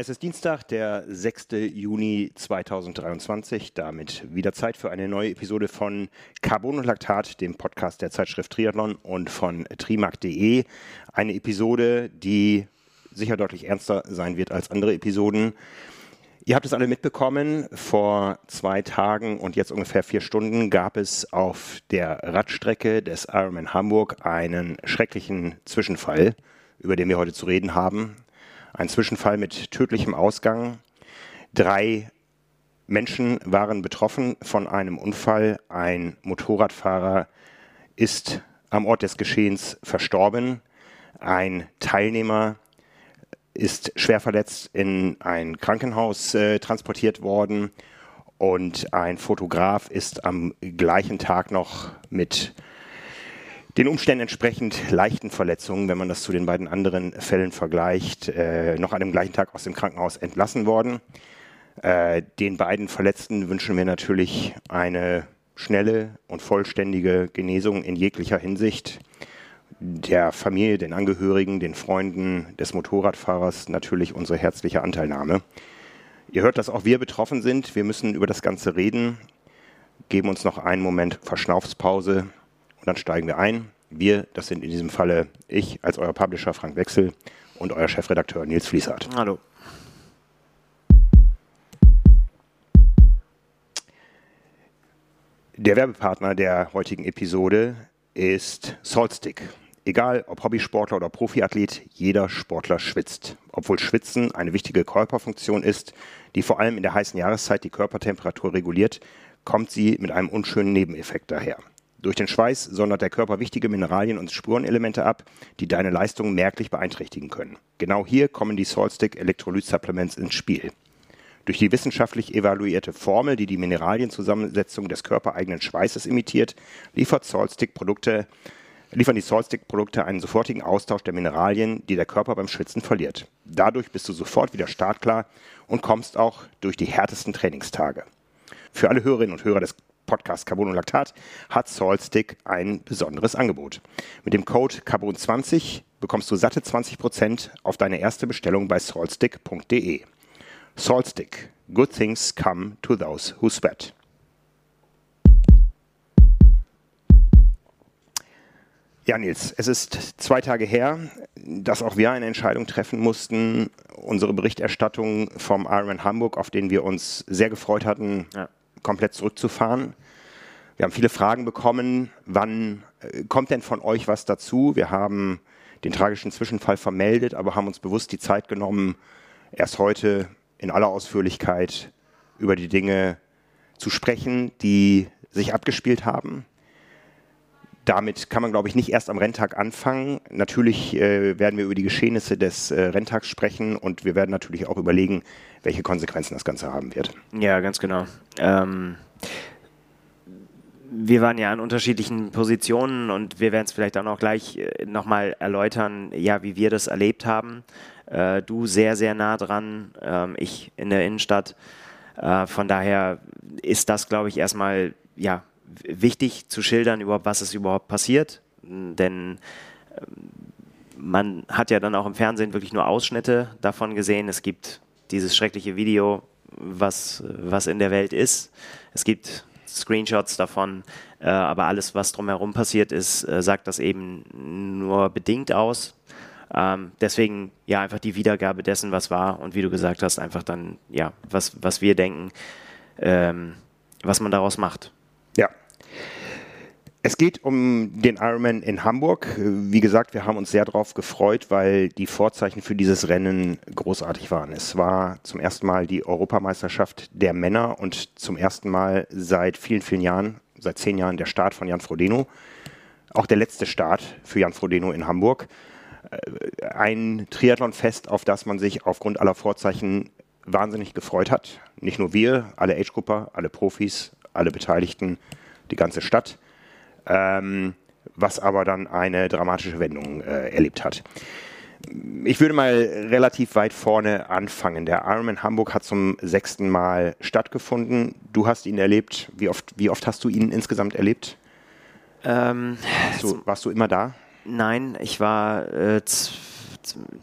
Es ist Dienstag, der 6. Juni 2023. Damit wieder Zeit für eine neue Episode von Carbon und Laktat, dem Podcast der Zeitschrift Triathlon und von trimark.de. Eine Episode, die sicher deutlich ernster sein wird als andere Episoden. Ihr habt es alle mitbekommen. Vor zwei Tagen und jetzt ungefähr vier Stunden gab es auf der Radstrecke des Ironman Hamburg einen schrecklichen Zwischenfall, über den wir heute zu reden haben. Ein Zwischenfall mit tödlichem Ausgang. Drei Menschen waren betroffen von einem Unfall. Ein Motorradfahrer ist am Ort des Geschehens verstorben. Ein Teilnehmer ist schwer verletzt in ein Krankenhaus äh, transportiert worden und ein Fotograf ist am gleichen Tag noch mit den Umständen entsprechend leichten Verletzungen, wenn man das zu den beiden anderen Fällen vergleicht, äh, noch an dem gleichen Tag aus dem Krankenhaus entlassen worden. Äh, den beiden Verletzten wünschen wir natürlich eine schnelle und vollständige Genesung in jeglicher Hinsicht. Der Familie, den Angehörigen, den Freunden des Motorradfahrers natürlich unsere herzliche Anteilnahme. Ihr hört, dass auch wir betroffen sind. Wir müssen über das Ganze reden. Geben uns noch einen Moment Verschnaufspause und dann steigen wir ein. Wir, das sind in diesem Falle ich als euer Publisher Frank Wechsel und euer Chefredakteur Nils Fließhardt. Hallo. Der Werbepartner der heutigen Episode ist Saltstick. Egal ob Hobbysportler oder Profiathlet, jeder Sportler schwitzt. Obwohl Schwitzen eine wichtige Körperfunktion ist, die vor allem in der heißen Jahreszeit die Körpertemperatur reguliert, kommt sie mit einem unschönen Nebeneffekt daher. Durch den Schweiß sondert der Körper wichtige Mineralien und Spurenelemente ab, die deine Leistung merklich beeinträchtigen können. Genau hier kommen die Saltstick Electrolyte Supplements ins Spiel. Durch die wissenschaftlich evaluierte Formel, die die Mineralienzusammensetzung des körpereigenen Schweißes imitiert, liefert Saltstick Produkte, liefern die Saltstick-Produkte einen sofortigen Austausch der Mineralien, die der Körper beim Schwitzen verliert. Dadurch bist du sofort wieder startklar und kommst auch durch die härtesten Trainingstage. Für alle Hörerinnen und Hörer des Podcast Carbon und Laktat hat Saltstick ein besonderes Angebot. Mit dem Code Carbon20 bekommst du satte 20% auf deine erste Bestellung bei saltstick.de. Saltstick. Good things come to those who sweat. Ja, Nils, es ist zwei Tage her, dass auch wir eine Entscheidung treffen mussten, unsere Berichterstattung vom Ironman Hamburg, auf den wir uns sehr gefreut hatten, ja komplett zurückzufahren. Wir haben viele Fragen bekommen. Wann äh, kommt denn von euch was dazu? Wir haben den tragischen Zwischenfall vermeldet, aber haben uns bewusst die Zeit genommen, erst heute in aller Ausführlichkeit über die Dinge zu sprechen, die sich abgespielt haben. Damit kann man, glaube ich, nicht erst am Renntag anfangen. Natürlich äh, werden wir über die Geschehnisse des äh, Renntags sprechen und wir werden natürlich auch überlegen, welche Konsequenzen das Ganze haben wird. Ja, ganz genau. Ähm, wir waren ja an unterschiedlichen Positionen und wir werden es vielleicht auch noch gleich äh, nochmal erläutern, ja, wie wir das erlebt haben. Äh, du sehr, sehr nah dran, ähm, ich in der Innenstadt. Äh, von daher ist das, glaube ich, erstmal ja, wichtig zu schildern, überhaupt, was ist überhaupt passiert. Denn ähm, man hat ja dann auch im Fernsehen wirklich nur Ausschnitte davon gesehen. Es gibt dieses schreckliche Video, was, was in der Welt ist. Es gibt Screenshots davon, äh, aber alles, was drumherum passiert ist, äh, sagt das eben nur bedingt aus. Ähm, deswegen ja einfach die Wiedergabe dessen, was war und wie du gesagt hast, einfach dann ja, was, was wir denken, ähm, was man daraus macht. Es geht um den Ironman in Hamburg. Wie gesagt, wir haben uns sehr darauf gefreut, weil die Vorzeichen für dieses Rennen großartig waren. Es war zum ersten Mal die Europameisterschaft der Männer und zum ersten Mal seit vielen, vielen Jahren, seit zehn Jahren der Start von Jan Frodeno. Auch der letzte Start für Jan Frodeno in Hamburg. Äh, ein Triathlonfest, auf das man sich aufgrund aller Vorzeichen wahnsinnig gefreut hat. Nicht nur wir, alle Age-Grupper, alle Profis, alle Beteiligten, die ganze Stadt ähm, was aber dann eine dramatische Wendung äh, erlebt hat. Ich würde mal relativ weit vorne anfangen. Der Ironman Hamburg hat zum sechsten Mal stattgefunden. Du hast ihn erlebt. Wie oft, wie oft hast du ihn insgesamt erlebt? Ähm, du, warst du immer da? Nein, ich war äh,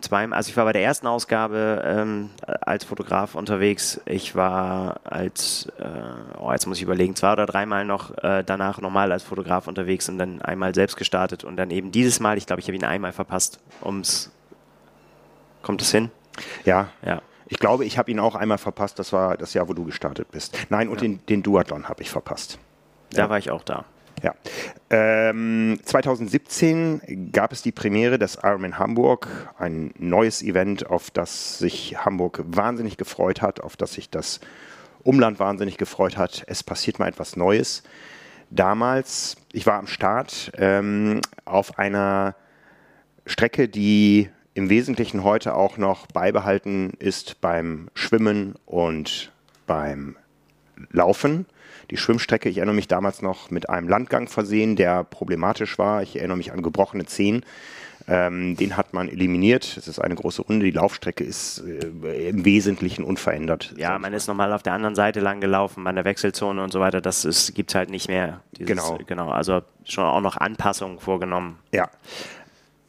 zweimal, also ich war bei der ersten Ausgabe ähm, als Fotograf unterwegs. Ich war als, äh, oh, jetzt muss ich überlegen, zwei oder dreimal noch äh, danach nochmal als Fotograf unterwegs und dann einmal selbst gestartet und dann eben dieses Mal, ich glaube, ich habe ihn einmal verpasst, ums, kommt es hin? Ja. Ja. Ich glaube, ich habe ihn auch einmal verpasst. Das war das Jahr, wo du gestartet bist. Nein, und ja. den, den Duathlon habe ich verpasst. Da ja. war ich auch da. Ja. Ähm, 2017 gab es die Premiere des Ironman Hamburg, ein neues Event, auf das sich Hamburg wahnsinnig gefreut hat, auf das sich das Umland wahnsinnig gefreut hat. Es passiert mal etwas Neues. Damals, ich war am Start ähm, auf einer Strecke, die im Wesentlichen heute auch noch beibehalten ist beim Schwimmen und beim Laufen. Die Schwimmstrecke, ich erinnere mich damals noch mit einem Landgang versehen, der problematisch war. Ich erinnere mich an gebrochene Zehen. Ähm, den hat man eliminiert. Es ist eine große Runde. Die Laufstrecke ist äh, im Wesentlichen unverändert. Ja, man ist nochmal auf der anderen Seite lang gelaufen, an der Wechselzone und so weiter. Das gibt es halt nicht mehr. Dieses, genau. Genau. Also schon auch noch Anpassungen vorgenommen. Ja.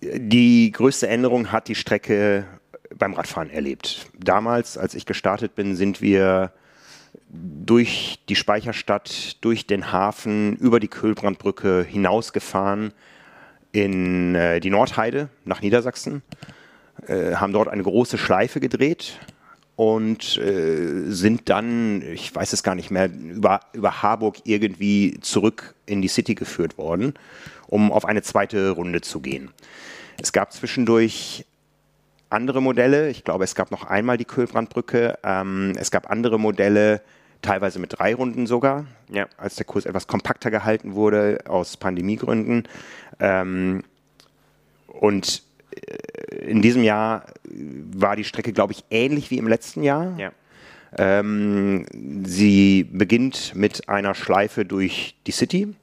Die größte Änderung hat die Strecke beim Radfahren erlebt. Damals, als ich gestartet bin, sind wir durch die Speicherstadt, durch den Hafen, über die Köhlbrandbrücke hinausgefahren in äh, die Nordheide nach Niedersachsen, äh, haben dort eine große Schleife gedreht und äh, sind dann, ich weiß es gar nicht mehr, über, über Harburg irgendwie zurück in die City geführt worden, um auf eine zweite Runde zu gehen. Es gab zwischendurch andere Modelle. Ich glaube, es gab noch einmal die Köhlbrandbrücke. Ähm, es gab andere Modelle, teilweise mit drei Runden sogar, ja. als der Kurs etwas kompakter gehalten wurde aus Pandemiegründen. Ähm, und äh, in diesem Jahr war die Strecke, glaube ich, ähnlich wie im letzten Jahr. Ja. Ähm, sie beginnt mit einer Schleife durch die City,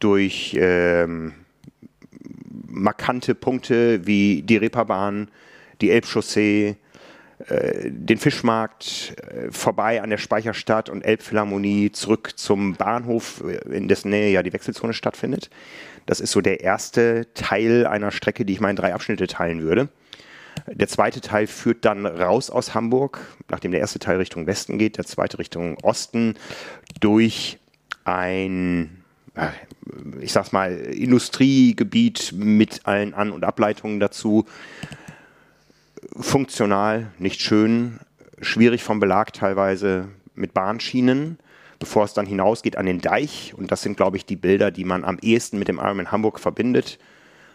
durch ähm, markante Punkte wie die Reeperbahn, die Elbchaussee, äh, den Fischmarkt äh, vorbei an der Speicherstadt und Elbphilharmonie zurück zum Bahnhof, äh, in dessen Nähe ja die Wechselzone stattfindet. Das ist so der erste Teil einer Strecke, die ich mal in drei Abschnitte teilen würde. Der zweite Teil führt dann raus aus Hamburg, nachdem der erste Teil Richtung Westen geht, der zweite Richtung Osten, durch ein, ich sag's mal, Industriegebiet mit allen An- und Ableitungen dazu funktional, nicht schön, schwierig vom Belag teilweise mit Bahnschienen, bevor es dann hinausgeht an den Deich. Und das sind, glaube ich, die Bilder, die man am ehesten mit dem in Hamburg verbindet.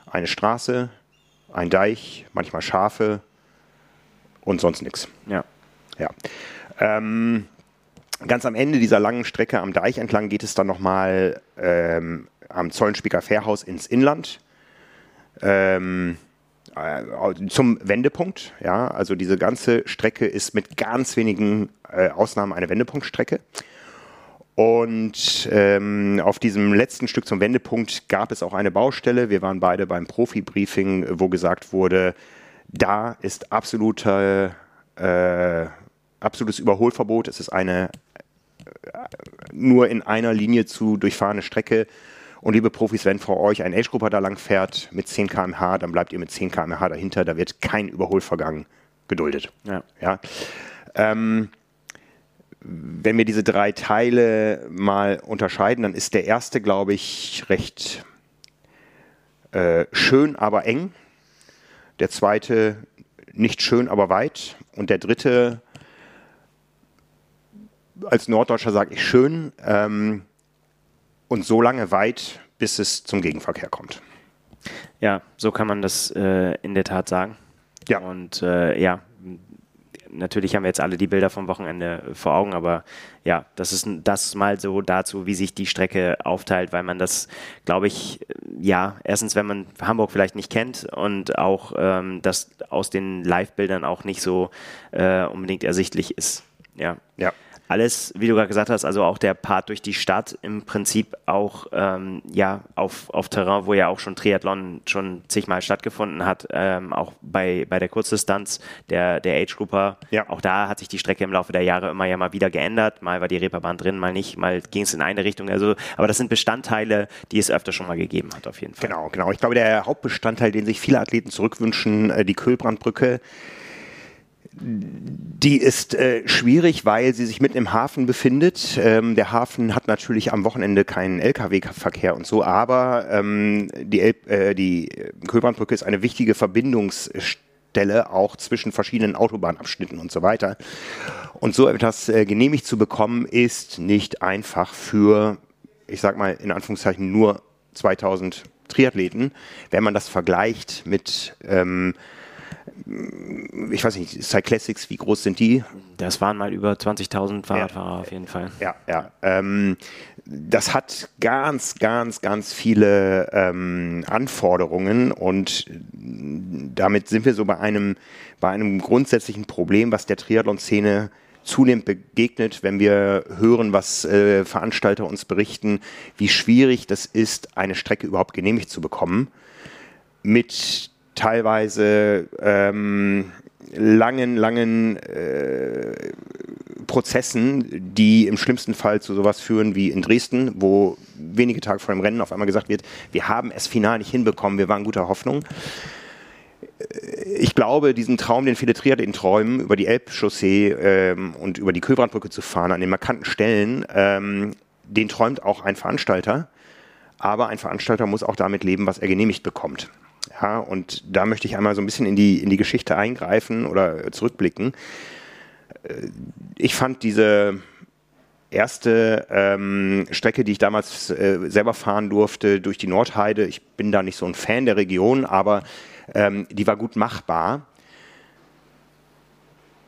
Eine Straße, ein Deich, manchmal Schafe und sonst nichts. Ja. ja. Ähm, ganz am Ende dieser langen Strecke am Deich entlang geht es dann nochmal ähm, am Zollenspieker Fährhaus ins Inland. Ähm, äh, zum Wendepunkt. Ja, also diese ganze Strecke ist mit ganz wenigen äh, Ausnahmen eine Wendepunktstrecke. Und ähm, auf diesem letzten Stück zum Wendepunkt gab es auch eine Baustelle. Wir waren beide beim Profi-Briefing, wo gesagt wurde, da ist absolute, äh, absolutes Überholverbot. Es ist eine äh, nur in einer Linie zu durchfahrene Strecke und liebe Profis, wenn vor euch ein Age-Grupper da lang fährt mit 10 km/h, dann bleibt ihr mit 10 km/h dahinter. Da wird kein Überholvergang geduldet. Ja. ja? Ähm, wenn wir diese drei Teile mal unterscheiden, dann ist der erste, glaube ich, recht äh, schön, aber eng. Der zweite nicht schön, aber weit. Und der dritte, als Norddeutscher sage ich schön, ähm, und so lange weit, bis es zum Gegenverkehr kommt. Ja, so kann man das äh, in der Tat sagen. Ja. Und äh, ja, natürlich haben wir jetzt alle die Bilder vom Wochenende vor Augen, aber ja, das ist das mal so dazu, wie sich die Strecke aufteilt, weil man das, glaube ich, ja, erstens, wenn man Hamburg vielleicht nicht kennt und auch ähm, das aus den Live-Bildern auch nicht so äh, unbedingt ersichtlich ist. Ja. Ja. Alles, wie du gerade gesagt hast, also auch der Part durch die Stadt im Prinzip auch ähm, ja auf, auf Terrain, wo ja auch schon Triathlon schon zigmal stattgefunden hat, ähm, auch bei, bei der Kurzdistanz der, der Age Grouper. Ja. Auch da hat sich die Strecke im Laufe der Jahre immer ja mal wieder geändert. Mal war die Reeperbahn drin, mal nicht, mal ging es in eine Richtung. Also, aber das sind Bestandteile, die es öfter schon mal gegeben hat, auf jeden Fall. Genau, genau. Ich glaube, der Hauptbestandteil, den sich viele Athleten zurückwünschen, äh, die Kühlbrandbrücke, die ist äh, schwierig, weil sie sich mitten im Hafen befindet. Ähm, der Hafen hat natürlich am Wochenende keinen Lkw-Verkehr und so, aber ähm, die, El äh, die Köbrandbrücke ist eine wichtige Verbindungsstelle auch zwischen verschiedenen Autobahnabschnitten und so weiter. Und so etwas äh, genehmigt zu bekommen, ist nicht einfach für, ich sag mal in Anführungszeichen, nur 2000 Triathleten. Wenn man das vergleicht mit ähm, ich weiß nicht, Cyclassics, wie groß sind die? Das waren mal über 20.000 Fahrradfahrer ja, auf jeden Fall. Ja, ja. Ähm, das hat ganz, ganz, ganz viele ähm, Anforderungen und damit sind wir so bei einem, bei einem grundsätzlichen Problem, was der Triathlon-Szene zunehmend begegnet, wenn wir hören, was äh, Veranstalter uns berichten, wie schwierig das ist, eine Strecke überhaupt genehmigt zu bekommen. Mit teilweise ähm, langen, langen äh, Prozessen, die im schlimmsten Fall zu sowas führen wie in Dresden, wo wenige Tage vor dem Rennen auf einmal gesagt wird, wir haben es final nicht hinbekommen, wir waren guter Hoffnung. Ich glaube, diesen Traum, den viele Triathleten träumen, über die Elbchaussee ähm, und über die Köbrandbrücke zu fahren, an den markanten Stellen, ähm, den träumt auch ein Veranstalter. Aber ein Veranstalter muss auch damit leben, was er genehmigt bekommt. Ja, und da möchte ich einmal so ein bisschen in die, in die Geschichte eingreifen oder zurückblicken. Äh, ich fand diese erste ähm, Strecke, die ich damals äh, selber fahren durfte, durch die Nordheide, ich bin da nicht so ein Fan der Region, aber ähm, die war gut machbar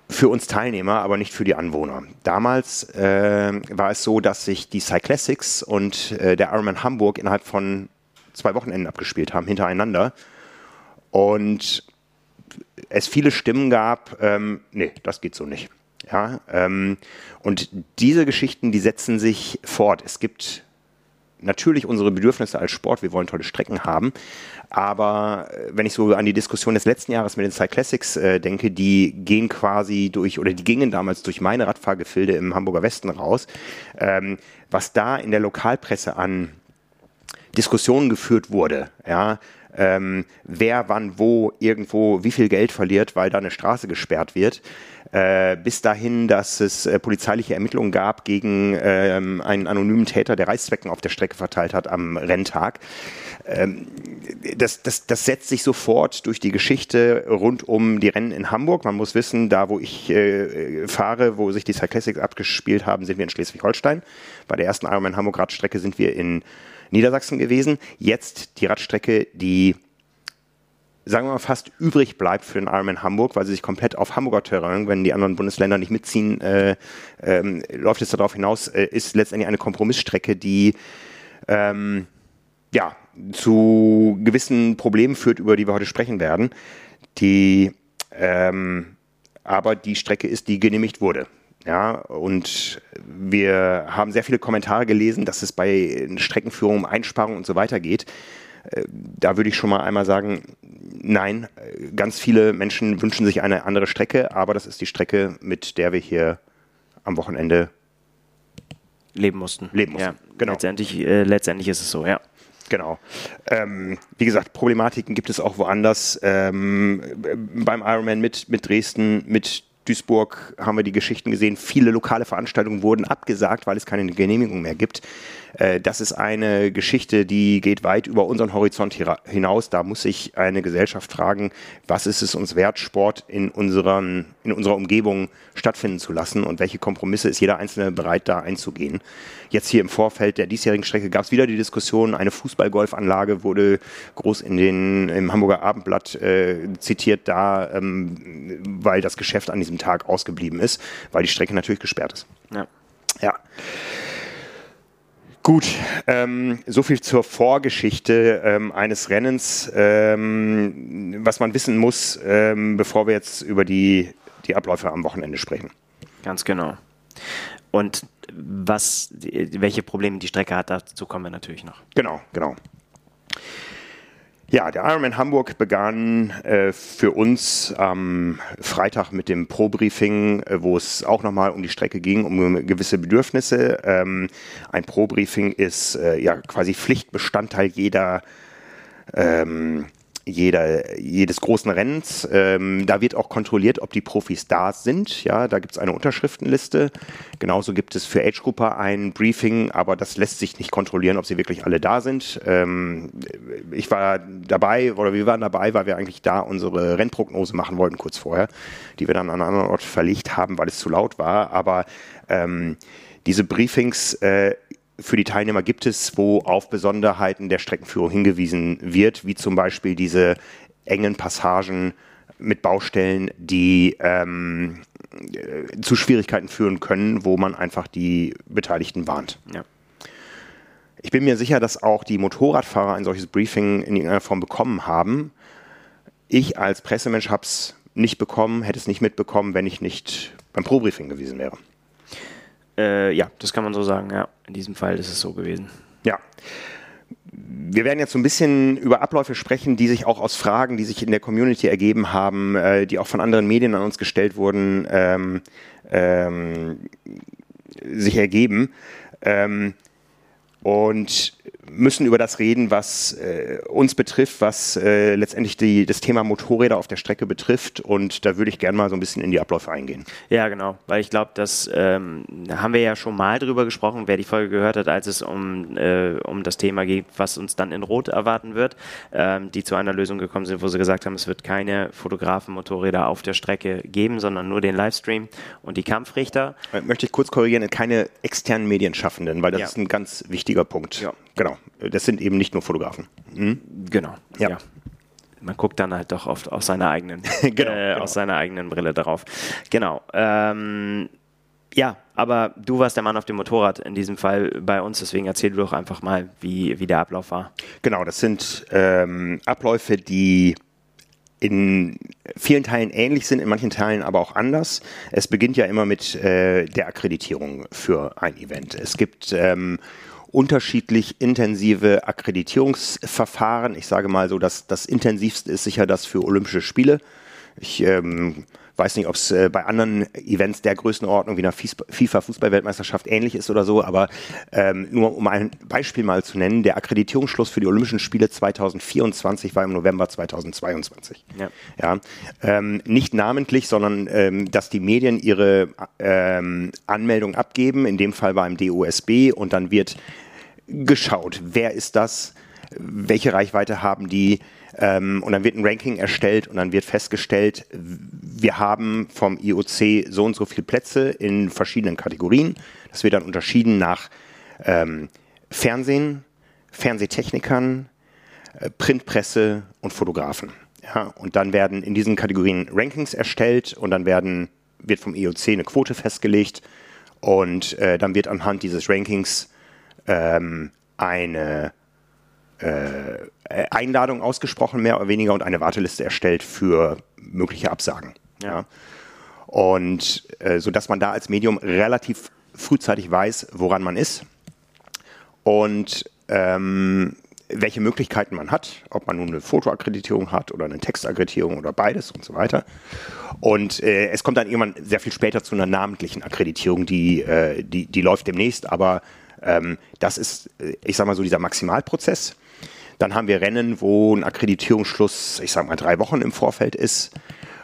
für uns Teilnehmer, aber nicht für die Anwohner. Damals äh, war es so, dass sich die Cyclassics und äh, der Ironman Hamburg innerhalb von zwei Wochenenden abgespielt haben, hintereinander. Und es viele Stimmen gab, ähm, nee, das geht so nicht. Ja, ähm, und diese Geschichten, die setzen sich fort. Es gibt natürlich unsere Bedürfnisse als Sport, wir wollen tolle Strecken haben, aber äh, wenn ich so an die Diskussion des letzten Jahres mit den Cyclassics äh, denke, die gehen quasi durch, oder die gingen damals durch meine Radfahrgefilde im Hamburger Westen raus, ähm, was da in der Lokalpresse an Diskussionen geführt wurde, ja, ähm, wer wann wo irgendwo wie viel Geld verliert, weil da eine Straße gesperrt wird, äh, bis dahin, dass es äh, polizeiliche Ermittlungen gab gegen ähm, einen anonymen Täter, der Reißzwecken auf der Strecke verteilt hat am Renntag. Ähm, das, das, das setzt sich sofort durch die Geschichte rund um die Rennen in Hamburg. Man muss wissen, da wo ich äh, fahre, wo sich die Cyclassics abgespielt haben, sind wir in Schleswig-Holstein. Bei der ersten Ironman Hamburg Radstrecke sind wir in Niedersachsen gewesen. Jetzt die Radstrecke, die sagen wir mal, fast übrig bleibt für den Ironman Hamburg, weil sie sich komplett auf Hamburger Terrain, wenn die anderen Bundesländer nicht mitziehen, äh, ähm, läuft es darauf hinaus, äh, ist letztendlich eine Kompromissstrecke, die ähm, ja, zu gewissen Problemen führt, über die wir heute sprechen werden. Die, ähm, aber die Strecke ist, die genehmigt wurde. Ja, und wir haben sehr viele Kommentare gelesen, dass es bei Streckenführung um Einsparungen und so weiter geht. Äh, da würde ich schon mal einmal sagen, nein, ganz viele Menschen wünschen sich eine andere Strecke, aber das ist die Strecke, mit der wir hier am Wochenende leben mussten. Leben mussten. Ja, genau. Letztendlich, äh, letztendlich ist es so, ja. Genau. Ähm, wie gesagt, Problematiken gibt es auch woanders. Ähm, beim Ironman mit, mit Dresden, mit Duisburg haben wir die Geschichten gesehen. Viele lokale Veranstaltungen wurden abgesagt, weil es keine Genehmigung mehr gibt. Äh, das ist eine Geschichte, die geht weit über unseren Horizont hinaus. Da muss sich eine Gesellschaft fragen, was ist es uns wert, Sport in, unseren, in unserer Umgebung stattfinden zu lassen und welche Kompromisse ist jeder Einzelne bereit, da einzugehen. Jetzt hier im Vorfeld der diesjährigen Strecke gab es wieder die Diskussion, eine Fußballgolfanlage wurde groß in den, im Hamburger Abendblatt äh, zitiert, da, ähm, weil das Geschäft an diesem Tag ausgeblieben ist, weil die Strecke natürlich gesperrt ist. Ja. ja. Gut, ähm, so viel zur Vorgeschichte ähm, eines Rennens, ähm, was man wissen muss, ähm, bevor wir jetzt über die, die Abläufe am Wochenende sprechen. Ganz genau. und was, welche Probleme die Strecke hat, dazu kommen wir natürlich noch. Genau, genau. Ja, der Ironman Hamburg begann äh, für uns am Freitag mit dem Pro-Briefing, äh, wo es auch nochmal um die Strecke ging, um gewisse Bedürfnisse. Ähm, ein Pro-Briefing ist äh, ja quasi Pflichtbestandteil jeder ähm, jeder, jedes großen Rennens. Ähm, da wird auch kontrolliert, ob die Profis da sind. Ja, da gibt es eine Unterschriftenliste. Genauso gibt es für Age Grouper ein Briefing, aber das lässt sich nicht kontrollieren, ob sie wirklich alle da sind. Ähm, ich war dabei oder wir waren dabei, weil wir eigentlich da unsere Rennprognose machen wollten kurz vorher, die wir dann an einen anderen Ort verlegt haben, weil es zu laut war. Aber ähm, diese Briefings äh, für die Teilnehmer gibt es, wo auf Besonderheiten der Streckenführung hingewiesen wird, wie zum Beispiel diese engen Passagen mit Baustellen, die ähm, äh, zu Schwierigkeiten führen können, wo man einfach die Beteiligten warnt. Ja. Ich bin mir sicher, dass auch die Motorradfahrer ein solches Briefing in irgendeiner Form bekommen haben. Ich als Pressemensch habe es nicht bekommen, hätte es nicht mitbekommen, wenn ich nicht beim Pro-Briefing gewesen wäre. Äh, ja, das kann man so sagen. Ja, in diesem Fall ist es so gewesen. Ja. Wir werden jetzt so ein bisschen über Abläufe sprechen, die sich auch aus Fragen, die sich in der Community ergeben haben, äh, die auch von anderen Medien an uns gestellt wurden, ähm, ähm, sich ergeben. Ähm, und müssen über das reden, was äh, uns betrifft, was äh, letztendlich die, das Thema Motorräder auf der Strecke betrifft. Und da würde ich gerne mal so ein bisschen in die Abläufe eingehen. Ja, genau, weil ich glaube, das ähm, haben wir ja schon mal drüber gesprochen, wer die Folge gehört hat, als es um, äh, um das Thema geht, was uns dann in Rot erwarten wird, ähm, die zu einer Lösung gekommen sind, wo sie gesagt haben, es wird keine Fotografen-Motorräder auf der Strecke geben, sondern nur den Livestream und die Kampfrichter. Äh, möchte ich kurz korrigieren, keine externen Medienschaffenden, weil das ja. ist ein ganz wichtiger Punkt. Ja. Genau. Das sind eben nicht nur Fotografen. Mhm. Genau. Ja. ja. Man guckt dann halt doch oft aus seiner eigenen, genau, äh, genau. aus seiner eigenen Brille darauf. Genau. Ähm, ja, aber du warst der Mann auf dem Motorrad in diesem Fall bei uns, deswegen erzähl du doch einfach mal, wie, wie der Ablauf war. Genau, das sind ähm, Abläufe, die in vielen Teilen ähnlich sind, in manchen Teilen aber auch anders. Es beginnt ja immer mit äh, der Akkreditierung für ein Event. Es gibt ähm, unterschiedlich intensive Akkreditierungsverfahren. Ich sage mal so, dass das intensivste ist sicher das für Olympische Spiele. Ich ähm, weiß nicht, ob es äh, bei anderen Events der Größenordnung wie einer FIFA-Fußballweltmeisterschaft ähnlich ist oder so, aber ähm, nur um ein Beispiel mal zu nennen, der Akkreditierungsschluss für die Olympischen Spiele 2024 war im November 2022. Ja. ja ähm, nicht namentlich, sondern ähm, dass die Medien ihre ähm, Anmeldung abgeben, in dem Fall beim DOSB und dann wird geschaut, wer ist das, welche Reichweite haben die, ähm, und dann wird ein Ranking erstellt und dann wird festgestellt, wir haben vom IOC so und so viele Plätze in verschiedenen Kategorien. Das wird dann unterschieden nach ähm, Fernsehen, Fernsehtechnikern, äh, Printpresse und Fotografen. Ja, und dann werden in diesen Kategorien Rankings erstellt und dann werden, wird vom IOC eine Quote festgelegt und äh, dann wird anhand dieses Rankings ähm, eine äh, Einladung ausgesprochen, mehr oder weniger, und eine Warteliste erstellt für mögliche Absagen. Ja. Und äh, so dass man da als Medium relativ frühzeitig weiß, woran man ist und ähm, welche Möglichkeiten man hat, ob man nun eine Fotoakkreditierung hat oder eine Textakkreditierung oder beides und so weiter. Und äh, es kommt dann irgendwann sehr viel später zu einer namentlichen Akkreditierung, die, äh, die, die läuft demnächst, aber ähm, das ist, äh, ich sag mal so, dieser Maximalprozess. Dann haben wir Rennen, wo ein Akkreditierungsschluss, ich sag mal, drei Wochen im Vorfeld ist,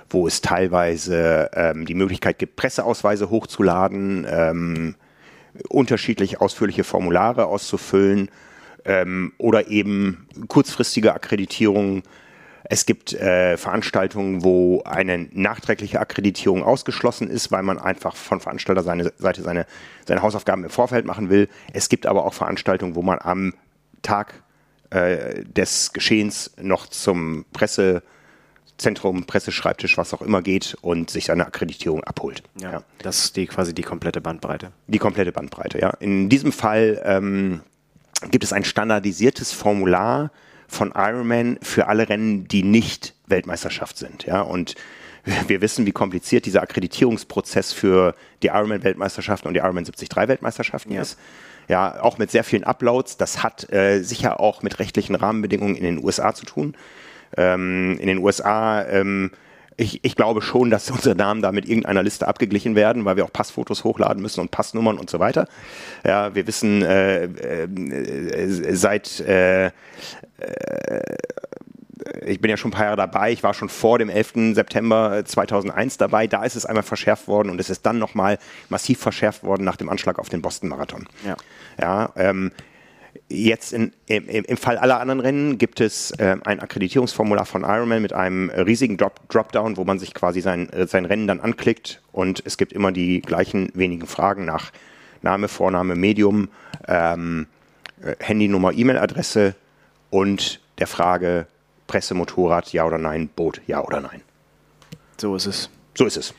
wo es teilweise ähm, die Möglichkeit gibt, Presseausweise hochzuladen, ähm, unterschiedlich ausführliche Formulare auszufüllen ähm, oder eben kurzfristige Akkreditierungen. Es gibt äh, Veranstaltungen, wo eine nachträgliche Akkreditierung ausgeschlossen ist, weil man einfach von Veranstalter seine Seite seine, seine Hausaufgaben im Vorfeld machen will. Es gibt aber auch Veranstaltungen, wo man am Tag äh, des Geschehens noch zum Pressezentrum, Presseschreibtisch, was auch immer geht und sich seine Akkreditierung abholt. Ja, ja. Das ist die, quasi die komplette Bandbreite. Die komplette Bandbreite, ja. In diesem Fall ähm, gibt es ein standardisiertes Formular von Ironman für alle Rennen, die nicht Weltmeisterschaft sind. Ja, und wir wissen, wie kompliziert dieser Akkreditierungsprozess für die Ironman-Weltmeisterschaften und die Ironman 73-Weltmeisterschaften ja. ist. Ja, auch mit sehr vielen Uploads. Das hat äh, sicher auch mit rechtlichen Rahmenbedingungen in den USA zu tun. Ähm, in den USA ähm, ich, ich, glaube schon, dass unsere Namen da mit irgendeiner Liste abgeglichen werden, weil wir auch Passfotos hochladen müssen und Passnummern und so weiter. Ja, wir wissen äh, äh, seit äh, äh ich bin ja schon ein paar Jahre dabei, ich war schon vor dem 11. September 2001 dabei, da ist es einmal verschärft worden und es ist dann nochmal massiv verschärft worden nach dem Anschlag auf den Boston-Marathon. Ja. Ja, ähm, Jetzt in, im, im, Fall aller anderen Rennen gibt es äh, ein Akkreditierungsformular von Ironman mit einem riesigen Drop Dropdown, wo man sich quasi sein, äh, sein Rennen dann anklickt und es gibt immer die gleichen wenigen Fragen nach Name, Vorname, Medium, ähm, äh, Handynummer, E-Mail-Adresse und der Frage Presse, Motorrad, ja oder nein, Boot, ja oder nein. So ist es. So ist es.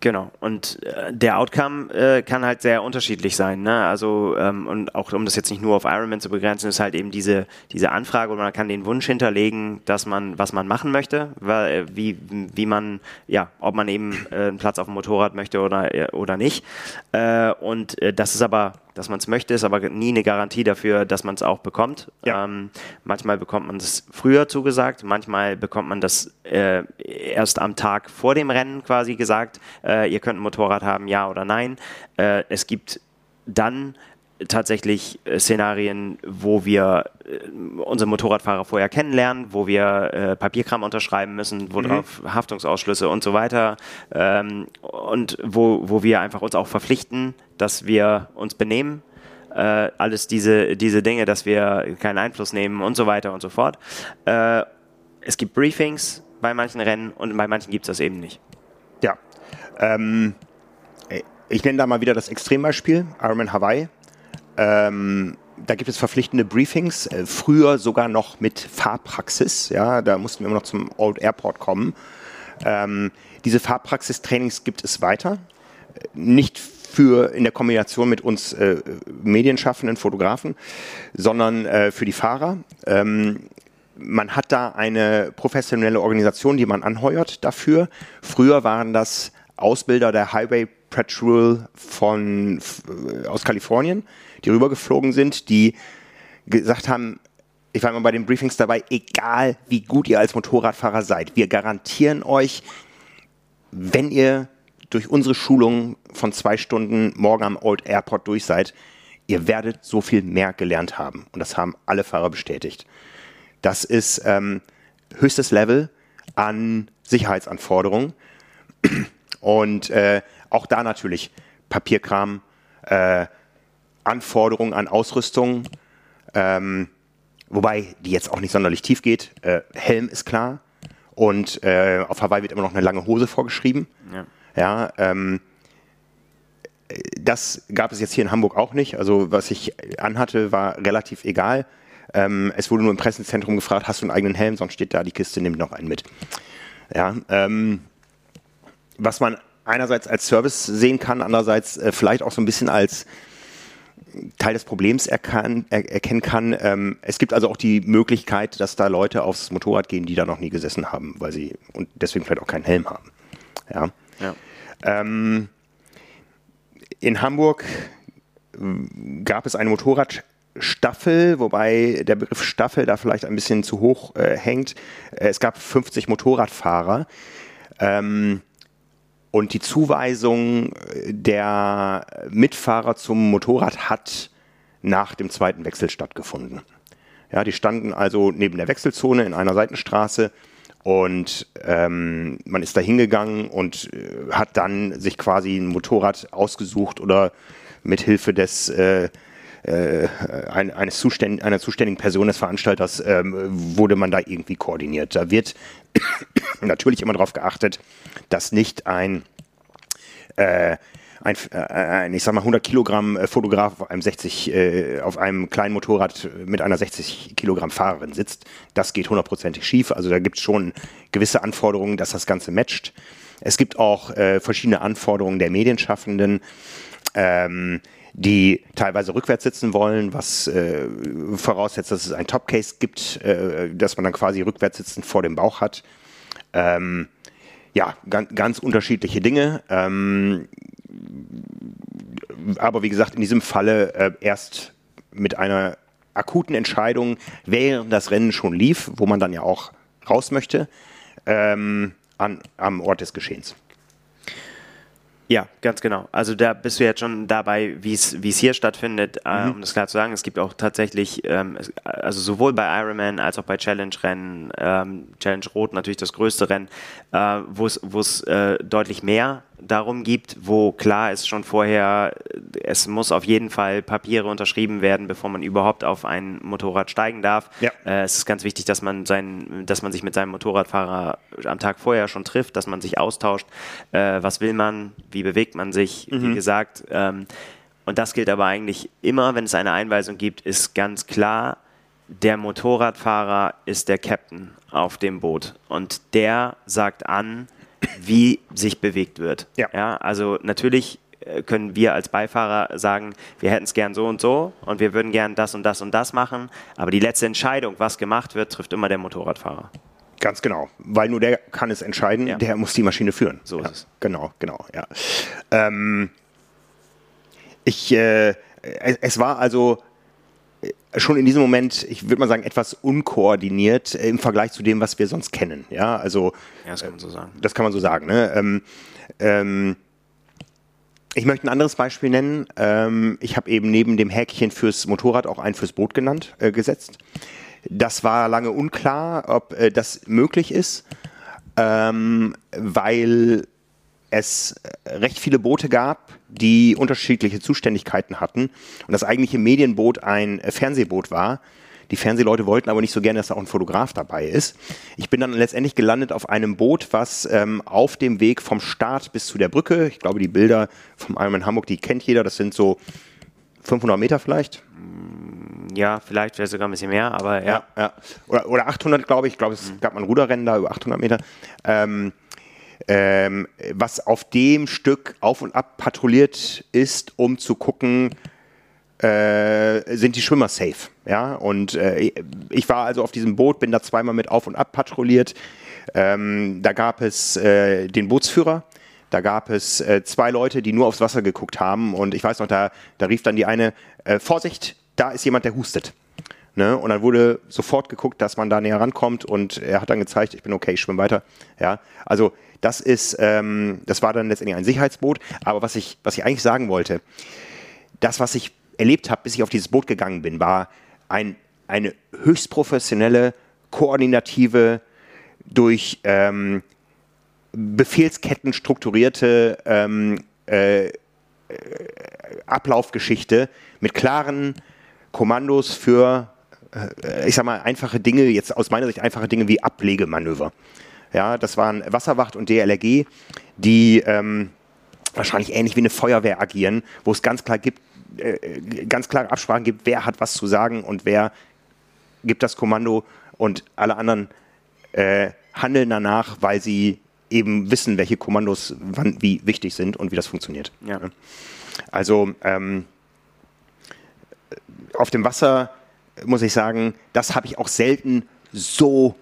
Genau, und äh, der Outcome äh, kann halt sehr unterschiedlich sein. Ne? Also, ähm, und auch um das jetzt nicht nur auf Ironman zu begrenzen, ist halt eben diese, diese Anfrage und man kann den Wunsch hinterlegen, dass man, was man machen möchte, weil, äh, wie, wie man, ja, ob man eben äh, einen Platz auf dem Motorrad möchte oder, äh, oder nicht. Äh, und das ist aber dass man es möchte, ist aber nie eine Garantie dafür, dass man es auch bekommt. Ja. Ähm, manchmal bekommt man es früher zugesagt, manchmal bekommt man das äh, erst am Tag vor dem Rennen quasi gesagt, äh, ihr könnt ein Motorrad haben, ja oder nein. Äh, es gibt dann tatsächlich äh, Szenarien, wo wir äh, unsere Motorradfahrer vorher kennenlernen, wo wir äh, Papierkram unterschreiben müssen, worauf mhm. Haftungsausschlüsse und so weiter ähm, und wo, wo wir einfach uns auch verpflichten, dass wir uns benehmen. Äh, alles diese, diese Dinge, dass wir keinen Einfluss nehmen und so weiter und so fort. Äh, es gibt Briefings bei manchen Rennen und bei manchen gibt es das eben nicht. Ja. Ähm, ich nenne da mal wieder das Extrembeispiel, Ironman Hawaii. Ähm, da gibt es verpflichtende Briefings, äh, früher sogar noch mit Fahrpraxis. Ja, da mussten wir immer noch zum Old Airport kommen. Ähm, diese Fahrpraxistrainings gibt es weiter. Nicht für in der Kombination mit uns äh, medienschaffenden Fotografen, sondern äh, für die Fahrer. Ähm, man hat da eine professionelle Organisation, die man anheuert dafür. Früher waren das Ausbilder der Highway Patrol von, aus Kalifornien, die rübergeflogen sind, die gesagt haben, ich war immer bei den Briefings dabei, egal wie gut ihr als Motorradfahrer seid, wir garantieren euch, wenn ihr durch unsere Schulung von zwei Stunden morgen am Old Airport durch seid, ihr werdet so viel mehr gelernt haben. Und das haben alle Fahrer bestätigt. Das ist ähm, höchstes Level an Sicherheitsanforderungen. Und äh, auch da natürlich Papierkram, äh, Anforderungen an Ausrüstung, ähm, wobei die jetzt auch nicht sonderlich tief geht. Äh, Helm ist klar und äh, auf Hawaii wird immer noch eine lange Hose vorgeschrieben. Ja, ja ähm, das gab es jetzt hier in Hamburg auch nicht. Also was ich anhatte, war relativ egal. Ähm, es wurde nur im Pressezentrum gefragt, hast du einen eigenen Helm, sonst steht da die Kiste, nimm noch einen mit. Ja, ähm, was man einerseits als Service sehen kann, andererseits äh, vielleicht auch so ein bisschen als Teil des Problems erkan er erkennen kann. Ähm, es gibt also auch die Möglichkeit, dass da Leute aufs Motorrad gehen, die da noch nie gesessen haben, weil sie und deswegen vielleicht auch keinen Helm haben. Ja. ja. Ähm, in Hamburg gab es eine Motorradstaffel, wobei der Begriff Staffel da vielleicht ein bisschen zu hoch äh, hängt. Es gab 50 Motorradfahrer. Ähm, und die Zuweisung der Mitfahrer zum Motorrad hat nach dem zweiten Wechsel stattgefunden. Ja, die standen also neben der Wechselzone in einer Seitenstraße und ähm, man ist da hingegangen und äh, hat dann sich quasi ein Motorrad ausgesucht oder mit Hilfe des äh, äh, eines Zuständ einer zuständigen Person des Veranstalters ähm, wurde man da irgendwie koordiniert. Da wird natürlich immer darauf geachtet, dass nicht ein äh, ein, äh, ein, ich sag mal, 100 Kilogramm äh, Fotograf auf einem 60, äh, auf einem kleinen Motorrad mit einer 60 Kilogramm Fahrerin sitzt. Das geht hundertprozentig schief. Also da gibt es schon gewisse Anforderungen, dass das Ganze matcht. Es gibt auch äh, verschiedene Anforderungen der Medienschaffenden. Ähm, die teilweise rückwärts sitzen wollen, was äh, voraussetzt, dass es ein Topcase gibt, äh, dass man dann quasi rückwärts sitzend vor dem Bauch hat. Ähm, ja, ganz, ganz unterschiedliche Dinge. Ähm, aber wie gesagt, in diesem Falle äh, erst mit einer akuten Entscheidung, während das Rennen schon lief, wo man dann ja auch raus möchte, ähm, an, am Ort des Geschehens. Ja, ganz genau. Also da bist du jetzt schon dabei, wie es hier stattfindet, äh, mhm. um das klar zu sagen. Es gibt auch tatsächlich, ähm, also sowohl bei Ironman als auch bei Challenge-Rennen, ähm, Challenge Rot natürlich das größte Rennen, äh, wo es äh, deutlich mehr darum gibt, wo klar ist schon vorher, es muss auf jeden Fall Papiere unterschrieben werden, bevor man überhaupt auf ein Motorrad steigen darf. Ja. Äh, es ist ganz wichtig, dass man, sein, dass man sich mit seinem Motorradfahrer am Tag vorher schon trifft, dass man sich austauscht. Äh, was will man? Wie bewegt man sich? Mhm. Wie gesagt. Ähm, und das gilt aber eigentlich immer, wenn es eine Einweisung gibt, ist ganz klar, der Motorradfahrer ist der Captain auf dem Boot und der sagt an, wie sich bewegt wird. Ja. ja also natürlich äh, können wir als Beifahrer sagen, wir hätten es gern so und so und wir würden gern das und das und das machen, aber die letzte Entscheidung, was gemacht wird, trifft immer der Motorradfahrer. Ganz genau, weil nur der kann es entscheiden, ja. der muss die Maschine führen. So ist es. Genau, genau, ja. Ähm, ich, äh, es war also schon in diesem Moment, ich würde mal sagen, etwas unkoordiniert äh, im Vergleich zu dem, was wir sonst kennen. Ja, also. Ja, das kann man so sagen. Das kann man so sagen. Ne? Ähm, ähm, ich möchte ein anderes Beispiel nennen. Ähm, ich habe eben neben dem Häkchen fürs Motorrad auch ein fürs Boot genannt, äh, gesetzt. Das war lange unklar, ob äh, das möglich ist, ähm, weil es äh, recht viele Boote gab, die unterschiedliche Zuständigkeiten hatten und das eigentliche Medienboot ein äh, Fernsehboot war. Die Fernsehleute wollten aber nicht so gerne, dass da auch ein Fotograf dabei ist. Ich bin dann letztendlich gelandet auf einem Boot, was ähm, auf dem Weg vom Start bis zu der Brücke, ich glaube, die Bilder vom Ironman Hamburg, die kennt jeder, das sind so 500 Meter vielleicht. Ja, vielleicht wäre sogar ein bisschen mehr, aber ja. ja, ja. Oder, oder 800, glaube ich. Ich glaube, es mhm. gab mal ein Ruderrennen da über 800 Meter. Ähm, ähm, was auf dem Stück auf und ab patrouilliert ist, um zu gucken, äh, sind die Schwimmer safe. Ja, und äh, ich war also auf diesem Boot, bin da zweimal mit auf und ab patrouilliert. Ähm, da gab es äh, den Bootsführer, da gab es äh, zwei Leute, die nur aufs Wasser geguckt haben. Und ich weiß noch, da, da rief dann die eine, äh, Vorsicht, da ist jemand, der hustet. Ne? Und dann wurde sofort geguckt, dass man da näher rankommt und er hat dann gezeigt, ich bin okay, ich schwimme weiter. Ja, also das ist, ähm, das war dann letztendlich ein Sicherheitsboot. Aber was ich, was ich eigentlich sagen wollte, das, was ich erlebt habe, bis ich auf dieses Boot gegangen bin, war ein, eine höchst professionelle, koordinative, durch ähm, Befehlsketten strukturierte ähm, äh, Ablaufgeschichte mit klaren Kommandos für, äh, ich sag mal, einfache Dinge, jetzt aus meiner Sicht einfache Dinge wie Ablegemanöver. Ja, das waren Wasserwacht und DLRG, die ähm, wahrscheinlich ähnlich wie eine Feuerwehr agieren, wo es ganz klar gibt, äh, ganz klare Absprachen gibt, wer hat was zu sagen und wer gibt das Kommando und alle anderen äh, handeln danach, weil sie eben wissen, welche Kommandos wann wie wichtig sind und wie das funktioniert. Ja. Also ähm, auf dem Wasser muss ich sagen, das habe ich auch selten so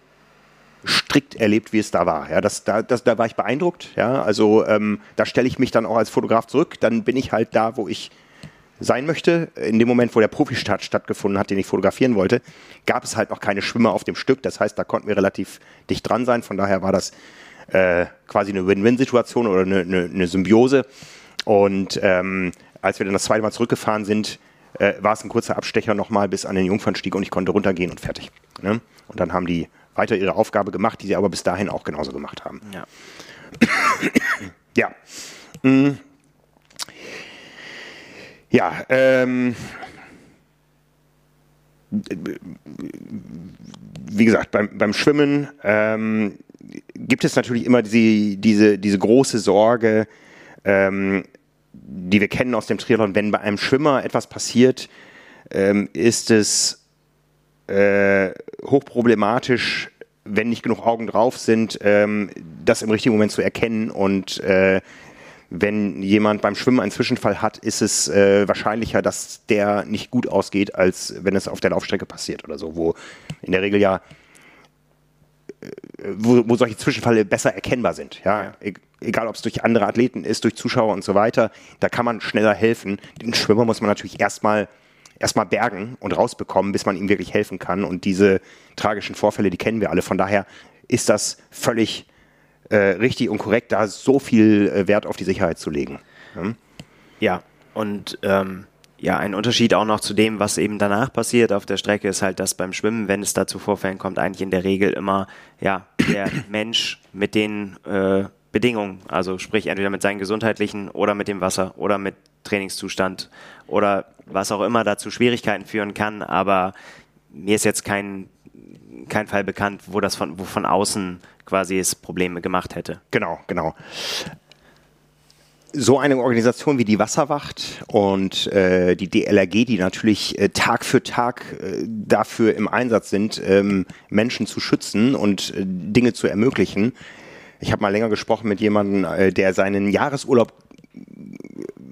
strikt erlebt, wie es da war. Ja, das, da, das, da war ich beeindruckt. Ja, also ähm, da stelle ich mich dann auch als Fotograf zurück. Dann bin ich halt da, wo ich sein möchte. In dem Moment, wo der Profistart stattgefunden hat, den ich fotografieren wollte, gab es halt noch keine Schwimmer auf dem Stück. Das heißt, da konnten wir relativ dicht dran sein. Von daher war das äh, quasi eine Win-Win-Situation oder eine, eine, eine, Symbiose. Und ähm, als wir dann das zweite Mal zurückgefahren sind, äh, war es ein kurzer Abstecher nochmal bis an den Jungfernstieg und ich konnte runtergehen und fertig. Ne? Und dann haben die weiter ihre Aufgabe gemacht, die sie aber bis dahin auch genauso gemacht haben. Ja. ja. Mhm. Ja, ähm, wie gesagt, beim, beim Schwimmen ähm, gibt es natürlich immer die, diese, diese große Sorge, ähm, die wir kennen aus dem Triathlon, wenn bei einem Schwimmer etwas passiert, ähm, ist es äh, hochproblematisch, wenn nicht genug Augen drauf sind, ähm, das im richtigen Moment zu erkennen. Und äh, wenn jemand beim Schwimmen einen Zwischenfall hat, ist es äh, wahrscheinlicher, dass der nicht gut ausgeht, als wenn es auf der Laufstrecke passiert oder so, wo in der Regel ja wo, wo solche Zwischenfälle besser erkennbar sind. Ja? ja. Egal, ob es durch andere Athleten ist, durch Zuschauer und so weiter, da kann man schneller helfen. Den Schwimmer muss man natürlich erstmal erstmal bergen und rausbekommen, bis man ihm wirklich helfen kann. Und diese tragischen Vorfälle, die kennen wir alle. Von daher ist das völlig äh, richtig und korrekt, da so viel äh, Wert auf die Sicherheit zu legen. Hm? Ja, und ähm, ja, ein Unterschied auch noch zu dem, was eben danach passiert auf der Strecke, ist halt, dass beim Schwimmen, wenn es da zu Vorfällen kommt, eigentlich in der Regel immer ja, der Mensch mit den äh, Bedingungen, also sprich entweder mit seinen gesundheitlichen oder mit dem Wasser oder mit Trainingszustand oder was auch immer dazu Schwierigkeiten führen kann, aber mir ist jetzt kein, kein Fall bekannt, wo das von, wo von außen quasi es Probleme gemacht hätte. Genau, genau so eine Organisation wie die Wasserwacht und äh, die DLRG, die natürlich äh, Tag für Tag äh, dafür im Einsatz sind, ähm, Menschen zu schützen und äh, Dinge zu ermöglichen. Ich habe mal länger gesprochen mit jemandem, äh, der seinen Jahresurlaub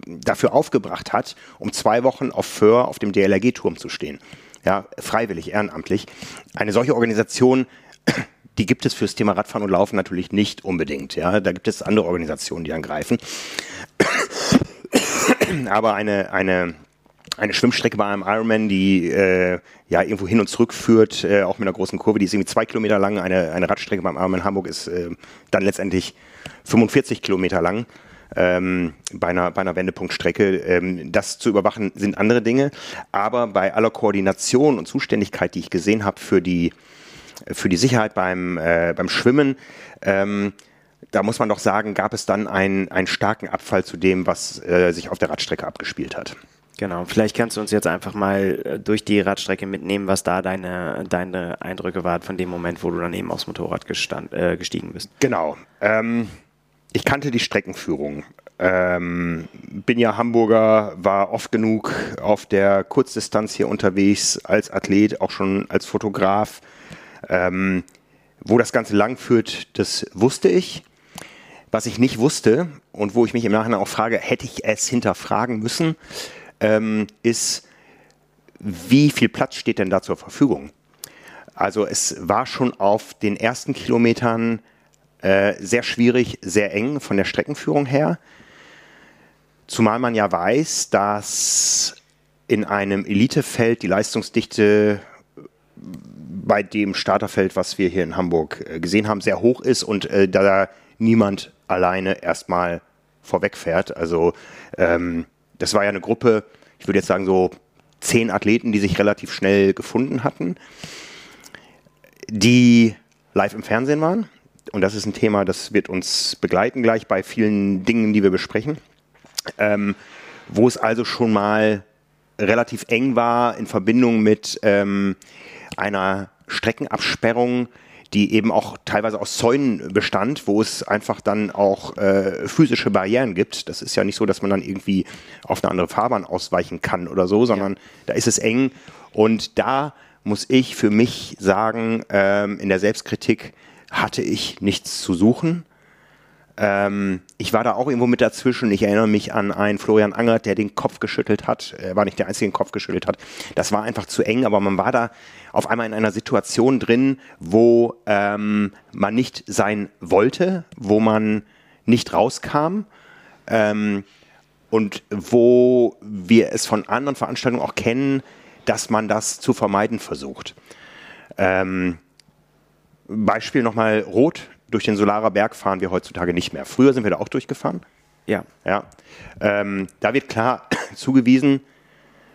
dafür aufgebracht hat, um zwei Wochen auf Föhr auf dem DLRG-Turm zu stehen. Ja, freiwillig, ehrenamtlich. Eine solche Organisation die gibt es fürs Thema Radfahren und Laufen natürlich nicht unbedingt. Ja, da gibt es andere Organisationen, die angreifen. Aber eine, eine, eine Schwimmstrecke bei einem Ironman, die äh, ja irgendwo hin und zurück führt, äh, auch mit einer großen Kurve, die ist irgendwie zwei Kilometer lang. Eine, eine Radstrecke beim Ironman Hamburg ist äh, dann letztendlich 45 Kilometer lang. Ähm, bei, einer, bei einer Wendepunktstrecke. Ähm, das zu überwachen sind andere Dinge. Aber bei aller Koordination und Zuständigkeit, die ich gesehen habe für die, für die Sicherheit beim, äh, beim Schwimmen, ähm, da muss man doch sagen, gab es dann einen, einen starken Abfall zu dem, was äh, sich auf der Radstrecke abgespielt hat. Genau, vielleicht kannst du uns jetzt einfach mal äh, durch die Radstrecke mitnehmen, was da deine, deine Eindrücke waren von dem Moment, wo du dann eben aufs Motorrad gestand, äh, gestiegen bist. Genau. Ähm, ich kannte die Streckenführung. Ähm, bin ja Hamburger, war oft genug auf der Kurzdistanz hier unterwegs, als Athlet, auch schon als Fotograf. Ähm, wo das Ganze lang führt, das wusste ich. Was ich nicht wusste und wo ich mich im Nachhinein auch frage, hätte ich es hinterfragen müssen, ähm, ist, wie viel Platz steht denn da zur Verfügung? Also es war schon auf den ersten Kilometern äh, sehr schwierig, sehr eng von der Streckenführung her. Zumal man ja weiß, dass in einem Elitefeld die Leistungsdichte bei dem Starterfeld, was wir hier in Hamburg äh, gesehen haben, sehr hoch ist und äh, da niemand alleine erstmal vorwegfährt. Also ähm, das war ja eine Gruppe, ich würde jetzt sagen so zehn Athleten, die sich relativ schnell gefunden hatten, die live im Fernsehen waren. Und das ist ein Thema, das wird uns begleiten gleich bei vielen Dingen, die wir besprechen. Ähm, wo es also schon mal relativ eng war in Verbindung mit ähm, einer Streckenabsperrung, die eben auch teilweise aus Zäunen bestand, wo es einfach dann auch äh, physische Barrieren gibt. Das ist ja nicht so, dass man dann irgendwie auf eine andere Fahrbahn ausweichen kann oder so, sondern ja. da ist es eng. Und da muss ich für mich sagen, ähm, in der Selbstkritik hatte ich nichts zu suchen. Ähm, ich war da auch irgendwo mit dazwischen. Ich erinnere mich an einen Florian Angert, der den Kopf geschüttelt hat. Er war nicht der Einzige, der den Kopf geschüttelt hat. Das war einfach zu eng, aber man war da auf einmal in einer Situation drin, wo ähm, man nicht sein wollte, wo man nicht rauskam. Ähm, und wo wir es von anderen Veranstaltungen auch kennen, dass man das zu vermeiden versucht. Ähm, Beispiel nochmal Rot, durch den Solarer Berg fahren wir heutzutage nicht mehr. Früher sind wir da auch durchgefahren. Ja. ja. Ähm, da wird klar zugewiesen,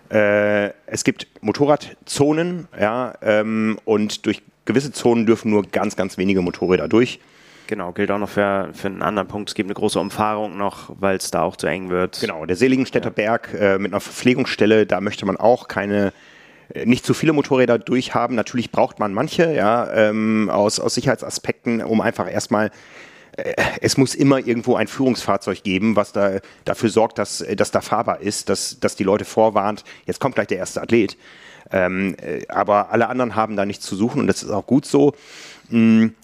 äh, es gibt Motorradzonen, ja, ähm, und durch gewisse Zonen dürfen nur ganz, ganz wenige Motorräder durch. Genau, gilt auch noch für, für einen anderen Punkt. Es gibt eine große Umfahrung noch, weil es da auch zu eng wird. Genau, der Seligenstädter ja. Berg äh, mit einer Verpflegungsstelle, da möchte man auch keine nicht zu viele Motorräder durchhaben. Natürlich braucht man manche, ja, ähm, aus, aus Sicherheitsaspekten, um einfach erstmal äh, es muss immer irgendwo ein Führungsfahrzeug geben, was da dafür sorgt, dass, dass da fahrbar ist, dass, dass die Leute vorwarnt, jetzt kommt gleich der erste Athlet. Ähm, äh, aber alle anderen haben da nichts zu suchen und das ist auch gut so. Mhm.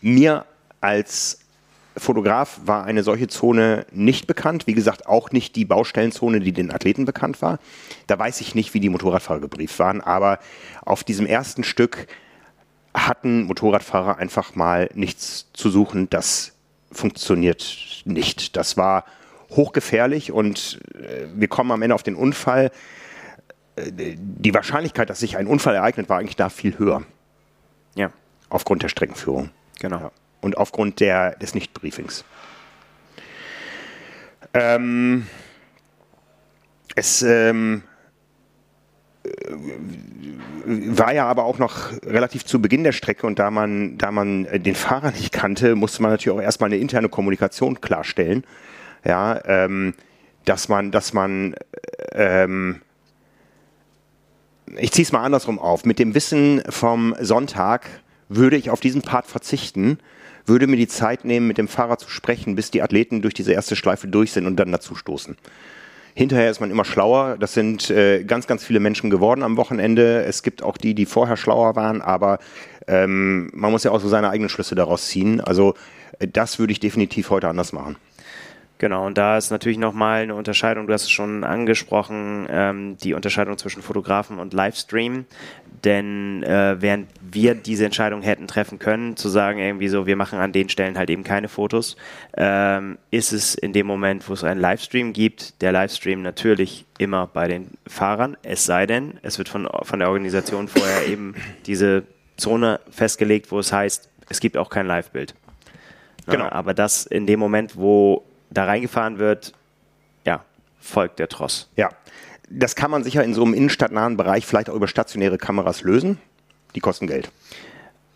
Mir als Fotograf war eine solche Zone nicht bekannt. Wie gesagt, auch nicht die Baustellenzone, die den Athleten bekannt war. Da weiß ich nicht, wie die Motorradfahrer gebrieft waren, aber auf diesem ersten Stück hatten Motorradfahrer einfach mal nichts zu suchen. Das funktioniert nicht. Das war hochgefährlich und äh, wir kommen am Ende auf den Unfall. Äh, die Wahrscheinlichkeit, dass sich ein Unfall ereignet, war eigentlich da viel höher. Ja. Aufgrund der Streckenführung. Genau. Ja. Und aufgrund der, des Nichtbriefings. Ähm, es ähm, war ja aber auch noch relativ zu Beginn der Strecke und da man, da man den Fahrer nicht kannte, musste man natürlich auch erstmal eine interne Kommunikation klarstellen. Ja, ähm, dass man, dass man, ähm, ich ziehe es mal andersrum auf. Mit dem Wissen vom Sonntag würde ich auf diesen Part verzichten, würde mir die Zeit nehmen, mit dem Fahrer zu sprechen, bis die Athleten durch diese erste Schleife durch sind und dann dazu stoßen. Hinterher ist man immer schlauer. Das sind äh, ganz, ganz viele Menschen geworden am Wochenende. Es gibt auch die, die vorher schlauer waren, aber ähm, man muss ja auch so seine eigenen Schlüsse daraus ziehen. Also äh, das würde ich definitiv heute anders machen. Genau, und da ist natürlich nochmal eine Unterscheidung, du hast es schon angesprochen, ähm, die Unterscheidung zwischen Fotografen und Livestream. Denn äh, während wir diese Entscheidung hätten treffen können, zu sagen, irgendwie so, wir machen an den Stellen halt eben keine Fotos, ähm, ist es in dem Moment, wo es einen Livestream gibt, der Livestream natürlich immer bei den Fahrern, es sei denn, es wird von, von der Organisation vorher eben diese Zone festgelegt, wo es heißt, es gibt auch kein Live-Bild. Genau. Aber das in dem Moment, wo da reingefahren wird, ja, folgt der Tross. Ja, das kann man sicher in so einem innenstadtnahen Bereich vielleicht auch über stationäre Kameras lösen. Die kosten Geld.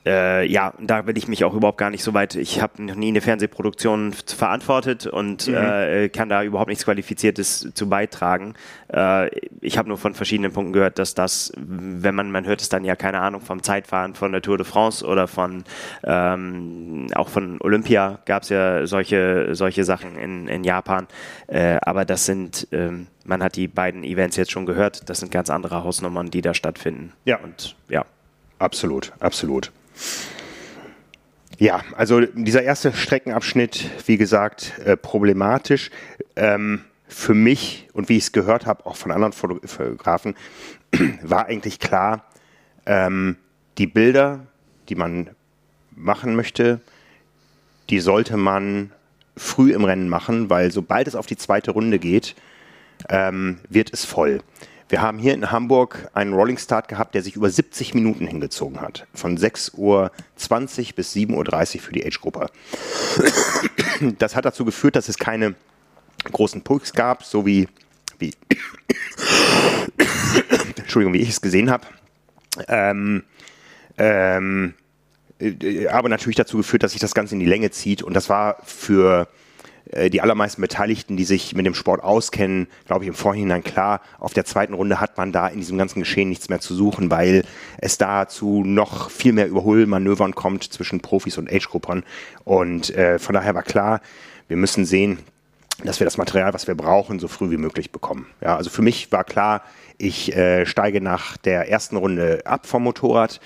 Äh, ja, da will ich mich auch überhaupt gar nicht so weit. Ich habe noch nie eine Fernsehproduktion verantwortet und mhm. äh, kann da überhaupt nichts Qualifiziertes zu beitragen. Äh, ich habe nur von verschiedenen Punkten gehört, dass das, wenn man, man hört es dann ja, keine Ahnung, vom Zeitfahren von der Tour de France oder von ähm, auch von Olympia gab es ja solche, solche Sachen in, in Japan. Äh, aber das sind, ähm, man hat die beiden Events jetzt schon gehört, das sind ganz andere Hausnummern, die da stattfinden. Ja. Und ja. Absolut, absolut. Ja, also dieser erste Streckenabschnitt, wie gesagt, äh, problematisch. Ähm, für mich und wie ich es gehört habe, auch von anderen Fotografen, war eigentlich klar, ähm, die Bilder, die man machen möchte, die sollte man früh im Rennen machen, weil sobald es auf die zweite Runde geht, ähm, wird es voll. Wir haben hier in Hamburg einen Rolling Start gehabt, der sich über 70 Minuten hingezogen hat. Von 6.20 Uhr bis 7.30 Uhr für die Age-Gruppe. Das hat dazu geführt, dass es keine großen Pulks gab, so wie, wie Entschuldigung, wie ich es gesehen habe. Ähm, ähm, äh, aber natürlich dazu geführt, dass sich das Ganze in die Länge zieht. Und das war für äh, die allermeisten Beteiligten, die sich mit dem Sport auskennen, glaube ich, im Vorhinein klar, auf der zweiten Runde hat man da in diesem ganzen Geschehen nichts mehr zu suchen, weil es dazu noch viel mehr Überholmanövern kommt zwischen Profis und Age-Gruppern. Und äh, von daher war klar, wir müssen sehen, dass wir das Material, was wir brauchen, so früh wie möglich bekommen. Ja, also für mich war klar, ich äh, steige nach der ersten Runde ab vom Motorrad.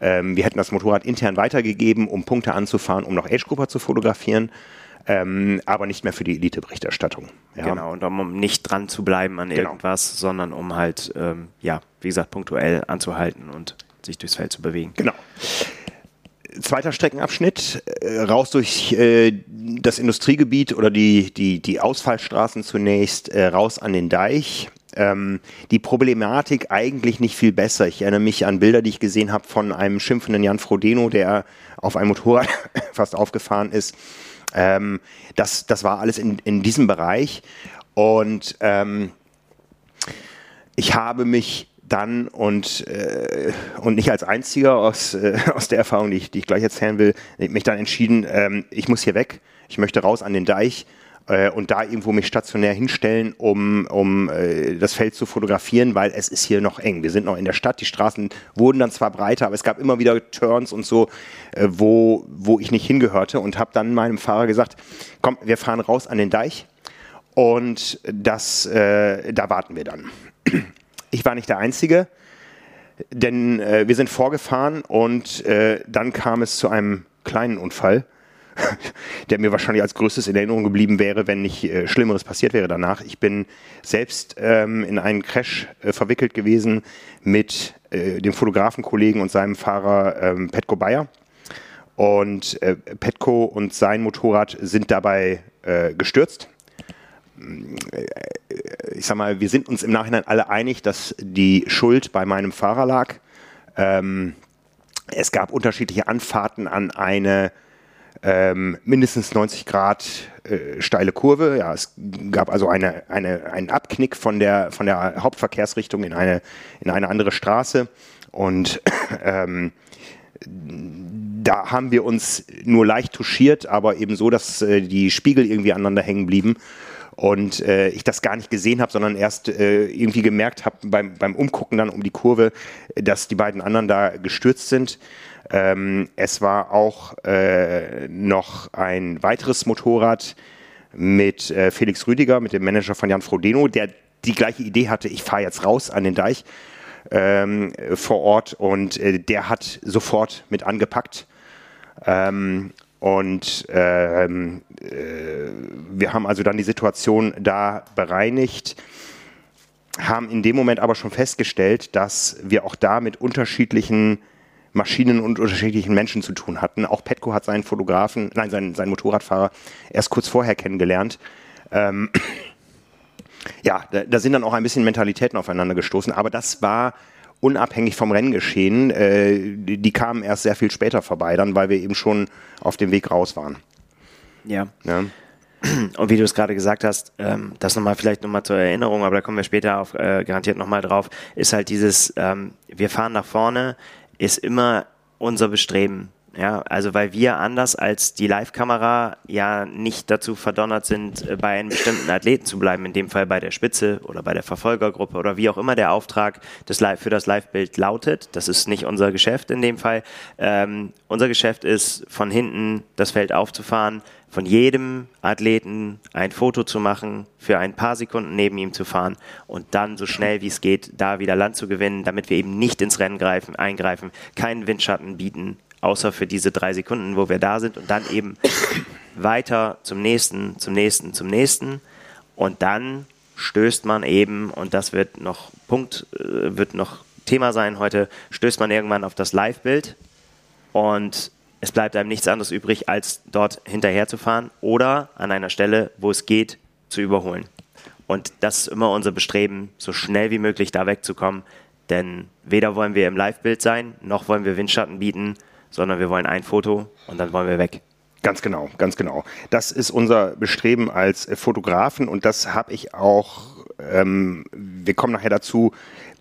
Ähm, wir hätten das Motorrad intern weitergegeben, um Punkte anzufahren, um noch Age-Grupper zu fotografieren ähm, aber nicht mehr für die Elite-Berichterstattung. Ja. Genau, und um nicht dran zu bleiben an genau. irgendwas, sondern um halt, ähm, ja, wie gesagt, punktuell anzuhalten und sich durchs Feld zu bewegen. Genau. Zweiter Streckenabschnitt, äh, raus durch äh, das Industriegebiet oder die, die, die Ausfallstraßen zunächst, äh, raus an den Deich. Ähm, die Problematik eigentlich nicht viel besser. Ich erinnere mich an Bilder, die ich gesehen habe von einem schimpfenden Jan Frodeno, der auf einem Motorrad fast aufgefahren ist. Ähm, das, das war alles in, in diesem Bereich. Und ähm, ich habe mich dann und, äh, und nicht als einziger aus, äh, aus der Erfahrung, die ich, die ich gleich erzählen will, mich dann entschieden, ähm, ich muss hier weg, ich möchte raus an den Deich äh, und da irgendwo mich stationär hinstellen, um, um äh, das Feld zu fotografieren, weil es ist hier noch eng. Wir sind noch in der Stadt, die Straßen wurden dann zwar breiter, aber es gab immer wieder Turns und so, äh, wo, wo ich nicht hingehörte und habe dann meinem Fahrer gesagt, komm, wir fahren raus an den Deich und das, äh, da warten wir dann. Ich war nicht der Einzige, denn äh, wir sind vorgefahren und äh, dann kam es zu einem kleinen Unfall der mir wahrscheinlich als größtes in Erinnerung geblieben wäre, wenn nicht äh, Schlimmeres passiert wäre danach. Ich bin selbst ähm, in einen Crash äh, verwickelt gewesen mit äh, dem Fotografenkollegen und seinem Fahrer ähm, Petko Bayer. Und äh, Petko und sein Motorrad sind dabei äh, gestürzt. Äh, ich sag mal, wir sind uns im Nachhinein alle einig, dass die Schuld bei meinem Fahrer lag. Ähm, es gab unterschiedliche Anfahrten an eine ähm, mindestens 90 Grad äh, steile Kurve. Ja, es gab also eine, eine, einen Abknick von der, von der Hauptverkehrsrichtung in eine, in eine andere Straße. Und ähm, da haben wir uns nur leicht touchiert, aber eben so, dass äh, die Spiegel irgendwie aneinander hängen blieben und äh, ich das gar nicht gesehen habe, sondern erst äh, irgendwie gemerkt habe beim, beim Umgucken dann um die Kurve, dass die beiden anderen da gestürzt sind. Ähm, es war auch äh, noch ein weiteres Motorrad mit äh, Felix Rüdiger, mit dem Manager von Jan Frodeno, der die gleiche Idee hatte, ich fahre jetzt raus an den Deich ähm, vor Ort und äh, der hat sofort mit angepackt. Ähm, und ähm, äh, wir haben also dann die Situation da bereinigt, haben in dem Moment aber schon festgestellt, dass wir auch da mit unterschiedlichen Maschinen und unterschiedlichen Menschen zu tun hatten. Auch Petko hat seinen Fotografen, nein, seinen, seinen Motorradfahrer erst kurz vorher kennengelernt. Ähm, ja, da, da, sind dann auch ein bisschen Mentalitäten aufeinander gestoßen, aber das war unabhängig vom Renngeschehen. Äh, die, die, kamen erst sehr viel später vorbei, dann, weil wir eben schon auf dem Weg raus waren. Ja. ja. Und wie du es gerade gesagt hast, ähm, das nochmal vielleicht nochmal zur Erinnerung, aber da kommen wir später auf, äh, garantiert nochmal drauf, ist halt dieses, ähm, wir fahren nach vorne, ist immer unser Bestreben. Ja, also weil wir anders als die Live-Kamera ja nicht dazu verdonnert sind, äh, bei einem bestimmten Athleten zu bleiben, in dem Fall bei der Spitze oder bei der Verfolgergruppe oder wie auch immer der Auftrag des Live für das Live-Bild lautet. Das ist nicht unser Geschäft in dem Fall. Ähm, unser Geschäft ist, von hinten das Feld aufzufahren, von jedem Athleten ein Foto zu machen, für ein paar Sekunden neben ihm zu fahren und dann so schnell wie es geht, da wieder Land zu gewinnen, damit wir eben nicht ins Rennen greifen, eingreifen, keinen Windschatten bieten, außer für diese drei Sekunden, wo wir da sind und dann eben weiter zum nächsten, zum nächsten, zum nächsten. Und dann stößt man eben, und das wird noch Punkt, äh, wird noch Thema sein heute, stößt man irgendwann auf das Live-Bild und es bleibt einem nichts anderes übrig, als dort hinterher zu fahren oder an einer Stelle, wo es geht, zu überholen. Und das ist immer unser Bestreben, so schnell wie möglich da wegzukommen. Denn weder wollen wir im Live-Bild sein, noch wollen wir Windschatten bieten, sondern wir wollen ein Foto und dann wollen wir weg. Ganz genau, ganz genau. Das ist unser Bestreben als Fotografen und das habe ich auch, ähm, wir kommen nachher dazu,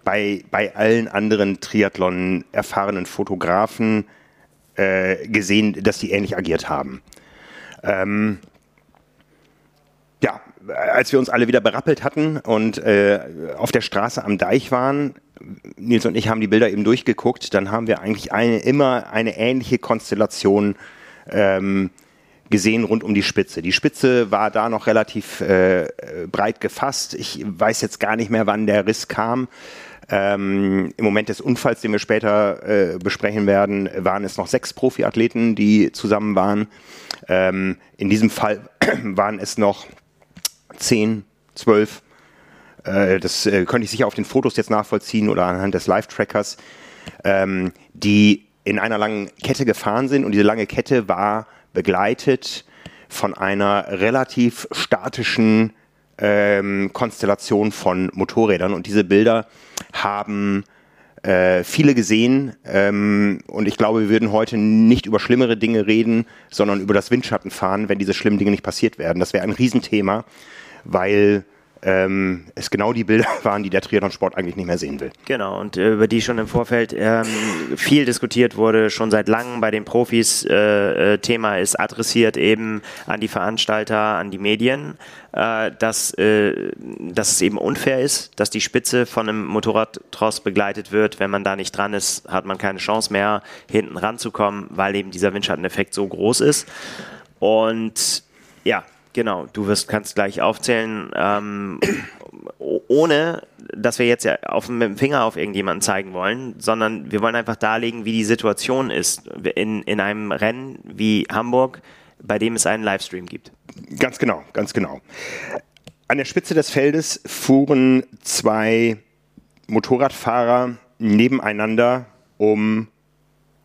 bei, bei allen anderen Triathlon erfahrenen Fotografen äh, gesehen, dass die ähnlich agiert haben. Ähm, ja, als wir uns alle wieder berappelt hatten und äh, auf der Straße am Deich waren, Nils und ich haben die Bilder eben durchgeguckt, dann haben wir eigentlich eine, immer eine ähnliche Konstellation ähm, gesehen rund um die Spitze. Die Spitze war da noch relativ äh, breit gefasst. Ich weiß jetzt gar nicht mehr, wann der Riss kam. Ähm, Im Moment des Unfalls, den wir später äh, besprechen werden, waren es noch sechs Profiathleten, die zusammen waren. Ähm, in diesem Fall waren es noch zehn, zwölf. Äh, das äh, könnte ich sicher auf den Fotos jetzt nachvollziehen oder anhand des Live-Trackers, ähm, die in einer langen Kette gefahren sind. Und diese lange Kette war begleitet von einer relativ statischen ähm, Konstellation von Motorrädern. Und diese Bilder haben äh, viele gesehen. Ähm, und ich glaube, wir würden heute nicht über schlimmere Dinge reden, sondern über das Windschattenfahren, wenn diese schlimmen Dinge nicht passiert werden. Das wäre ein Riesenthema, weil ähm, es genau die Bilder waren, die der Triathlon-Sport eigentlich nicht mehr sehen will. Genau, und äh, über die schon im Vorfeld ähm, viel diskutiert wurde, schon seit langem bei den Profis. Äh, äh, Thema ist adressiert eben an die Veranstalter, an die Medien, äh, dass, äh, dass es eben unfair ist, dass die Spitze von einem Motorradtross begleitet wird. Wenn man da nicht dran ist, hat man keine Chance mehr, hinten ranzukommen, weil eben dieser Windschatteneffekt so groß ist. Und ja, Genau, du wirst, kannst gleich aufzählen, ähm, ohne dass wir jetzt auf, mit dem Finger auf irgendjemanden zeigen wollen, sondern wir wollen einfach darlegen, wie die Situation ist. In, in einem Rennen wie Hamburg bei dem es einen Livestream gibt. Ganz genau, ganz genau. An der Spitze des Feldes fuhren zwei Motorradfahrer nebeneinander, um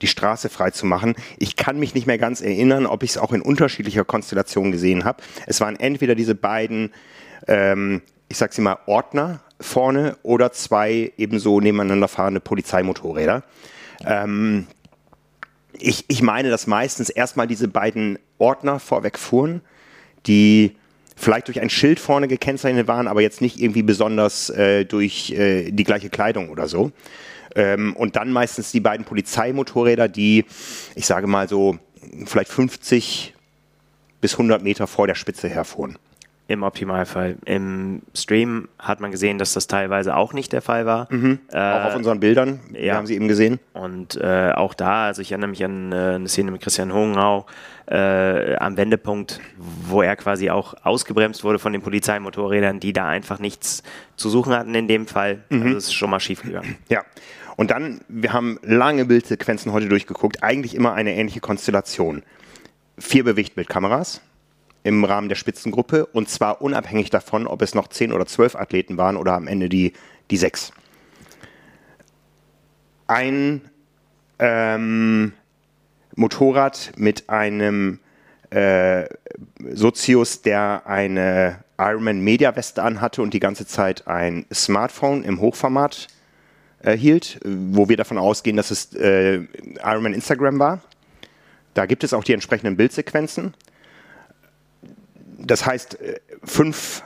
die Straße frei zu machen. Ich kann mich nicht mehr ganz erinnern, ob ich es auch in unterschiedlicher Konstellation gesehen habe. Es waren entweder diese beiden, ähm, ich sag's mal, Ordner vorne oder zwei ebenso nebeneinander fahrende Polizeimotorräder. Ähm, ich, ich meine, dass meistens erstmal diese beiden Ordner vorweg fuhren, die vielleicht durch ein Schild vorne gekennzeichnet waren, aber jetzt nicht irgendwie besonders äh, durch äh, die gleiche Kleidung oder so. Ähm, und dann meistens die beiden Polizeimotorräder, die, ich sage mal so, vielleicht 50 bis 100 Meter vor der Spitze herfuhren. Im Optimalfall. Im Stream hat man gesehen, dass das teilweise auch nicht der Fall war. Mhm. Äh, auch auf unseren Bildern, ja. haben sie eben gesehen. Und äh, auch da, also ich erinnere mich an äh, eine Szene mit Christian Hohenau äh, am Wendepunkt, wo er quasi auch ausgebremst wurde von den Polizeimotorrädern, die da einfach nichts zu suchen hatten in dem Fall. Mhm. Also es ist schon mal schief gegangen. Ja. Und dann, wir haben lange Bildsequenzen heute durchgeguckt, eigentlich immer eine ähnliche Konstellation. Vier Bewegtbildkameras im Rahmen der Spitzengruppe und zwar unabhängig davon, ob es noch zehn oder zwölf Athleten waren oder am Ende die, die sechs. Ein ähm, Motorrad mit einem äh, Sozius, der eine Ironman Media Weste anhatte und die ganze Zeit ein Smartphone im Hochformat hielt, wo wir davon ausgehen, dass es äh, Ironman Instagram war. Da gibt es auch die entsprechenden Bildsequenzen das heißt, äh, fünf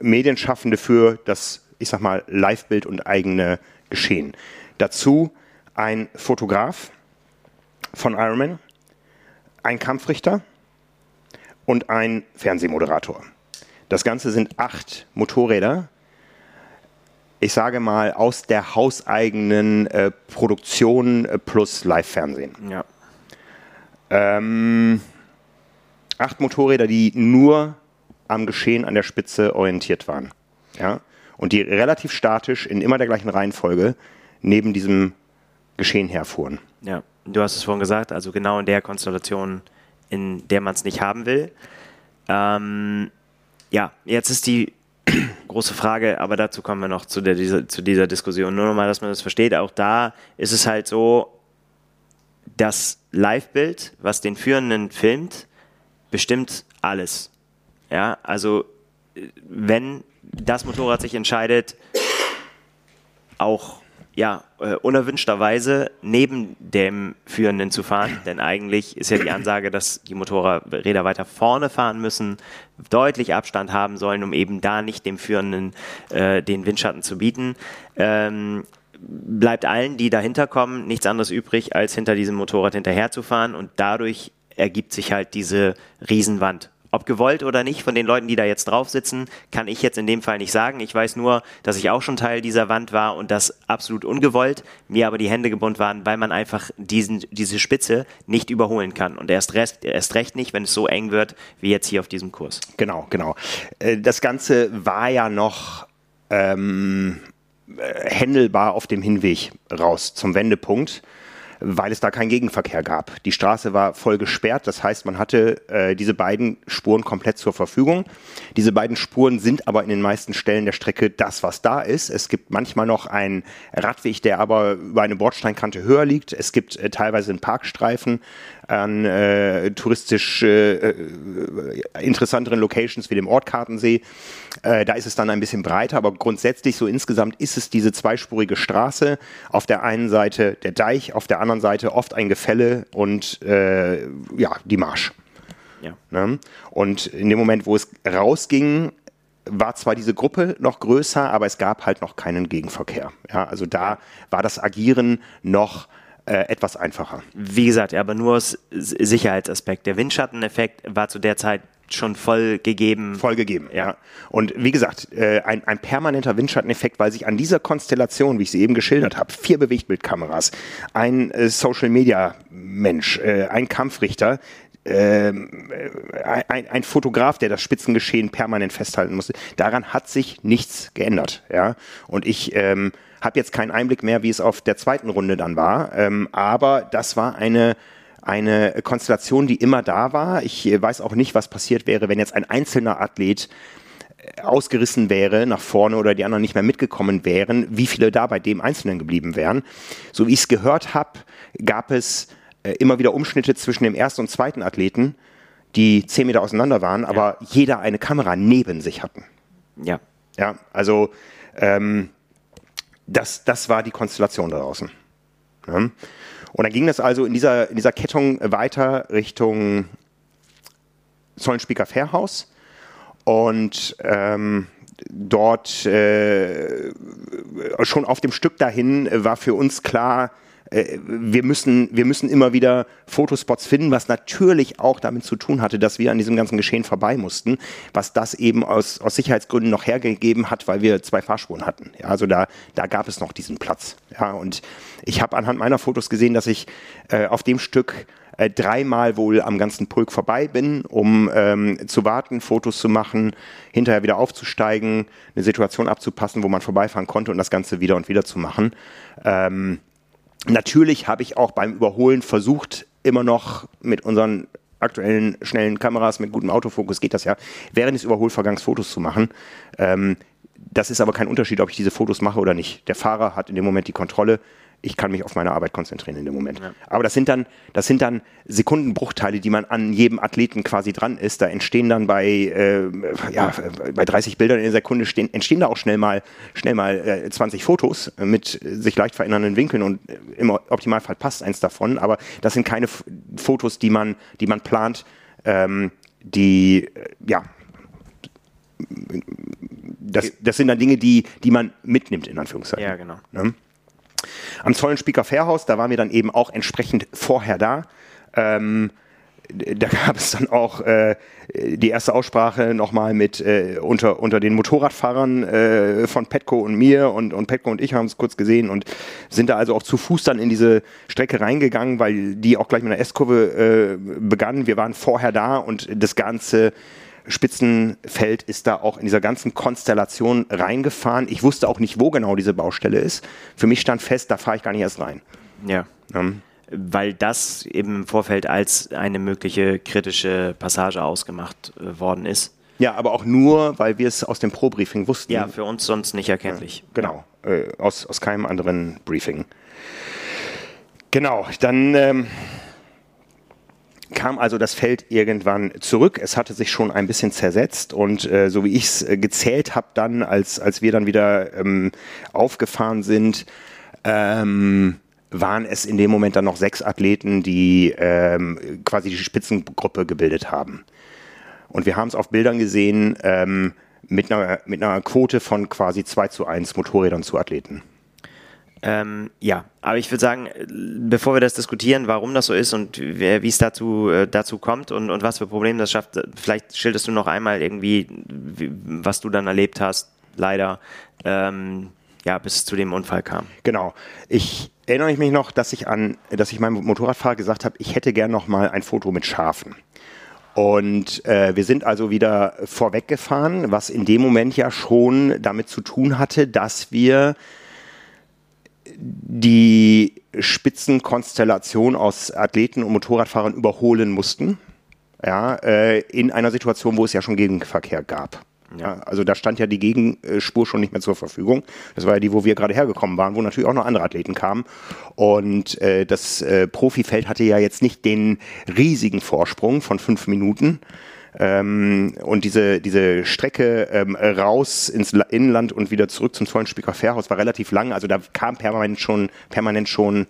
Medienschaffende für das, ich sag mal, Live-Bild und eigene Geschehen. Dazu ein Fotograf von Ironman, ein Kampfrichter und ein Fernsehmoderator. Das Ganze sind acht Motorräder. Ich sage mal aus der hauseigenen äh, Produktion äh, plus Live-Fernsehen. Ja. Ähm, acht Motorräder, die nur am Geschehen an der Spitze orientiert waren. Ja? Und die relativ statisch in immer der gleichen Reihenfolge neben diesem Geschehen herfuhren. Ja, du hast es vorhin gesagt, also genau in der Konstellation, in der man es nicht haben will. Ähm, ja, jetzt ist die große Frage, aber dazu kommen wir noch zu, der, dieser, zu dieser Diskussion. Nur nochmal, dass man das versteht. Auch da ist es halt so, das Live-Bild, was den Führenden filmt, bestimmt alles. Ja, also wenn das Motorrad sich entscheidet, auch ja, äh, unerwünschterweise neben dem Führenden zu fahren, denn eigentlich ist ja die Ansage, dass die Motorräder weiter vorne fahren müssen, deutlich Abstand haben sollen, um eben da nicht dem Führenden äh, den Windschatten zu bieten. Ähm, bleibt allen, die dahinter kommen, nichts anderes übrig, als hinter diesem Motorrad hinterherzufahren und dadurch ergibt sich halt diese Riesenwand. Ob gewollt oder nicht von den Leuten, die da jetzt drauf sitzen, kann ich jetzt in dem Fall nicht sagen. Ich weiß nur, dass ich auch schon Teil dieser Wand war und das absolut ungewollt, mir aber die Hände gebunden waren, weil man einfach diesen, diese Spitze nicht überholen kann. Und erst, recht, erst recht nicht, wenn es so eng wird, wie jetzt hier auf diesem Kurs. Genau, genau. Äh, das Ganze war ja noch ähm, äh, händelbar auf dem Hinweg raus zum Wendepunkt weil es da keinen Gegenverkehr gab. Die Straße war voll gesperrt, das heißt, man hatte äh, diese beiden Spuren komplett zur Verfügung. Diese beiden Spuren sind aber in den meisten Stellen der Strecke das, was da ist. Es gibt manchmal noch einen Radweg, der aber über eine Bordsteinkante höher liegt. Es gibt äh, teilweise einen Parkstreifen an äh, touristisch äh, interessanteren Locations wie dem Ortkartensee. Äh, da ist es dann ein bisschen breiter, aber grundsätzlich so insgesamt ist es diese zweispurige Straße. Auf der einen Seite der Deich, auf der anderen Seite oft ein Gefälle und äh, ja, die Marsch. Ja. Ne? Und in dem Moment, wo es rausging, war zwar diese Gruppe noch größer, aber es gab halt noch keinen Gegenverkehr. Ja, also da war das Agieren noch äh, etwas einfacher. Wie gesagt, aber nur aus Sicherheitsaspekt. Der Windschatteneffekt war zu der Zeit schon voll gegeben. Voll gegeben, ja. Und wie gesagt, äh, ein, ein permanenter Windschatteneffekt, weil sich an dieser Konstellation, wie ich sie eben geschildert habe, vier Bewegtbildkameras, ein äh, Social Media Mensch, äh, ein Kampfrichter, ähm, äh, ein, ein, Fotograf, der das Spitzengeschehen permanent festhalten musste. Daran hat sich nichts geändert. Ja? Und ich ähm, habe jetzt keinen Einblick mehr, wie es auf der zweiten Runde dann war. Ähm, aber das war eine eine Konstellation, die immer da war. Ich weiß auch nicht, was passiert wäre, wenn jetzt ein einzelner Athlet äh, ausgerissen wäre nach vorne oder die anderen nicht mehr mitgekommen wären, wie viele da bei dem Einzelnen geblieben wären. So wie ich es gehört habe, gab es äh, immer wieder Umschnitte zwischen dem ersten und zweiten Athleten, die zehn Meter auseinander waren, aber ja. jeder eine Kamera neben sich hatten. Ja. Ja, also ähm, das, das war die Konstellation da draußen. Ja. Und dann ging das also in dieser, in dieser Kettung weiter Richtung Zollenspieker Fairhaus. Und ähm, dort äh, schon auf dem Stück dahin war für uns klar, äh, wir müssen, wir müssen immer wieder Fotospots finden, was natürlich auch damit zu tun hatte, dass wir an diesem ganzen Geschehen vorbei mussten, was das eben aus, aus Sicherheitsgründen noch hergegeben hat, weil wir zwei Fahrspuren hatten. Ja, also da, da gab es noch diesen Platz. Ja, und ich habe anhand meiner Fotos gesehen, dass ich äh, auf dem Stück äh, dreimal wohl am ganzen Pulk vorbei bin, um ähm, zu warten, Fotos zu machen, hinterher wieder aufzusteigen, eine Situation abzupassen, wo man vorbeifahren konnte und das Ganze wieder und wieder zu machen. Ähm, Natürlich habe ich auch beim Überholen versucht, immer noch mit unseren aktuellen schnellen Kameras mit gutem Autofokus geht das ja, während des Überholvergangs Fotos zu machen. Ähm, das ist aber kein Unterschied, ob ich diese Fotos mache oder nicht. Der Fahrer hat in dem Moment die Kontrolle ich kann mich auf meine Arbeit konzentrieren in dem Moment. Ja. Aber das sind dann, das sind dann Sekundenbruchteile, die man an jedem Athleten quasi dran ist. Da entstehen dann bei, äh, ja, bei 30 Bildern in der Sekunde stehen, entstehen da auch schnell mal, schnell mal äh, 20 Fotos mit sich leicht verändernden Winkeln und im Optimalfall passt eins davon. Aber das sind keine F Fotos, die man, die man plant, ähm, die, äh, ja, das, das sind dann Dinge, die, die man mitnimmt, in Anführungszeichen. Ja, genau. Ne? Am Zollenspieker Fairhaus, da waren wir dann eben auch entsprechend vorher da. Ähm, da gab es dann auch äh, die erste Aussprache nochmal mit äh, unter, unter den Motorradfahrern äh, von Petco und mir und, und Petco und ich haben es kurz gesehen und sind da also auch zu Fuß dann in diese Strecke reingegangen, weil die auch gleich mit einer S-Kurve äh, begann. Wir waren vorher da und das Ganze Spitzenfeld ist da auch in dieser ganzen Konstellation reingefahren. Ich wusste auch nicht, wo genau diese Baustelle ist. Für mich stand fest, da fahre ich gar nicht erst rein. Ja. Ähm. Weil das eben im Vorfeld als eine mögliche kritische Passage ausgemacht äh, worden ist. Ja, aber auch nur, weil wir es aus dem Pro-Briefing wussten. Ja, für uns sonst nicht erkenntlich. Genau, äh, aus, aus keinem anderen Briefing. Genau, dann ähm, kam also das Feld irgendwann zurück. Es hatte sich schon ein bisschen zersetzt und äh, so wie ich es äh, gezählt habe dann, als, als wir dann wieder ähm, aufgefahren sind, ähm, waren es in dem Moment dann noch sechs Athleten, die ähm, quasi die Spitzengruppe gebildet haben. Und wir haben es auf Bildern gesehen ähm, mit, einer, mit einer Quote von quasi 2 zu 1 Motorrädern zu Athleten. Ähm, ja, aber ich würde sagen, bevor wir das diskutieren, warum das so ist und wie es dazu, äh, dazu kommt und, und was für Probleme das schafft, vielleicht schilderst du noch einmal irgendwie, wie, was du dann erlebt hast, leider, ähm, ja, bis es zu dem Unfall kam. Genau. Ich erinnere mich noch, dass ich an, dass ich meinem Motorradfahrer gesagt habe, ich hätte gern noch mal ein Foto mit Schafen. Und äh, wir sind also wieder vorweggefahren, was in dem Moment ja schon damit zu tun hatte, dass wir die Spitzenkonstellation aus Athleten und Motorradfahrern überholen mussten. Ja, äh, in einer Situation, wo es ja schon Gegenverkehr gab. Ja, also da stand ja die Gegenspur schon nicht mehr zur Verfügung. Das war ja die, wo wir gerade hergekommen waren, wo natürlich auch noch andere Athleten kamen. Und äh, das äh, Profifeld hatte ja jetzt nicht den riesigen Vorsprung von fünf Minuten, ähm, und diese, diese Strecke ähm, raus ins Inland und wieder zurück zum Zollenspieker Fährhaus war relativ lang. Also da kam permanent schon, permanent schon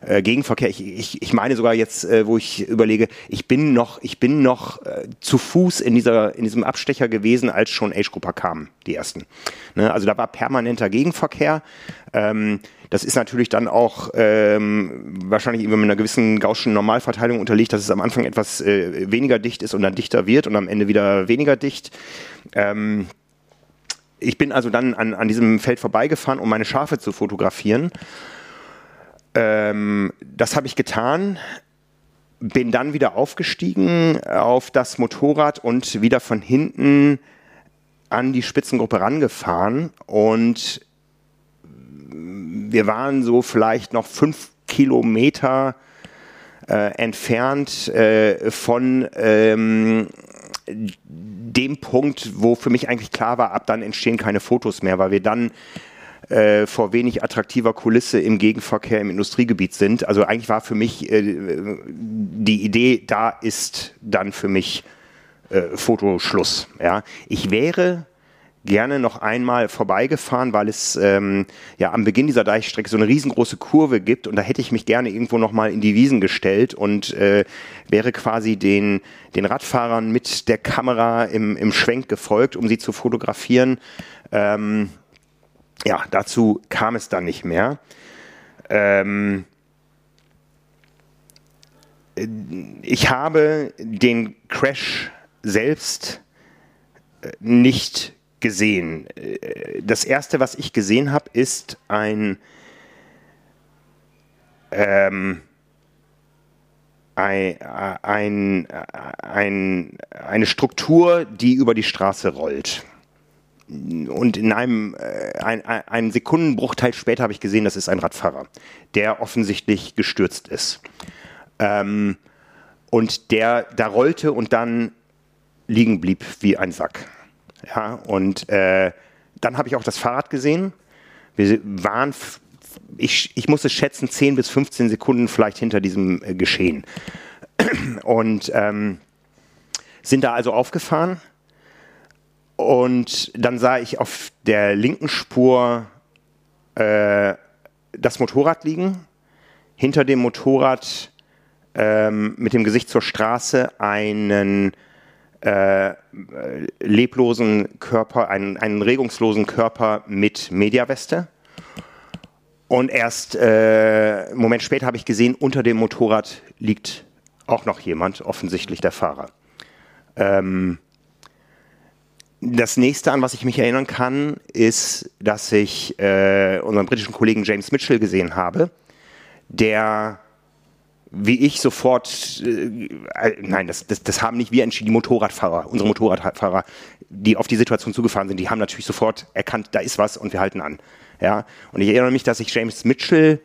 äh, Gegenverkehr. Ich, ich, ich meine sogar jetzt, äh, wo ich überlege, ich bin noch, ich bin noch äh, zu Fuß in, dieser, in diesem Abstecher gewesen, als schon Age-Grupper kamen, die ersten. Ne? Also da war permanenter Gegenverkehr. Ähm, das ist natürlich dann auch ähm, wahrscheinlich mit einer gewissen gaußschen Normalverteilung unterlegt, dass es am Anfang etwas äh, weniger dicht ist und dann dichter wird und am Ende wieder weniger dicht. Ähm, ich bin also dann an, an diesem Feld vorbeigefahren, um meine Schafe zu fotografieren. Ähm, das habe ich getan, bin dann wieder aufgestiegen auf das Motorrad und wieder von hinten an die Spitzengruppe rangefahren und wir waren so vielleicht noch fünf Kilometer äh, entfernt äh, von ähm, dem Punkt, wo für mich eigentlich klar war, ab dann entstehen keine Fotos mehr, weil wir dann äh, vor wenig attraktiver Kulisse im Gegenverkehr im Industriegebiet sind. Also eigentlich war für mich äh, die Idee, da ist dann für mich äh, Fotoschluss. Ja. Ich wäre gerne noch einmal vorbeigefahren, weil es ähm, ja am Beginn dieser Deichstrecke so eine riesengroße Kurve gibt und da hätte ich mich gerne irgendwo noch mal in die Wiesen gestellt und äh, wäre quasi den, den Radfahrern mit der Kamera im, im Schwenk gefolgt, um sie zu fotografieren. Ähm, ja, dazu kam es dann nicht mehr. Ähm, ich habe den Crash selbst äh, nicht gesehen. Äh, das erste, was ich gesehen habe, ist ein, ähm, ein, ein, ein, eine Struktur, die über die Straße rollt und in einem äh, ein, ein Sekundenbruchteil später habe ich gesehen, das ist ein Radfahrer, der offensichtlich gestürzt ist. Ähm, und der da rollte und dann liegen blieb wie ein Sack. Ja, und äh, dann habe ich auch das Fahrrad gesehen. Wir waren, ich, ich muss es schätzen, 10 bis 15 Sekunden vielleicht hinter diesem äh, Geschehen. Und ähm, sind da also aufgefahren und dann sah ich auf der linken Spur äh, das Motorrad liegen. Hinter dem Motorrad ähm, mit dem Gesicht zur Straße einen äh, leblosen Körper, einen, einen regungslosen Körper mit Mediaweste. Und erst äh, einen Moment später habe ich gesehen, unter dem Motorrad liegt auch noch jemand, offensichtlich der Fahrer. Ähm, das nächste, an was ich mich erinnern kann, ist, dass ich äh, unseren britischen Kollegen James Mitchell gesehen habe, der wie ich sofort, äh, äh, nein, das, das, das haben nicht wir entschieden, die Motorradfahrer, unsere Motorradfahrer, die auf die Situation zugefahren sind, die haben natürlich sofort erkannt, da ist was und wir halten an. Ja? Und ich erinnere mich, dass ich James Mitchell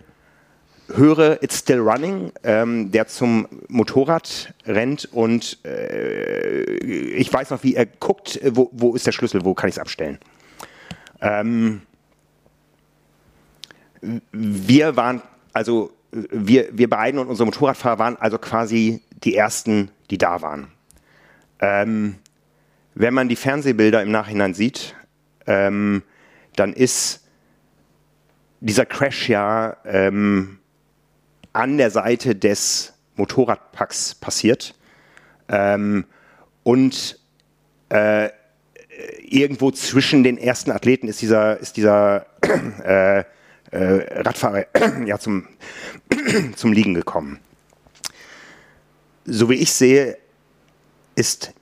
höre It's Still Running, ähm, der zum Motorrad rennt und äh, ich weiß noch, wie er guckt, wo, wo ist der Schlüssel, wo kann ich es abstellen. Ähm, wir waren, also wir, wir beiden und unsere Motorradfahrer waren also quasi die Ersten, die da waren. Ähm, wenn man die Fernsehbilder im Nachhinein sieht, ähm, dann ist dieser Crash ja ähm, an der Seite des Motorradpacks passiert. Ähm, und äh, irgendwo zwischen den ersten Athleten ist dieser, ist dieser äh, äh, Radfahrer ja, zum, zum Liegen gekommen. So wie ich sehe, ist,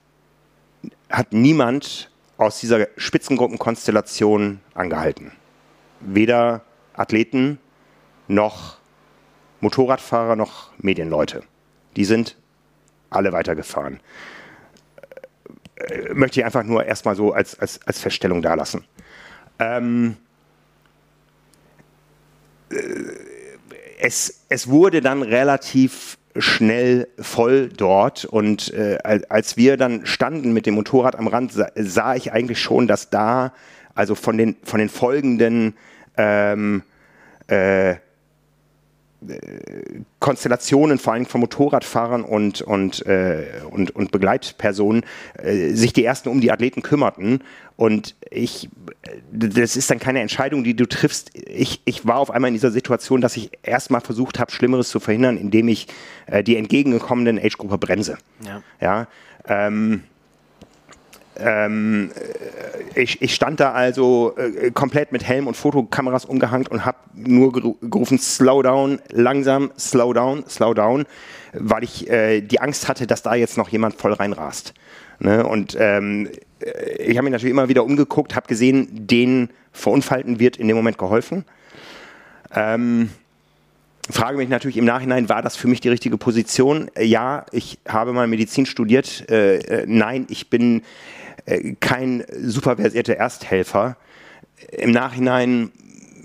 hat niemand aus dieser Spitzengruppenkonstellation angehalten. Weder Athleten noch Motorradfahrer noch Medienleute. Die sind alle weitergefahren. Äh, möchte ich einfach nur erstmal so als, als, als Feststellung dalassen. Ähm, äh, es, es wurde dann relativ schnell voll dort und äh, als wir dann standen mit dem Motorrad am Rand, sah, sah ich eigentlich schon, dass da, also von den, von den folgenden ähm, äh, Konstellationen, vor allem von Motorradfahrern und, und, äh, und, und Begleitpersonen, äh, sich die ersten um die Athleten kümmerten. Und ich, das ist dann keine Entscheidung, die du triffst. Ich, ich war auf einmal in dieser Situation, dass ich erstmal versucht habe, Schlimmeres zu verhindern, indem ich äh, die entgegengekommenen Age-Gruppe bremse. Ja. ja ähm, ähm, äh, ich, ich, stand da also äh, komplett mit Helm und Fotokameras umgehangen und habe nur gerufen, slow down, langsam, slow down, slow down, weil ich äh, die Angst hatte, dass da jetzt noch jemand voll reinrast. Ne? Und ähm, äh, ich habe mich natürlich immer wieder umgeguckt, habe gesehen, den Verunfallten wird in dem Moment geholfen. Ähm, frage mich natürlich im Nachhinein, war das für mich die richtige Position? Ja, ich habe mal Medizin studiert. Äh, äh, nein, ich bin äh, kein superversierter Ersthelfer. Im Nachhinein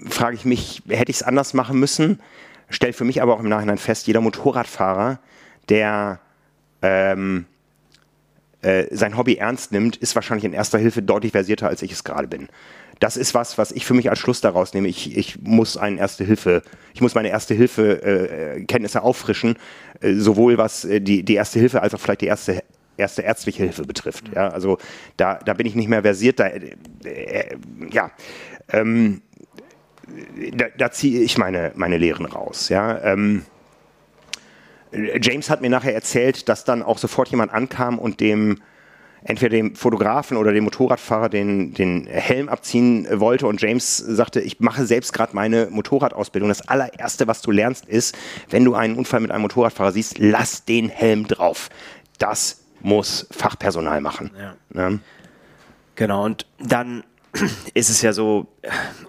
frage ich mich, hätte ich es anders machen müssen? stelle für mich aber auch im Nachhinein fest, jeder Motorradfahrer, der ähm, äh, sein Hobby ernst nimmt, ist wahrscheinlich in erster Hilfe deutlich versierter, als ich es gerade bin. Das ist was, was ich für mich als Schluss daraus nehme. Ich, ich muss eine erste Hilfe, ich muss meine erste Hilfe äh, Kenntnisse auffrischen, äh, sowohl was äh, die, die erste Hilfe als auch vielleicht die erste erste ärztliche Hilfe betrifft. Ja, also da, da bin ich nicht mehr versiert. Da, äh, äh, ja, ähm, da, da ziehe ich meine, meine Lehren raus. Ja, ähm, James hat mir nachher erzählt, dass dann auch sofort jemand ankam und dem entweder dem Fotografen oder dem Motorradfahrer den, den Helm abziehen wollte und James sagte, ich mache selbst gerade meine Motorradausbildung. Das allererste, was du lernst, ist, wenn du einen Unfall mit einem Motorradfahrer siehst, lass den Helm drauf. Das muss Fachpersonal machen. Ja. Ne? Genau, und dann ist es ja so,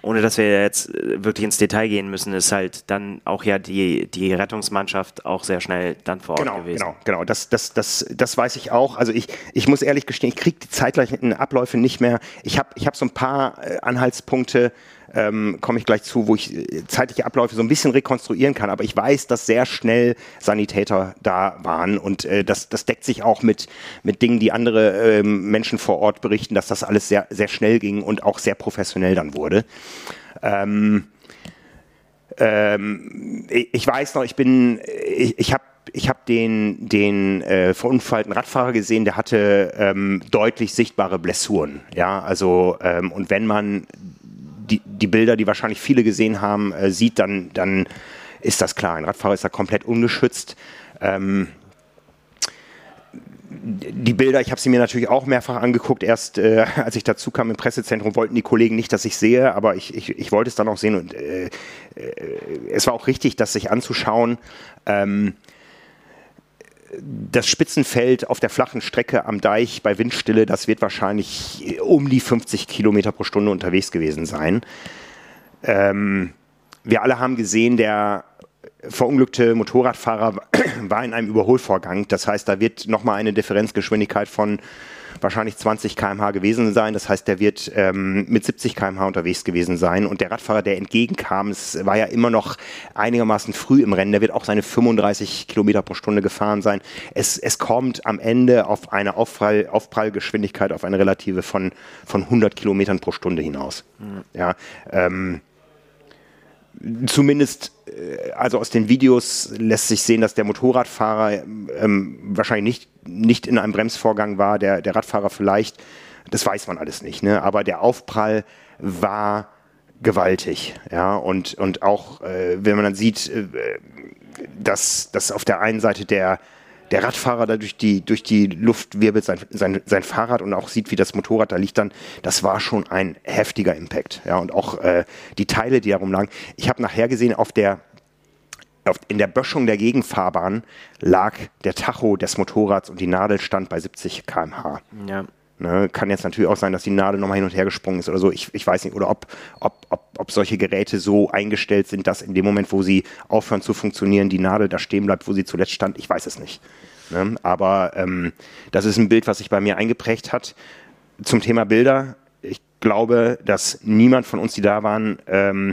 ohne dass wir jetzt wirklich ins Detail gehen müssen, ist halt dann auch ja die, die Rettungsmannschaft auch sehr schnell dann vor Ort genau, gewesen. Genau, genau, das, das, das, das weiß ich auch. Also ich, ich muss ehrlich gestehen, ich kriege die zeitgleichen Abläufe nicht mehr. Ich habe ich hab so ein paar äh, Anhaltspunkte, ähm, komme ich gleich zu, wo ich äh, zeitliche Abläufe so ein bisschen rekonstruieren kann. Aber ich weiß, dass sehr schnell Sanitäter da waren und äh, das, das deckt sich auch mit, mit Dingen, die andere ähm, Menschen vor Ort berichten, dass das alles sehr, sehr schnell ging und auch sehr professionell dann wurde. Ähm, ähm, ich weiß noch, ich bin, ich, ich habe ich habe den, den äh, verunfallten Radfahrer gesehen, der hatte ähm, deutlich sichtbare Blessuren. Ja, also ähm, und wenn man die, die Bilder, die wahrscheinlich viele gesehen haben, äh, sieht, dann, dann ist das klar. Ein Radfahrer ist da komplett ungeschützt. Ähm, die Bilder, ich habe sie mir natürlich auch mehrfach angeguckt. Erst äh, als ich dazu kam im Pressezentrum, wollten die Kollegen nicht, dass ich sehe, aber ich, ich, ich wollte es dann auch sehen und äh, äh, es war auch richtig, das sich anzuschauen. Ähm, das Spitzenfeld auf der flachen Strecke am Deich bei Windstille, das wird wahrscheinlich um die 50 Kilometer pro Stunde unterwegs gewesen sein. Ähm, wir alle haben gesehen, der verunglückte Motorradfahrer war in einem Überholvorgang. Das heißt, da wird nochmal eine Differenzgeschwindigkeit von wahrscheinlich 20 km/h gewesen sein. Das heißt, der wird ähm, mit 70 km/h unterwegs gewesen sein. Und der Radfahrer, der entgegenkam, es war ja immer noch einigermaßen früh im Rennen, der wird auch seine 35 Kilometer pro Stunde gefahren sein. Es, es kommt am Ende auf eine Aufprall, Aufprallgeschwindigkeit, auf eine relative von, von 100 Kilometern pro Stunde hinaus. Mhm. Ja, ähm, zumindest, äh, also aus den Videos lässt sich sehen, dass der Motorradfahrer ähm, wahrscheinlich nicht, nicht in einem Bremsvorgang war, der, der Radfahrer vielleicht, das weiß man alles nicht, ne? aber der Aufprall war gewaltig, ja, und, und auch, äh, wenn man dann sieht, äh, dass, dass auf der einen Seite der, der Radfahrer da durch die, durch die Luft wirbelt sein, sein, sein Fahrrad und auch sieht, wie das Motorrad da liegt dann, das war schon ein heftiger Impact. Ja, und auch äh, die Teile, die darum lagen. Ich habe nachher gesehen, auf der in der Böschung der Gegenfahrbahn lag der Tacho des Motorrads und die Nadel stand bei 70 km/h. Ja. Ne, kann jetzt natürlich auch sein, dass die Nadel nochmal hin und her gesprungen ist oder so. Ich, ich weiß nicht. Oder ob, ob, ob, ob solche Geräte so eingestellt sind, dass in dem Moment, wo sie aufhören zu funktionieren, die Nadel da stehen bleibt, wo sie zuletzt stand. Ich weiß es nicht. Ne? Aber ähm, das ist ein Bild, was sich bei mir eingeprägt hat. Zum Thema Bilder. Ich glaube, dass niemand von uns, die da waren, ähm,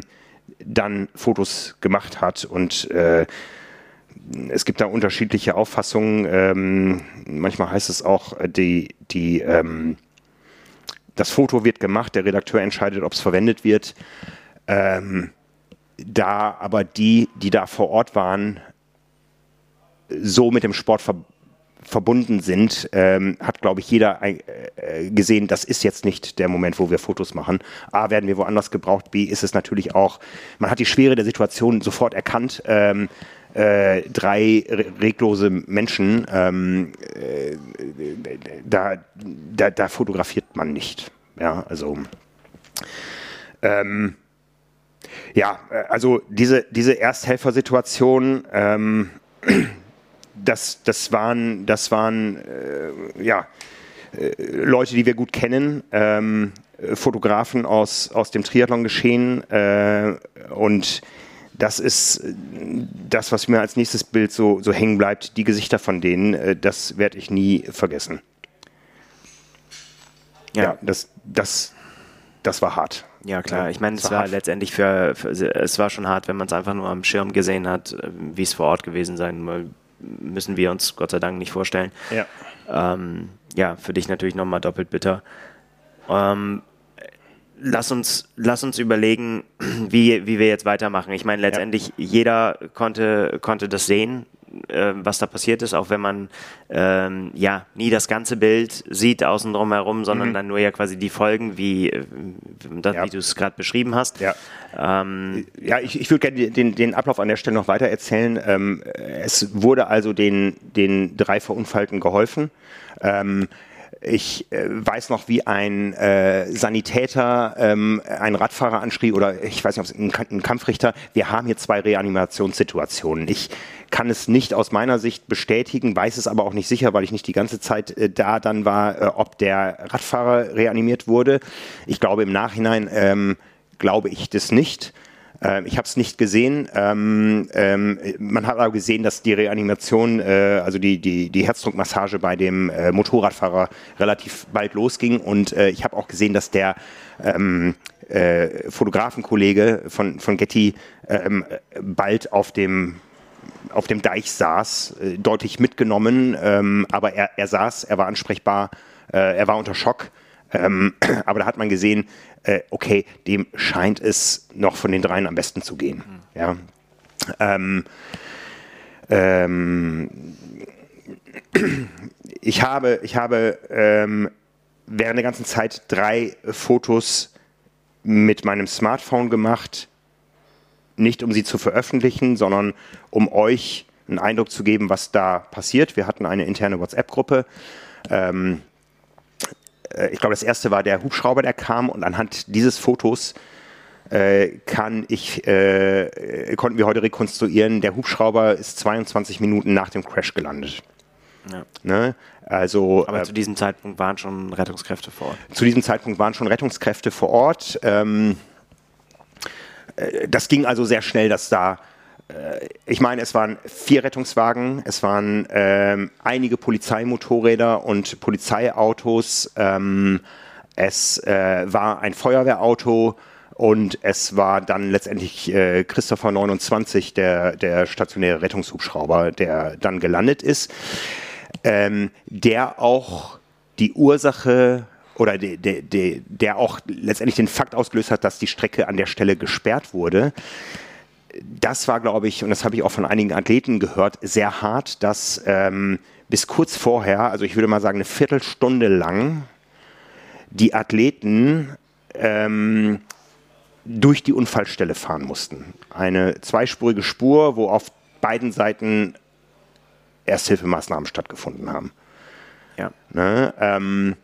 dann Fotos gemacht hat und äh, es gibt da unterschiedliche Auffassungen. Ähm, manchmal heißt es auch, äh, die, die, ähm, das Foto wird gemacht, der Redakteur entscheidet, ob es verwendet wird. Ähm, da aber die, die da vor Ort waren, so mit dem Sport ver verbunden sind, ähm, hat, glaube ich, jeder äh, gesehen, das ist jetzt nicht der Moment, wo wir Fotos machen. A, werden wir woanders gebraucht, B, ist es natürlich auch, man hat die Schwere der Situation sofort erkannt. Ähm, äh, drei reglose Menschen, ähm, äh, da, da, da, fotografiert man nicht. Ja, also ähm, ja, also diese, diese Ersthelfersituation, ähm, das, das waren, das waren äh, ja, äh, Leute, die wir gut kennen, ähm, Fotografen aus, aus dem Triathlon-Geschehen äh, und das ist das, was mir als nächstes Bild so, so hängen bleibt. Die Gesichter von denen, äh, das werde ich nie vergessen. Ja, ja das, das, das war hart. Ja, klar. Ich meine, es war, war letztendlich für, für, es war schon hart, wenn man es einfach nur am Schirm gesehen hat, äh, wie es vor Ort gewesen sein müssen wir uns Gott sei Dank nicht vorstellen. Ja, ähm, ja für dich natürlich nochmal doppelt bitter. Ähm, lass uns, lass uns überlegen, wie, wie wir jetzt weitermachen. Ich meine, letztendlich ja. jeder konnte, konnte das sehen, äh, was da passiert ist, auch wenn man ähm, ja nie das ganze Bild sieht außen drum herum, sondern mhm. dann nur ja quasi die Folgen, wie, äh, das, ja. wie du es gerade beschrieben hast. Ja, ähm, ja ich, ich würde gerne den, den Ablauf an der Stelle noch weiter erzählen. Ähm, es wurde also den, den drei Verunfallten geholfen. Ich äh, weiß noch, wie ein äh, Sanitäter ähm, einen Radfahrer anschrie oder ich weiß nicht, ob es ein, ein Kampfrichter. Wir haben hier zwei Reanimationssituationen. Ich kann es nicht aus meiner Sicht bestätigen, weiß es aber auch nicht sicher, weil ich nicht die ganze Zeit äh, da dann war, äh, ob der Radfahrer reanimiert wurde. Ich glaube im Nachhinein ähm, glaube ich das nicht. Ähm, ich habe es nicht gesehen. Ähm, ähm, man hat aber gesehen, dass die Reanimation, äh, also die, die, die Herzdruckmassage bei dem äh, Motorradfahrer relativ bald losging. Und äh, ich habe auch gesehen, dass der ähm, äh, Fotografenkollege von, von Getty ähm, bald auf dem auf dem Deich saß, äh, deutlich mitgenommen, ähm, aber er, er saß, er war ansprechbar, äh, er war unter Schock. Ähm, aber da hat man gesehen, äh, okay, dem scheint es noch von den dreien am besten zu gehen. Mhm. Ja. Ähm, ähm, ich habe, ich habe ähm, während der ganzen Zeit drei Fotos mit meinem Smartphone gemacht, nicht um sie zu veröffentlichen, sondern um euch einen Eindruck zu geben, was da passiert. Wir hatten eine interne WhatsApp-Gruppe. Ähm, äh, ich glaube, das erste war der Hubschrauber, der kam und anhand dieses Fotos äh, kann ich, äh, konnten wir heute rekonstruieren, der Hubschrauber ist 22 Minuten nach dem Crash gelandet. Ja. Ne? Also, Aber äh, zu diesem Zeitpunkt waren schon Rettungskräfte vor Ort. Zu diesem Zeitpunkt waren schon Rettungskräfte vor Ort. Ähm, äh, das ging also sehr schnell, dass da äh, ich meine, es waren vier Rettungswagen, es waren ähm, einige Polizeimotorräder und Polizeiautos, ähm, es äh, war ein Feuerwehrauto und es war dann letztendlich äh, Christopher 29, der, der stationäre Rettungshubschrauber, der dann gelandet ist, ähm, der auch die Ursache oder der, der, der auch letztendlich den Fakt ausgelöst hat, dass die Strecke an der Stelle gesperrt wurde das war, glaube ich, und das habe ich auch von einigen Athleten gehört, sehr hart, dass ähm, bis kurz vorher, also ich würde mal sagen eine Viertelstunde lang, die Athleten ähm, durch die Unfallstelle fahren mussten. Eine zweispurige Spur, wo auf beiden Seiten Ersthilfemaßnahmen stattgefunden haben. Ja. Ne, ähm,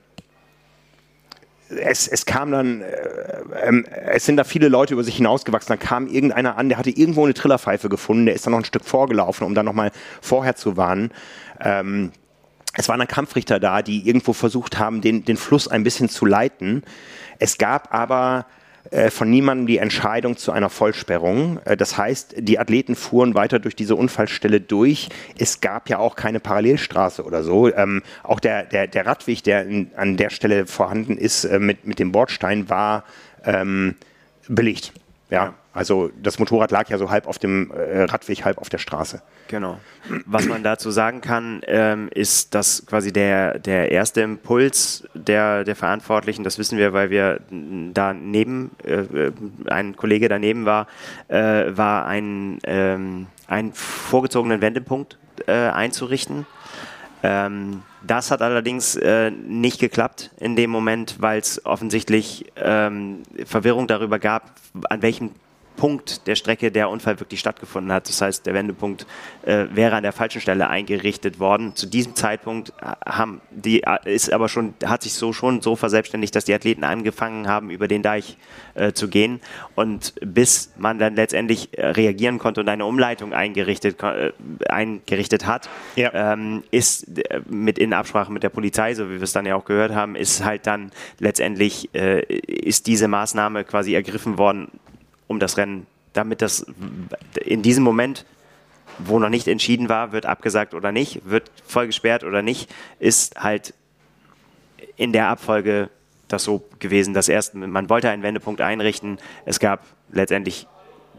es, es kam dann, äh, äh, es sind da viele Leute über sich hinausgewachsen. Dann kam irgendeiner an, der hatte irgendwo eine Trillerpfeife gefunden, der ist dann noch ein Stück vorgelaufen, um dann nochmal vorher zu warnen. Ähm, es waren dann Kampfrichter da, die irgendwo versucht haben, den, den Fluss ein bisschen zu leiten. Es gab aber von niemandem die Entscheidung zu einer Vollsperrung. Äh, das heißt, die Athleten fuhren weiter durch diese Unfallstelle durch. Es gab ja auch keine Parallelstraße oder so. Ähm, auch der, der, der Radweg, der in, an der Stelle vorhanden ist äh, mit, mit dem Bordstein, war ähm, belegt. Ja, also das Motorrad lag ja so halb auf dem äh, Radweg, halb auf der Straße. Genau. Was man dazu sagen kann, ähm, ist, dass quasi der, der erste Impuls der, der Verantwortlichen, das wissen wir, weil wir daneben, äh, ein Kollege daneben war, äh, war ein, ähm, einen vorgezogenen Wendepunkt äh, einzurichten. Ähm, das hat allerdings äh, nicht geklappt in dem Moment, weil es offensichtlich ähm, Verwirrung darüber gab, an welchem Punkt der Strecke der Unfall wirklich stattgefunden hat. Das heißt, der Wendepunkt äh, wäre an der falschen Stelle eingerichtet worden. Zu diesem Zeitpunkt äh, haben die äh, ist aber schon hat sich so schon so verselbstständigt, dass die Athleten angefangen haben, über den Deich äh, zu gehen und bis man dann letztendlich äh, reagieren konnte und eine Umleitung eingerichtet äh, eingerichtet hat, ja. ähm, ist mit in Absprache mit der Polizei, so wie wir es dann ja auch gehört haben, ist halt dann letztendlich ist diese Maßnahme quasi ergriffen worden um das Rennen, damit das in diesem Moment, wo noch nicht entschieden war, wird abgesagt oder nicht, wird voll gesperrt oder nicht, ist halt in der Abfolge das so gewesen, dass erst man wollte einen Wendepunkt einrichten. Es gab letztendlich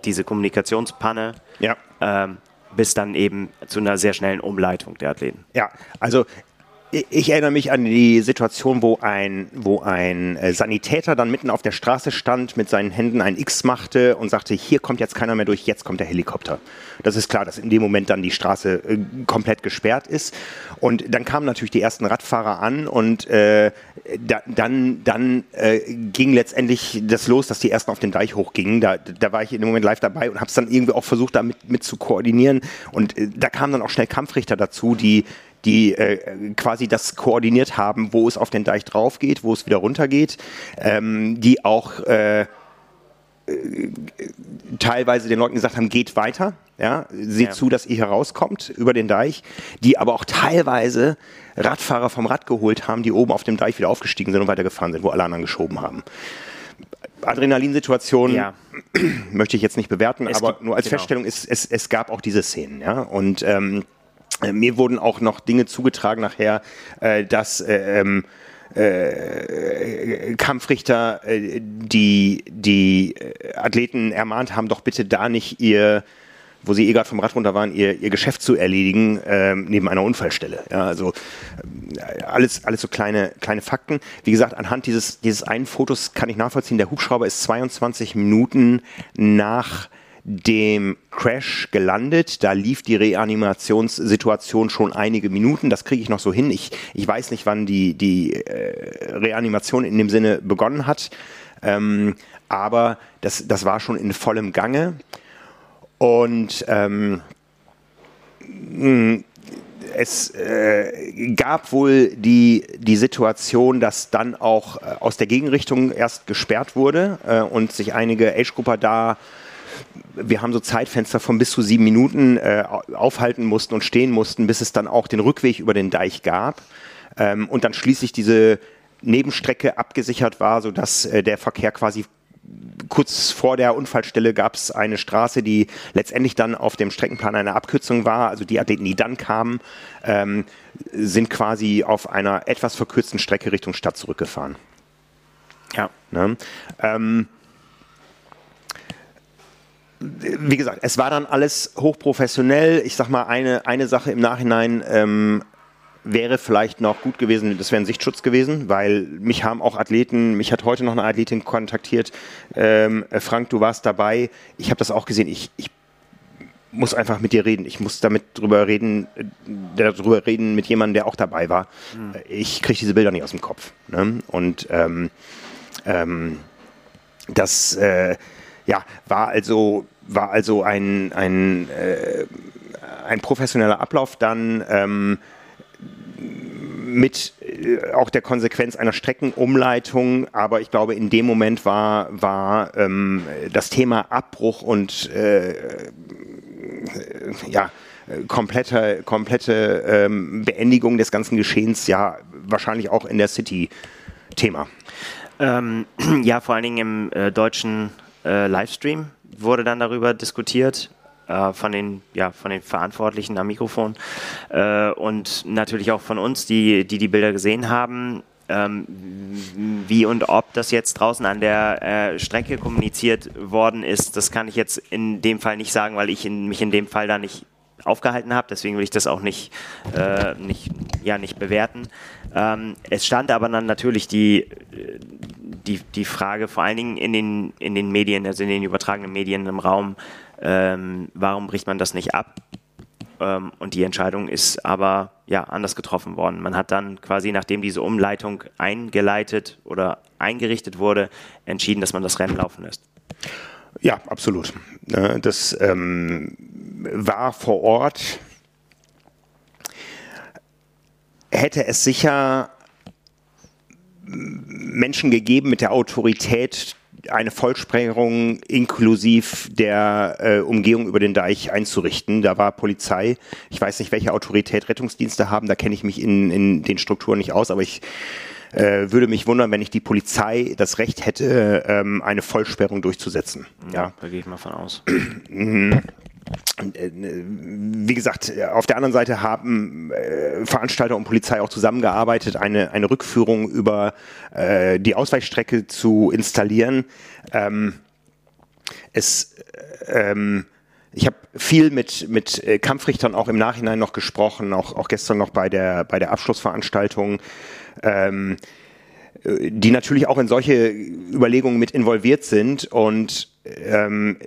diese Kommunikationspanne. Ja. Ähm, bis dann eben zu einer sehr schnellen Umleitung der Athleten. Ja, also ich erinnere mich an die Situation, wo ein, wo ein äh, Sanitäter dann mitten auf der Straße stand, mit seinen Händen ein X machte und sagte, hier kommt jetzt keiner mehr durch, jetzt kommt der Helikopter. Das ist klar, dass in dem Moment dann die Straße äh, komplett gesperrt ist. Und dann kamen natürlich die ersten Radfahrer an und äh, da, dann, dann äh, ging letztendlich das los, dass die ersten auf den Deich hochgingen. Da, da war ich in dem Moment live dabei und habe es dann irgendwie auch versucht, damit mit zu koordinieren. Und äh, da kamen dann auch schnell Kampfrichter dazu, die die äh, quasi das koordiniert haben, wo es auf den Deich drauf geht, wo es wieder runter geht, ähm, die auch äh, äh teilweise den Leuten gesagt haben, geht weiter, ja, seht ja. zu, dass ihr hier rauskommt über den Deich, die aber auch teilweise Radfahrer vom Rad geholt haben, die oben auf dem Deich wieder aufgestiegen sind und weitergefahren sind, wo alle anderen geschoben haben. Adrenalinsituation ja. möchte ich jetzt nicht bewerten, es aber gibt, nur als genau. Feststellung ist, es, es gab auch diese Szenen, ja, und ähm, äh, mir wurden auch noch Dinge zugetragen nachher, äh, dass äh, ähm, äh, Kampfrichter äh, die, die Athleten ermahnt haben, doch bitte da nicht ihr wo sie eh gerade vom Rad runter waren, ihr, ihr Geschäft zu erledigen, ähm, neben einer Unfallstelle. Ja, also äh, alles, alles so kleine, kleine Fakten. Wie gesagt, anhand dieses, dieses einen Fotos kann ich nachvollziehen, der Hubschrauber ist 22 Minuten nach dem Crash gelandet. Da lief die Reanimationssituation schon einige Minuten. Das kriege ich noch so hin. Ich, ich weiß nicht, wann die, die äh, Reanimation in dem Sinne begonnen hat. Ähm, aber das, das war schon in vollem Gange. Und ähm, es äh, gab wohl die, die Situation, dass dann auch äh, aus der Gegenrichtung erst gesperrt wurde äh, und sich einige Age-Grupper da wir haben so Zeitfenster von bis zu sieben Minuten äh, aufhalten mussten und stehen mussten, bis es dann auch den Rückweg über den Deich gab ähm, und dann schließlich diese Nebenstrecke abgesichert war, sodass äh, der Verkehr quasi kurz vor der Unfallstelle gab es eine Straße, die letztendlich dann auf dem Streckenplan eine Abkürzung war. Also die Athleten, die dann kamen, ähm, sind quasi auf einer etwas verkürzten Strecke Richtung Stadt zurückgefahren. Ja. Ne? Ähm, wie gesagt, es war dann alles hochprofessionell. Ich sag mal, eine, eine Sache im Nachhinein ähm, wäre vielleicht noch gut gewesen, das wäre ein Sichtschutz gewesen, weil mich haben auch Athleten, mich hat heute noch eine Athletin kontaktiert. Ähm, Frank, du warst dabei. Ich habe das auch gesehen. Ich, ich muss einfach mit dir reden. Ich muss damit drüber reden, äh, darüber reden mit jemandem, der auch dabei war. Mhm. Ich kriege diese Bilder nicht aus dem Kopf. Ne? Und ähm, ähm, das äh, ja, war also, war also ein, ein, äh, ein professioneller Ablauf dann ähm, mit äh, auch der Konsequenz einer Streckenumleitung, aber ich glaube, in dem Moment war, war ähm, das Thema Abbruch und äh, ja, komplette, komplette ähm, Beendigung des ganzen Geschehens ja wahrscheinlich auch in der City Thema. Ähm, ja, vor allen Dingen im äh, deutschen äh, Livestream wurde dann darüber diskutiert äh, von den ja von den Verantwortlichen am Mikrofon äh, und natürlich auch von uns, die die, die Bilder gesehen haben. Ähm, wie und ob das jetzt draußen an der äh, Strecke kommuniziert worden ist, das kann ich jetzt in dem Fall nicht sagen, weil ich in, mich in dem Fall da nicht aufgehalten habe. Deswegen will ich das auch nicht, äh, nicht, ja, nicht bewerten. Ähm, es stand aber dann natürlich die, die, die Frage vor allen Dingen in den, in den Medien, also in den übertragenen Medien im Raum, ähm, warum bricht man das nicht ab? Ähm, und die Entscheidung ist aber ja anders getroffen worden. Man hat dann quasi, nachdem diese Umleitung eingeleitet oder eingerichtet wurde, entschieden, dass man das Rennen laufen lässt. Ja, absolut. Ne, das ähm, war vor Ort. Hätte es sicher Menschen gegeben mit der Autorität, eine Vollsprengung inklusiv der äh, Umgehung über den Deich einzurichten. Da war Polizei. Ich weiß nicht, welche Autorität Rettungsdienste haben. Da kenne ich mich in, in den Strukturen nicht aus, aber ich äh, würde mich wundern, wenn nicht die Polizei das Recht hätte, ähm, eine Vollsperrung durchzusetzen. Ja, ja. da gehe ich mal von aus. äh, wie gesagt, auf der anderen Seite haben äh, Veranstalter und Polizei auch zusammengearbeitet, eine, eine Rückführung über äh, die Ausweichstrecke zu installieren. Ähm, es, ähm, ich habe viel mit, mit äh, Kampfrichtern auch im Nachhinein noch gesprochen, auch, auch gestern noch bei der, bei der Abschlussveranstaltung. Ähm, die natürlich auch in solche Überlegungen mit involviert sind und ähm,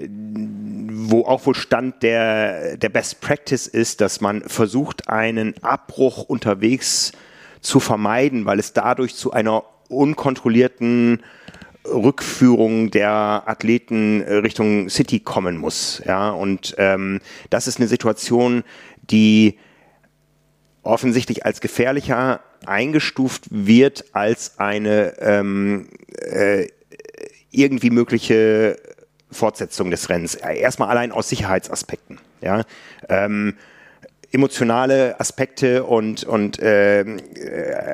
wo auch wohl Stand der, der Best Practice ist, dass man versucht, einen Abbruch unterwegs zu vermeiden, weil es dadurch zu einer unkontrollierten Rückführung der Athleten Richtung City kommen muss. Ja, und ähm, das ist eine Situation, die offensichtlich als gefährlicher eingestuft wird als eine ähm, äh, irgendwie mögliche Fortsetzung des Rennens. Erstmal allein aus Sicherheitsaspekten. Ja? Ähm, emotionale Aspekte und, und äh,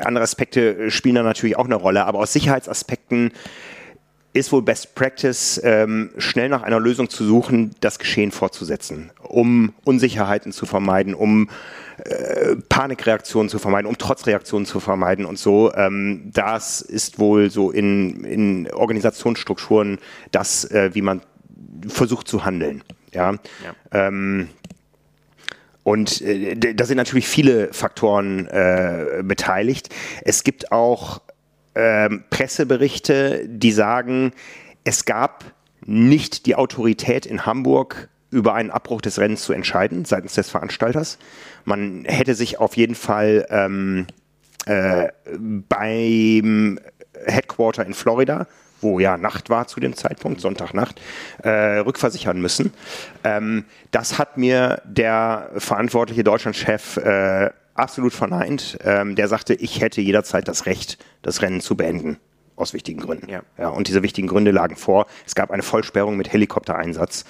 andere Aspekte spielen da natürlich auch eine Rolle, aber aus Sicherheitsaspekten ist wohl Best Practice, ähm, schnell nach einer Lösung zu suchen, das Geschehen fortzusetzen, um Unsicherheiten zu vermeiden, um äh, Panikreaktionen zu vermeiden, um Trotzreaktionen zu vermeiden und so. Ähm, das ist wohl so in, in Organisationsstrukturen das, äh, wie man versucht zu handeln. Ja. ja. Ähm, und äh, da sind natürlich viele Faktoren äh, beteiligt. Es gibt auch ähm, Presseberichte, die sagen, es gab nicht die Autorität in Hamburg, über einen Abbruch des Rennens zu entscheiden seitens des Veranstalters. Man hätte sich auf jeden Fall ähm, äh, beim Headquarter in Florida, wo ja Nacht war zu dem Zeitpunkt, Sonntagnacht, äh, rückversichern müssen. Ähm, das hat mir der verantwortliche Deutschlandchef äh, absolut verneint. Ähm, der sagte, ich hätte jederzeit das Recht, das Rennen zu beenden aus wichtigen Gründen. Ja. ja. und diese wichtigen Gründe lagen vor. Es gab eine Vollsperrung mit Helikoptereinsatz.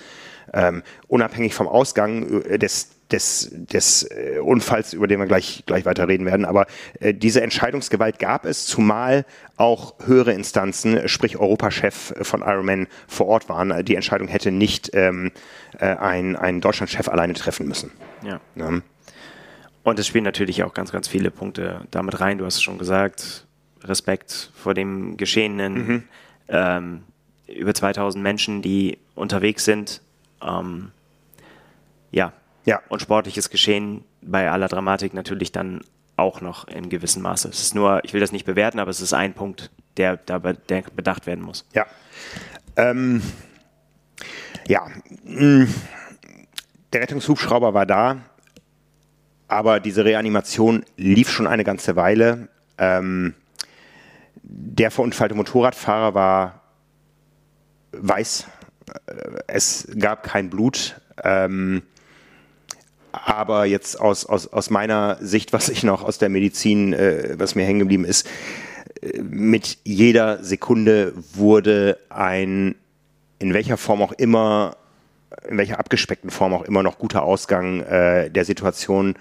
Ähm, unabhängig vom Ausgang äh, des, des, des äh, Unfalls, über den wir gleich, gleich weiter reden werden. Aber äh, diese Entscheidungsgewalt gab es, zumal auch höhere Instanzen, sprich Europachef von Ironman vor Ort waren. Die Entscheidung hätte nicht ähm, äh, ein, ein Deutschlandchef alleine treffen müssen. Ja. ja. Und es spielen natürlich auch ganz, ganz viele Punkte damit rein. Du hast es schon gesagt, Respekt vor dem Geschehenen. Mhm. Ähm, über 2000 Menschen, die unterwegs sind, ähm, ja. Ja. Und sportliches Geschehen bei aller Dramatik natürlich dann auch noch in gewissem Maße. Es ist nur, ich will das nicht bewerten, aber es ist ein Punkt, der, der bedacht werden muss. Ja. Ähm, ja. Mm. Der Rettungshubschrauber war da, aber diese Reanimation lief schon eine ganze Weile. Ähm, der verunfallte Motorradfahrer war weiß es gab kein Blut. Ähm, aber jetzt aus, aus, aus meiner Sicht, was ich noch aus der Medizin, äh, was mir hängen geblieben ist, äh, mit jeder Sekunde wurde ein, in welcher Form auch immer, in welcher abgespeckten Form auch immer noch guter Ausgang äh, der Situation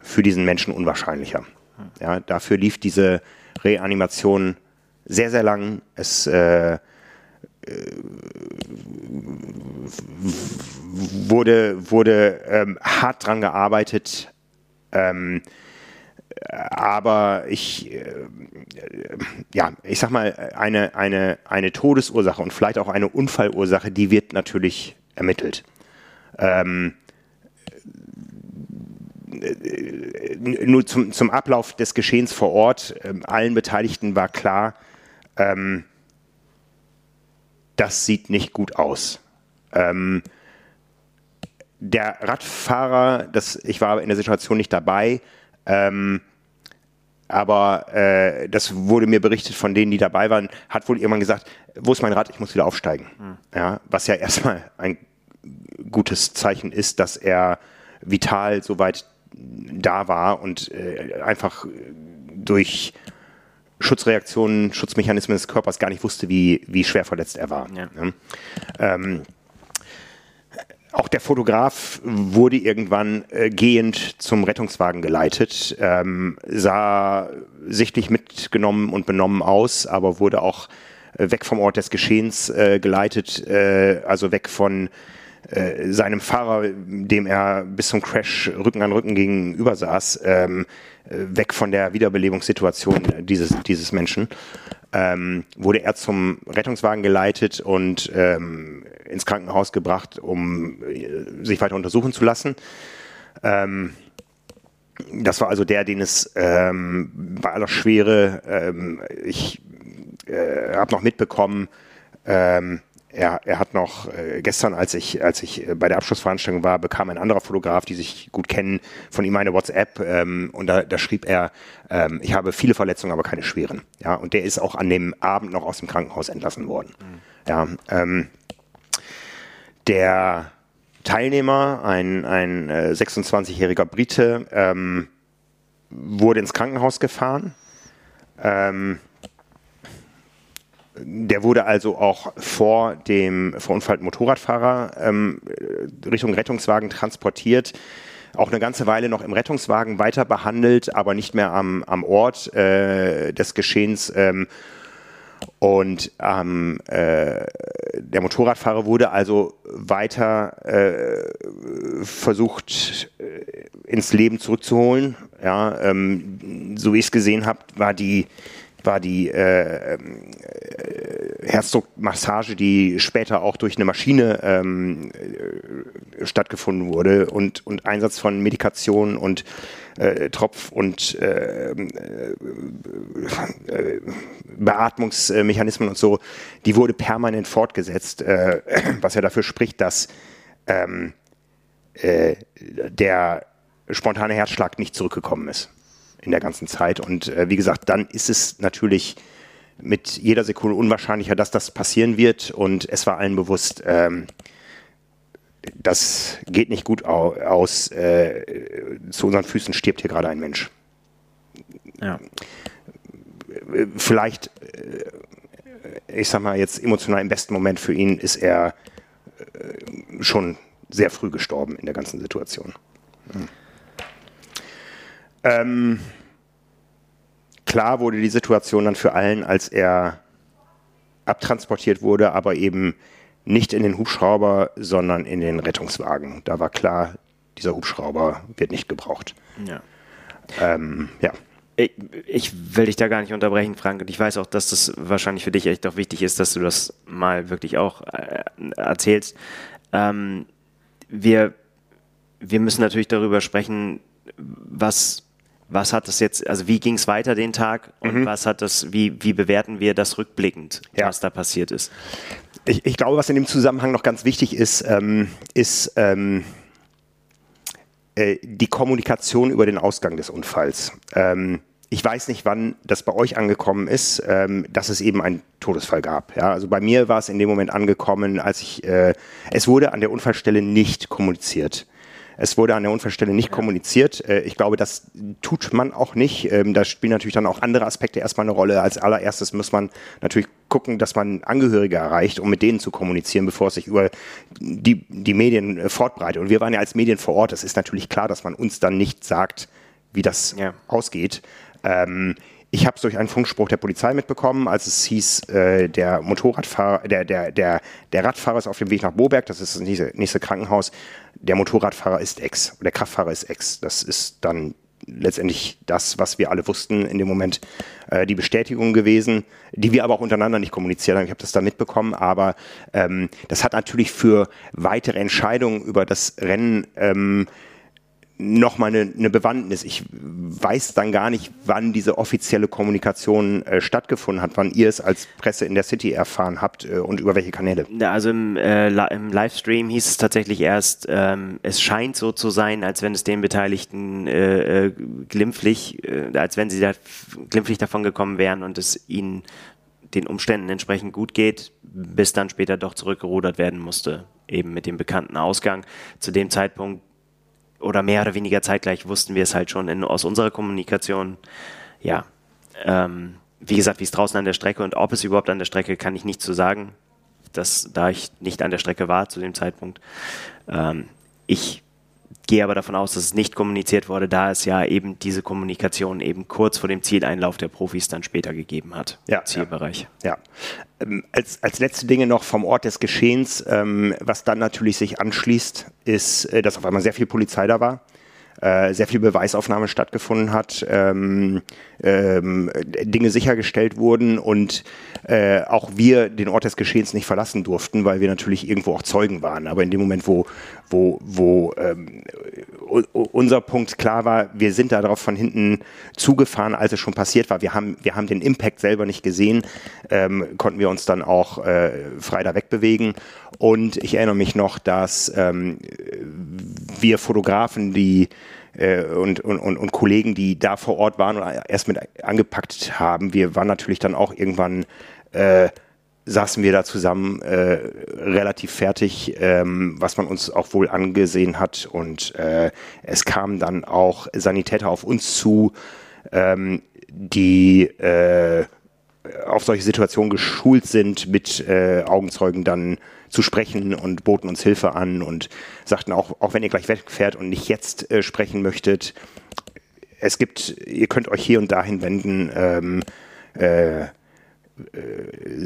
für diesen Menschen unwahrscheinlicher. Ja, dafür lief diese Reanimation sehr, sehr lang. Es äh, wurde, wurde ähm, hart dran gearbeitet. Ähm, aber ich, äh, ja, ich sag mal, eine, eine, eine Todesursache und vielleicht auch eine Unfallursache, die wird natürlich ermittelt. Ähm, äh, nur zum, zum Ablauf des Geschehens vor Ort, äh, allen Beteiligten war klar, ähm, das sieht nicht gut aus. Ähm, der Radfahrer, das, ich war in der Situation nicht dabei, ähm, aber äh, das wurde mir berichtet von denen, die dabei waren, hat wohl irgendwann gesagt, wo ist mein Rad, ich muss wieder aufsteigen. Mhm. Ja, was ja erstmal ein gutes Zeichen ist, dass er vital soweit da war und äh, einfach durch Schutzreaktionen, Schutzmechanismen des Körpers gar nicht wusste, wie, wie schwer verletzt er war. Ja. Ähm, auch der Fotograf wurde irgendwann äh, gehend zum Rettungswagen geleitet, ähm, sah sichtlich mitgenommen und benommen aus, aber wurde auch äh, weg vom Ort des Geschehens äh, geleitet, äh, also weg von äh, seinem Fahrer, dem er bis zum Crash Rücken an Rücken gegenüber saß, ähm, äh, weg von der Wiederbelebungssituation dieses, dieses Menschen, ähm, wurde er zum Rettungswagen geleitet und ähm, ins Krankenhaus gebracht, um äh, sich weiter untersuchen zu lassen. Ähm, das war also der, den es ähm, bei aller Schwere, ähm, ich äh, habe noch mitbekommen, ähm, er, er hat noch äh, gestern, als ich, als ich äh, bei der Abschlussveranstaltung war, bekam ein anderer Fotograf, die sich gut kennen, von ihm eine WhatsApp ähm, und da, da schrieb er, ähm, ich habe viele Verletzungen, aber keine schweren. Ja, und der ist auch an dem Abend noch aus dem Krankenhaus entlassen worden. Mhm. Ja, ähm, der Teilnehmer, ein, ein äh, 26-jähriger Brite, ähm, wurde ins Krankenhaus gefahren. Ähm, der wurde also auch vor dem verunfallten Motorradfahrer ähm, Richtung Rettungswagen transportiert. Auch eine ganze Weile noch im Rettungswagen weiter behandelt, aber nicht mehr am, am Ort äh, des Geschehens. Ähm, und ähm, äh, der Motorradfahrer wurde also weiter äh, versucht, äh, ins Leben zurückzuholen. Ja, ähm, so wie ich es gesehen habe, war die war die äh, äh, Herzdruckmassage, die später auch durch eine Maschine ähm, äh, stattgefunden wurde und, und Einsatz von Medikation und äh, Tropf- und äh, äh, Beatmungsmechanismen und so, die wurde permanent fortgesetzt, äh, was ja dafür spricht, dass ähm, äh, der spontane Herzschlag nicht zurückgekommen ist in der ganzen Zeit. Und äh, wie gesagt, dann ist es natürlich mit jeder Sekunde unwahrscheinlicher, dass das passieren wird. Und es war allen bewusst, ähm, das geht nicht gut aus. Äh, zu unseren Füßen stirbt hier gerade ein Mensch. Ja. Vielleicht, äh, ich sag mal jetzt emotional im besten Moment für ihn, ist er äh, schon sehr früh gestorben in der ganzen Situation. Mhm. Ähm, klar wurde die Situation dann für allen, als er abtransportiert wurde, aber eben nicht in den Hubschrauber, sondern in den Rettungswagen. Da war klar, dieser Hubschrauber wird nicht gebraucht. Ja. Ähm, ja. Ich, ich, will dich da gar nicht unterbrechen, Frank. Und ich weiß auch, dass das wahrscheinlich für dich echt auch wichtig ist, dass du das mal wirklich auch äh, erzählst. Ähm, wir, wir müssen natürlich darüber sprechen, was was hat das jetzt, also wie ging es weiter den Tag und mhm. was hat das, wie, wie bewerten wir das rückblickend, ja. was da passiert ist? Ich, ich, glaube, was in dem Zusammenhang noch ganz wichtig ist, ähm, ist ähm, äh, die Kommunikation über den Ausgang des Unfalls. Ähm, ich weiß nicht, wann das bei euch angekommen ist, ähm, dass es eben einen Todesfall gab. Ja, also bei mir war es in dem Moment angekommen, als ich, äh, es wurde an der Unfallstelle nicht kommuniziert. Es wurde an der Unfallstelle nicht kommuniziert. Äh, ich glaube, das tut man auch nicht. Ähm, da spielen natürlich dann auch andere Aspekte erstmal eine Rolle. Als allererstes muss man natürlich gucken, dass man Angehörige erreicht, um mit denen zu kommunizieren, bevor es sich über die, die Medien äh, fortbreitet. Und wir waren ja als Medien vor Ort. Es ist natürlich klar, dass man uns dann nicht sagt, wie das ja. ausgeht. Ähm, ich habe es durch einen Funkspruch der Polizei mitbekommen, als es hieß, äh, der Motorradfahrer, der, der, der, der Radfahrer ist auf dem Weg nach Boberg, das ist das nächste, nächste Krankenhaus. Der Motorradfahrer ist ex, der Kraftfahrer ist ex. Das ist dann letztendlich das, was wir alle wussten in dem Moment, äh, die Bestätigung gewesen, die wir aber auch untereinander nicht kommuniziert haben. Ich habe das da mitbekommen, aber ähm, das hat natürlich für weitere Entscheidungen über das Rennen ähm, nochmal eine, eine Bewandtnis. Ich weiß dann gar nicht, wann diese offizielle Kommunikation äh, stattgefunden hat, wann ihr es als Presse in der City erfahren habt äh, und über welche Kanäle. Also im, äh, im Livestream hieß es tatsächlich erst, ähm, es scheint so zu sein, als wenn es den Beteiligten äh, äh, glimpflich, äh, als wenn sie da glimpflich davon gekommen wären und es ihnen den Umständen entsprechend gut geht, bis dann später doch zurückgerudert werden musste, eben mit dem bekannten Ausgang. Zu dem Zeitpunkt oder mehr oder weniger zeitgleich wussten wir es halt schon in, aus unserer Kommunikation. Ja, ähm, wie gesagt, wie es draußen an der Strecke und ob es überhaupt an der Strecke, kann ich nicht zu sagen, dass, da ich nicht an der Strecke war zu dem Zeitpunkt. Ähm, ich gehe aber davon aus, dass es nicht kommuniziert wurde, da es ja eben diese Kommunikation eben kurz vor dem Zieleinlauf der Profis dann später gegeben hat. Ja, Zielbereich. Ja. ja. Ähm, als, als letzte Dinge noch vom Ort des Geschehens, ähm, was dann natürlich sich anschließt, ist, äh, dass auf einmal sehr viel Polizei da war. Äh, sehr viel Beweisaufnahme stattgefunden hat, ähm, ähm, Dinge sichergestellt wurden und äh, auch wir den Ort des Geschehens nicht verlassen durften, weil wir natürlich irgendwo auch Zeugen waren. Aber in dem Moment, wo, wo, wo ähm, unser Punkt klar war, wir sind da darauf von hinten zugefahren, als es schon passiert war. Wir haben, wir haben den Impact selber nicht gesehen, ähm, konnten wir uns dann auch äh, frei da wegbewegen. Und ich erinnere mich noch, dass ähm, wir Fotografen, die äh, und, und, und, Kollegen, die da vor Ort waren und erst mit angepackt haben, wir waren natürlich dann auch irgendwann äh, saßen wir da zusammen äh, relativ fertig, ähm, was man uns auch wohl angesehen hat. Und äh, es kamen dann auch Sanitäter auf uns zu, ähm, die äh, auf solche Situationen geschult sind, mit äh, Augenzeugen dann zu sprechen und boten uns Hilfe an und sagten auch, auch wenn ihr gleich wegfährt und nicht jetzt äh, sprechen möchtet, es gibt, ihr könnt euch hier und dahin wenden. Ähm, äh,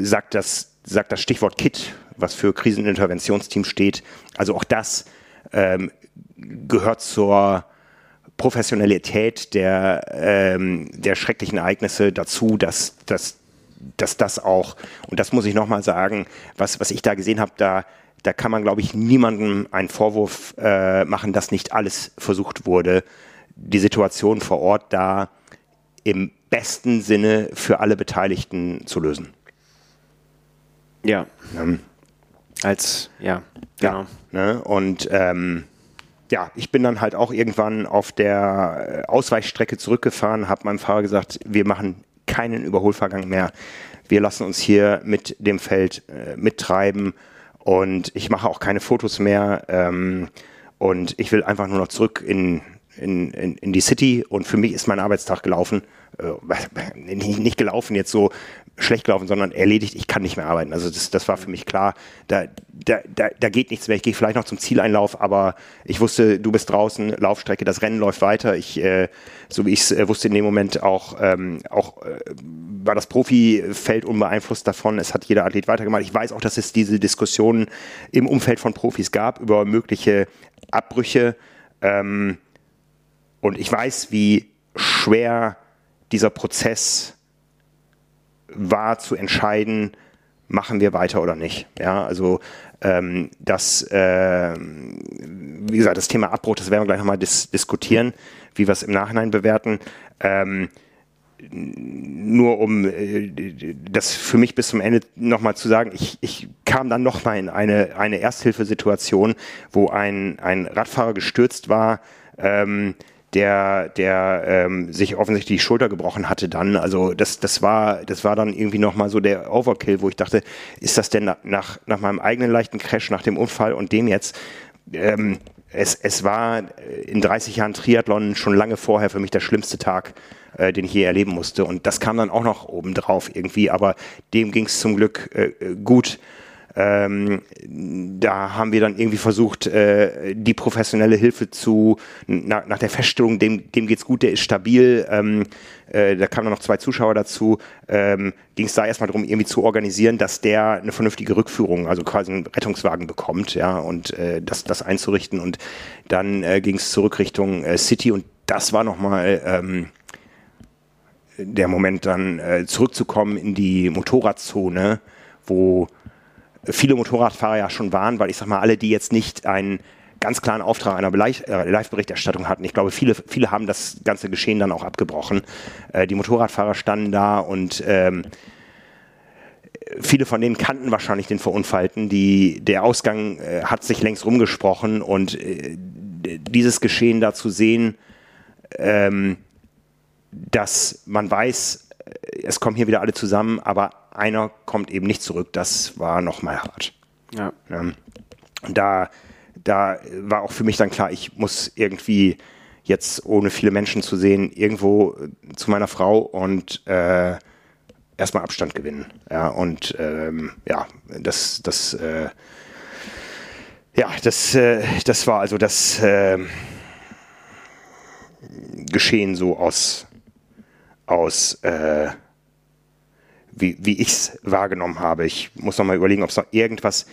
sagt, das, sagt das Stichwort KIT, was für Kriseninterventionsteam steht. Also auch das ähm, gehört zur Professionalität der, ähm, der schrecklichen Ereignisse dazu, dass, dass, dass das auch, und das muss ich nochmal sagen, was, was ich da gesehen habe, da, da kann man, glaube ich, niemandem einen Vorwurf äh, machen, dass nicht alles versucht wurde, die Situation vor Ort da im besten Sinne für alle Beteiligten zu lösen. Ja. Ähm, Als, ja, genau. Ja, ne? Und ähm, ja, ich bin dann halt auch irgendwann auf der Ausweichstrecke zurückgefahren, habe meinem Fahrer gesagt, wir machen keinen Überholvorgang mehr. Wir lassen uns hier mit dem Feld äh, mittreiben und ich mache auch keine Fotos mehr. Ähm, und ich will einfach nur noch zurück in, in, in, in die City und für mich ist mein Arbeitstag gelaufen äh, nicht gelaufen, jetzt so schlecht gelaufen, sondern erledigt, ich kann nicht mehr arbeiten. Also das, das war für mich klar, da, da, da, da geht nichts mehr. Ich gehe vielleicht noch zum Zieleinlauf, aber ich wusste, du bist draußen, Laufstrecke, das Rennen läuft weiter. Ich, äh, so wie ich es äh, wusste in dem Moment auch, ähm, auch äh, war das Profifeld unbeeinflusst davon. Es hat jeder Athlet weitergemacht. Ich weiß auch, dass es diese Diskussionen im Umfeld von Profis gab über mögliche Abbrüche. Ähm, und ich weiß, wie schwer dieser Prozess war zu entscheiden, machen wir weiter oder nicht. Ja, also ähm, das, äh, wie gesagt, das Thema Abbruch, das werden wir gleich nochmal dis diskutieren, wie wir es im Nachhinein bewerten. Ähm, nur um äh, das für mich bis zum Ende nochmal zu sagen, ich, ich kam dann nochmal in eine, eine Ersthilfesituation, wo ein, ein Radfahrer gestürzt war, ähm, der, der ähm, sich offensichtlich die Schulter gebrochen hatte dann. Also das, das war, das war dann irgendwie nochmal so der Overkill, wo ich dachte, ist das denn nach, nach meinem eigenen leichten Crash, nach dem Unfall und dem jetzt? Ähm, es, es war in 30 Jahren Triathlon schon lange vorher für mich der schlimmste Tag, äh, den ich je erleben musste. Und das kam dann auch noch oben drauf irgendwie, aber dem ging es zum Glück äh, gut. Ähm, da haben wir dann irgendwie versucht, äh, die professionelle Hilfe zu, na, nach der Feststellung, dem, dem geht's gut, der ist stabil. Ähm, äh, da kamen noch zwei Zuschauer dazu. Ähm, Ging es da erstmal darum, irgendwie zu organisieren, dass der eine vernünftige Rückführung, also quasi einen Rettungswagen bekommt, ja, und äh, das, das einzurichten. Und dann äh, ging es zurück Richtung äh, City und das war nochmal ähm, der Moment, dann äh, zurückzukommen in die Motorradzone, wo viele Motorradfahrer ja schon waren, weil ich sag mal, alle, die jetzt nicht einen ganz klaren Auftrag einer äh, Live-Berichterstattung hatten. Ich glaube, viele, viele haben das ganze Geschehen dann auch abgebrochen. Äh, die Motorradfahrer standen da und ähm, viele von denen kannten wahrscheinlich den Verunfallten. Die, der Ausgang äh, hat sich längst rumgesprochen und äh, dieses Geschehen da zu sehen, ähm, dass man weiß, äh, es kommen hier wieder alle zusammen, aber einer kommt eben nicht zurück. Das war nochmal hart. Ja. Ähm, und da, da war auch für mich dann klar, ich muss irgendwie jetzt, ohne viele Menschen zu sehen, irgendwo zu meiner Frau und äh, erstmal Abstand gewinnen. Ja, und ähm, ja, das, das, äh, ja, das, äh, das war also das, äh, Geschehen so aus, aus äh, wie, wie ich es wahrgenommen habe. Ich muss noch mal überlegen, ob es noch irgendwas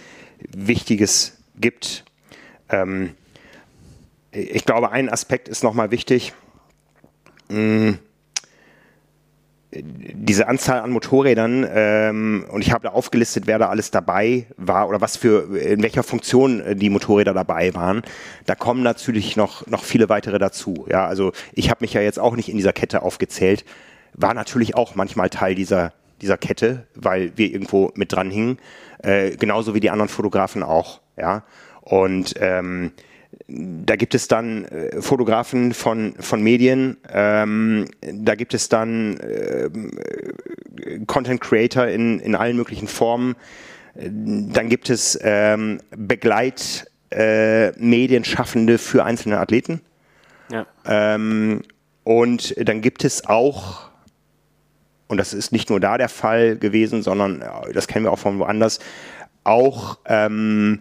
Wichtiges gibt. Ähm, ich glaube, ein Aspekt ist noch mal wichtig. Hm, diese Anzahl an Motorrädern ähm, und ich habe da aufgelistet, wer da alles dabei war oder was für in welcher Funktion äh, die Motorräder dabei waren. Da kommen natürlich noch noch viele weitere dazu. Ja, also ich habe mich ja jetzt auch nicht in dieser Kette aufgezählt, war natürlich auch manchmal Teil dieser dieser Kette, weil wir irgendwo mit dran hingen, äh, genauso wie die anderen Fotografen auch. Ja, und ähm, da gibt es dann äh, Fotografen von, von Medien, ähm, da gibt es dann äh, Content Creator in, in allen möglichen Formen, dann gibt es ähm, Begleitmedienschaffende äh, für einzelne Athleten. Ja. Ähm, und dann gibt es auch, und das ist nicht nur da der Fall gewesen, sondern das kennen wir auch von woanders, auch ähm,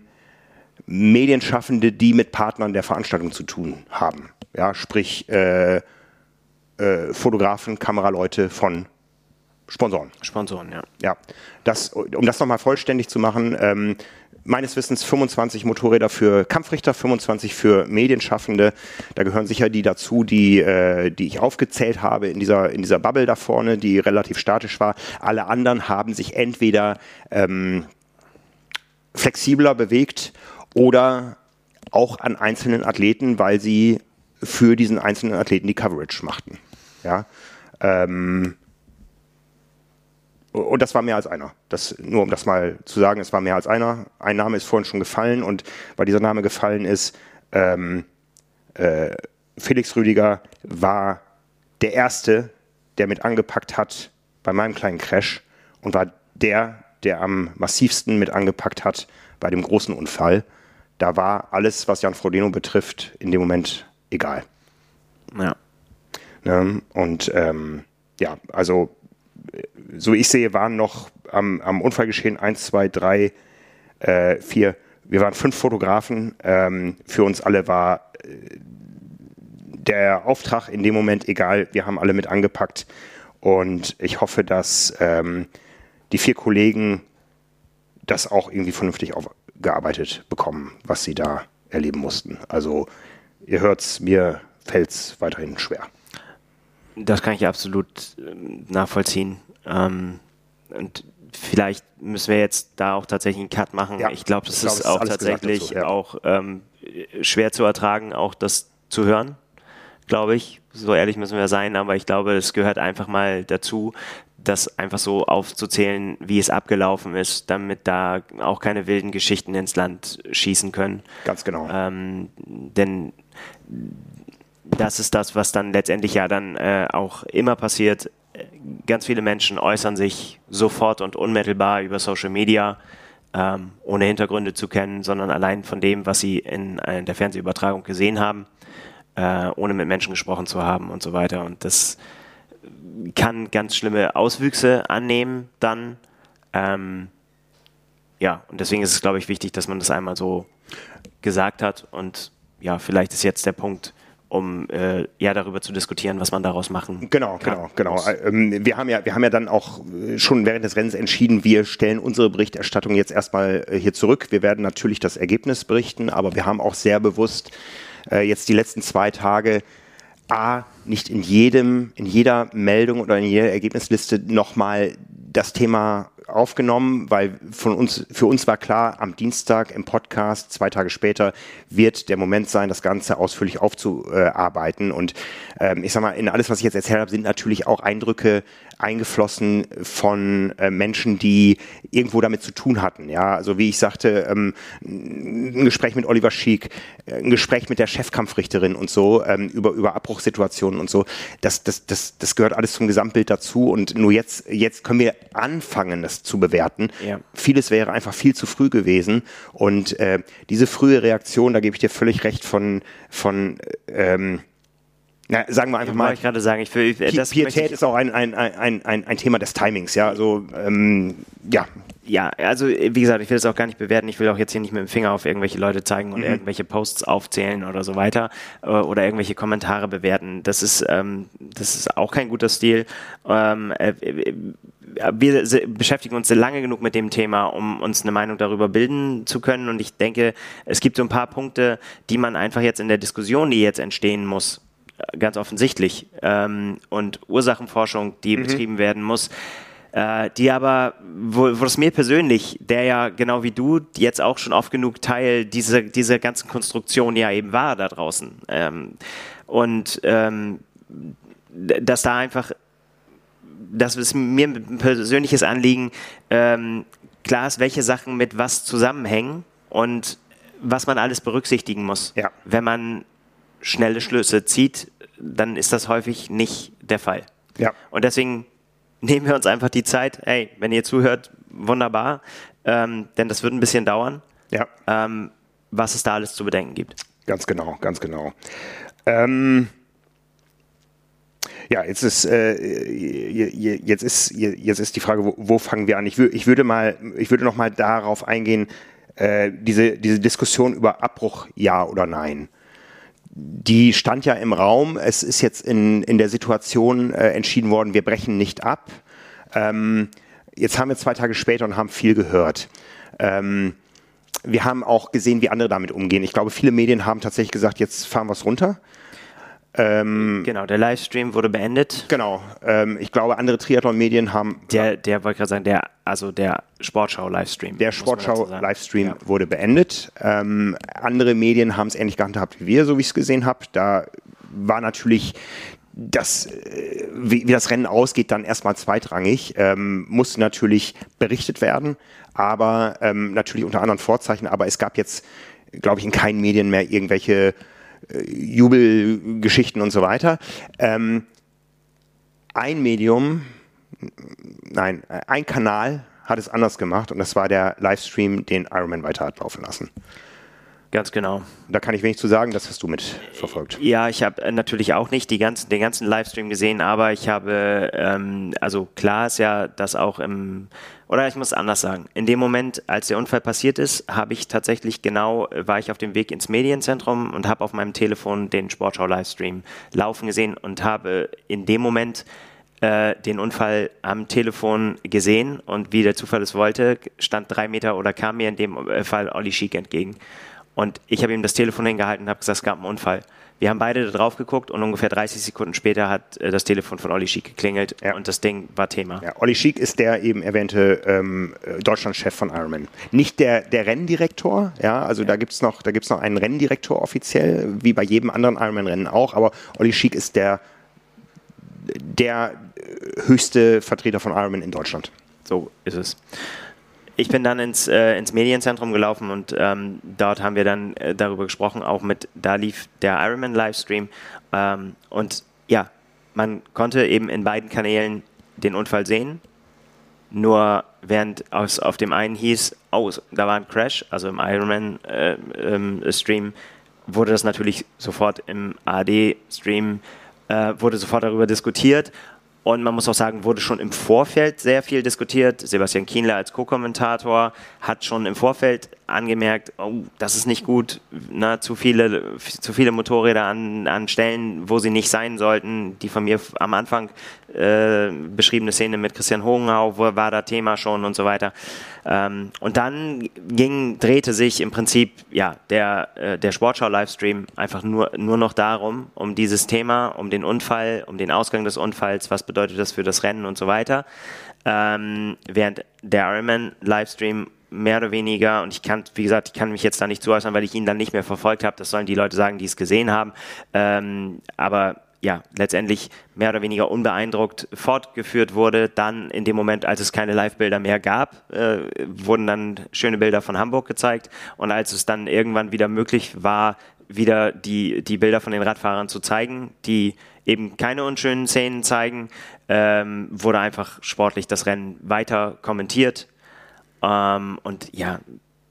Medienschaffende, die mit Partnern der Veranstaltung zu tun haben. Ja, sprich äh, äh, Fotografen, Kameraleute von Sponsoren. Sponsoren, ja. Ja, das, um das nochmal vollständig zu machen, ähm, meines Wissens 25 Motorräder für Kampfrichter, 25 für Medienschaffende. Da gehören sicher die dazu, die, äh, die ich aufgezählt habe in dieser, in dieser Bubble da vorne, die relativ statisch war. Alle anderen haben sich entweder ähm, flexibler bewegt oder auch an einzelnen Athleten, weil sie für diesen einzelnen Athleten die Coverage machten. Ja. Ähm, und das war mehr als einer. Das, nur um das mal zu sagen, es war mehr als einer. Ein Name ist vorhin schon gefallen und weil dieser Name gefallen ist, ähm, äh, Felix Rüdiger war der Erste, der mit angepackt hat bei meinem kleinen Crash und war der, der am massivsten mit angepackt hat bei dem großen Unfall da war alles, was Jan Frodeno betrifft, in dem Moment egal. Ja. Ne? Und ähm, ja, also so wie ich sehe, waren noch am, am Unfallgeschehen 1, 2, 3, 4, wir waren fünf Fotografen. Ähm, für uns alle war äh, der Auftrag in dem Moment egal. Wir haben alle mit angepackt. Und ich hoffe, dass ähm, die vier Kollegen das auch irgendwie vernünftig auf, gearbeitet bekommen, was sie da erleben mussten. Also ihr hört es, mir fällt es weiterhin schwer. Das kann ich absolut ähm, nachvollziehen. Ähm, und vielleicht müssen wir jetzt da auch tatsächlich einen Cut machen. Ja, ich glaube, das glaub, ist auch tatsächlich dazu, ja. auch ähm, schwer zu ertragen, auch das zu hören, glaube ich. So ehrlich müssen wir sein, aber ich glaube, es gehört einfach mal dazu, das einfach so aufzuzählen, wie es abgelaufen ist, damit da auch keine wilden Geschichten ins Land schießen können. Ganz genau. Ähm, denn das ist das, was dann letztendlich ja dann äh, auch immer passiert. Ganz viele Menschen äußern sich sofort und unmittelbar über Social Media, ähm, ohne Hintergründe zu kennen, sondern allein von dem, was sie in, in der Fernsehübertragung gesehen haben, äh, ohne mit Menschen gesprochen zu haben und so weiter. Und das kann ganz schlimme Auswüchse annehmen dann. Ähm, ja, und deswegen ist es, glaube ich, wichtig, dass man das einmal so gesagt hat. Und ja, vielleicht ist jetzt der Punkt, um äh, ja darüber zu diskutieren, was man daraus machen genau, kann. Genau, genau, genau. Wir haben ja, wir haben ja dann auch äh, schon während des Rennens entschieden, wir stellen unsere Berichterstattung jetzt erstmal äh, hier zurück. Wir werden natürlich das Ergebnis berichten, aber wir haben auch sehr bewusst äh, jetzt die letzten zwei Tage A, nicht in jedem, in jeder Meldung oder in jeder Ergebnisliste nochmal das Thema aufgenommen, weil von uns, für uns war klar, am Dienstag im Podcast, zwei Tage später, wird der Moment sein, das Ganze ausführlich aufzuarbeiten. Und ähm, ich sag mal, in alles, was ich jetzt erzählt habe, sind natürlich auch Eindrücke eingeflossen von äh, Menschen, die irgendwo damit zu tun hatten. Ja, also wie ich sagte, ähm, ein Gespräch mit Oliver Schiek, äh, ein Gespräch mit der Chefkampfrichterin und so ähm, über über Abbruchssituationen und so. Das das das das gehört alles zum Gesamtbild dazu. Und nur jetzt jetzt können wir anfangen, das zu bewerten. Ja. Vieles wäre einfach viel zu früh gewesen. Und äh, diese frühe Reaktion, da gebe ich dir völlig recht von von ähm, Na, sagen wir einfach mal. ich gerade sagen, ich will, das Pietät ist auch ein, ein, ein, ein, ein Thema des Timings, ja. Also, ähm, ja. Ja, also wie gesagt, ich will das auch gar nicht bewerten. Ich will auch jetzt hier nicht mit dem Finger auf irgendwelche Leute zeigen und mhm. irgendwelche Posts aufzählen oder so weiter äh, oder irgendwelche Kommentare bewerten. Das ist, ähm, das ist auch kein guter Stil. Ähm, äh, wir beschäftigen uns lange genug mit dem Thema, um uns eine Meinung darüber bilden zu können. Und ich denke, es gibt so ein paar Punkte, die man einfach jetzt in der Diskussion, die jetzt entstehen muss, ganz offensichtlich ähm, und Ursachenforschung, die mhm. betrieben werden muss, äh, die aber, wo, wo es mir persönlich, der ja genau wie du jetzt auch schon oft genug Teil dieser, dieser ganzen Konstruktion ja eben war da draußen. Ähm, und ähm, dass da einfach, das ist mir ein persönliches Anliegen, ähm, klar ist, welche Sachen mit was zusammenhängen und was man alles berücksichtigen muss, ja. wenn man schnelle Schlüsse zieht, dann ist das häufig nicht der Fall. Ja. Und deswegen nehmen wir uns einfach die Zeit, hey, wenn ihr zuhört, wunderbar, ähm, denn das wird ein bisschen dauern, ja. ähm, was es da alles zu bedenken gibt. Ganz genau, ganz genau. Ähm, ja, jetzt ist, äh, jetzt ist, jetzt ist die Frage, wo, wo fangen wir an? Ich, ich, würde mal, ich würde noch mal darauf eingehen, äh, diese, diese Diskussion über Abbruch, ja oder nein die stand ja im Raum. Es ist jetzt in, in der Situation äh, entschieden worden, wir brechen nicht ab. Ähm, jetzt haben wir zwei Tage später und haben viel gehört. Ähm, wir haben auch gesehen, wie andere damit umgehen. Ich glaube, viele Medien haben tatsächlich gesagt, jetzt fahren wir es runter. Ähm, genau, der Livestream wurde beendet. Genau. Ähm, ich glaube, andere Triathlon-Medien haben. Der, der wollte gerade sagen, der, also der Sportschau-Livestream. Der Sportschau-Livestream ja. wurde beendet. Ähm, andere Medien haben es ähnlich gehandhabt wie wir, so wie ich es gesehen habe. Da war natürlich das, äh, wie, wie, das Rennen ausgeht, dann erstmal zweitrangig. Ähm, musste natürlich berichtet werden, aber ähm, natürlich unter anderen Vorzeichen. Aber es gab jetzt, glaube ich, in keinen Medien mehr irgendwelche Jubelgeschichten und so weiter. Ähm, ein Medium, nein, ein Kanal hat es anders gemacht und das war der Livestream, den Ironman weiter hat laufen lassen. Ganz genau. Da kann ich wenig zu sagen, das hast du mitverfolgt. Ja, ich habe äh, natürlich auch nicht ganzen, den ganzen Livestream gesehen, aber ich habe, ähm, also klar ist ja, dass auch im, oder ich muss anders sagen, in dem Moment, als der Unfall passiert ist, habe ich tatsächlich genau, war ich auf dem Weg ins Medienzentrum und habe auf meinem Telefon den Sportschau-Livestream laufen gesehen und habe in dem Moment äh, den Unfall am Telefon gesehen und wie der Zufall es wollte, stand drei Meter oder kam mir in dem Fall Olli Schick entgegen. Und ich habe ihm das Telefon hingehalten und habe gesagt, es gab einen Unfall. Wir haben beide da drauf geguckt und ungefähr 30 Sekunden später hat äh, das Telefon von Olli Schick geklingelt ja. und das Ding war Thema. Ja, Olli Schick ist der eben erwähnte ähm, Deutschlandchef von Ironman. Nicht der, der Renndirektor, ja, also ja. da gibt es noch, noch einen Renndirektor offiziell, wie bei jedem anderen Ironman-Rennen auch, aber Olli Schick ist der, der höchste Vertreter von Ironman in Deutschland. So ist es ich bin dann ins, äh, ins Medienzentrum gelaufen und ähm, dort haben wir dann äh, darüber gesprochen, auch mit, da lief der Ironman Livestream. Ähm, und ja, man konnte eben in beiden Kanälen den Unfall sehen, nur während aus, auf dem einen hieß, oh, da war ein Crash, also im Ironman äh, ähm, Stream, wurde das natürlich sofort im AD-Stream, äh, wurde sofort darüber diskutiert und man muss auch sagen, wurde schon im Vorfeld sehr viel diskutiert. Sebastian Kienle als Co-Kommentator hat schon im Vorfeld angemerkt, oh, das ist nicht gut, ne, zu, viele, zu viele Motorräder an, an Stellen, wo sie nicht sein sollten. Die von mir am Anfang äh, beschriebene Szene mit Christian Hohenau, wo war da Thema schon und so weiter. Ähm, und dann ging, drehte sich im Prinzip ja, der, äh, der Sportschau-Livestream einfach nur, nur noch darum, um dieses Thema, um den Unfall, um den Ausgang des Unfalls, was bedeutet das für das Rennen und so weiter. Ähm, während der Ironman-Livestream mehr oder weniger, und ich kann, wie gesagt, ich kann mich jetzt da nicht zuäußern, weil ich ihn dann nicht mehr verfolgt habe, das sollen die Leute sagen, die es gesehen haben, ähm, aber ja, letztendlich mehr oder weniger unbeeindruckt fortgeführt wurde. Dann in dem Moment, als es keine Live-Bilder mehr gab, äh, wurden dann schöne Bilder von Hamburg gezeigt. Und als es dann irgendwann wieder möglich war, wieder die, die Bilder von den Radfahrern zu zeigen, die eben keine unschönen Szenen zeigen, ähm, wurde einfach sportlich das Rennen weiter kommentiert ähm, und ja,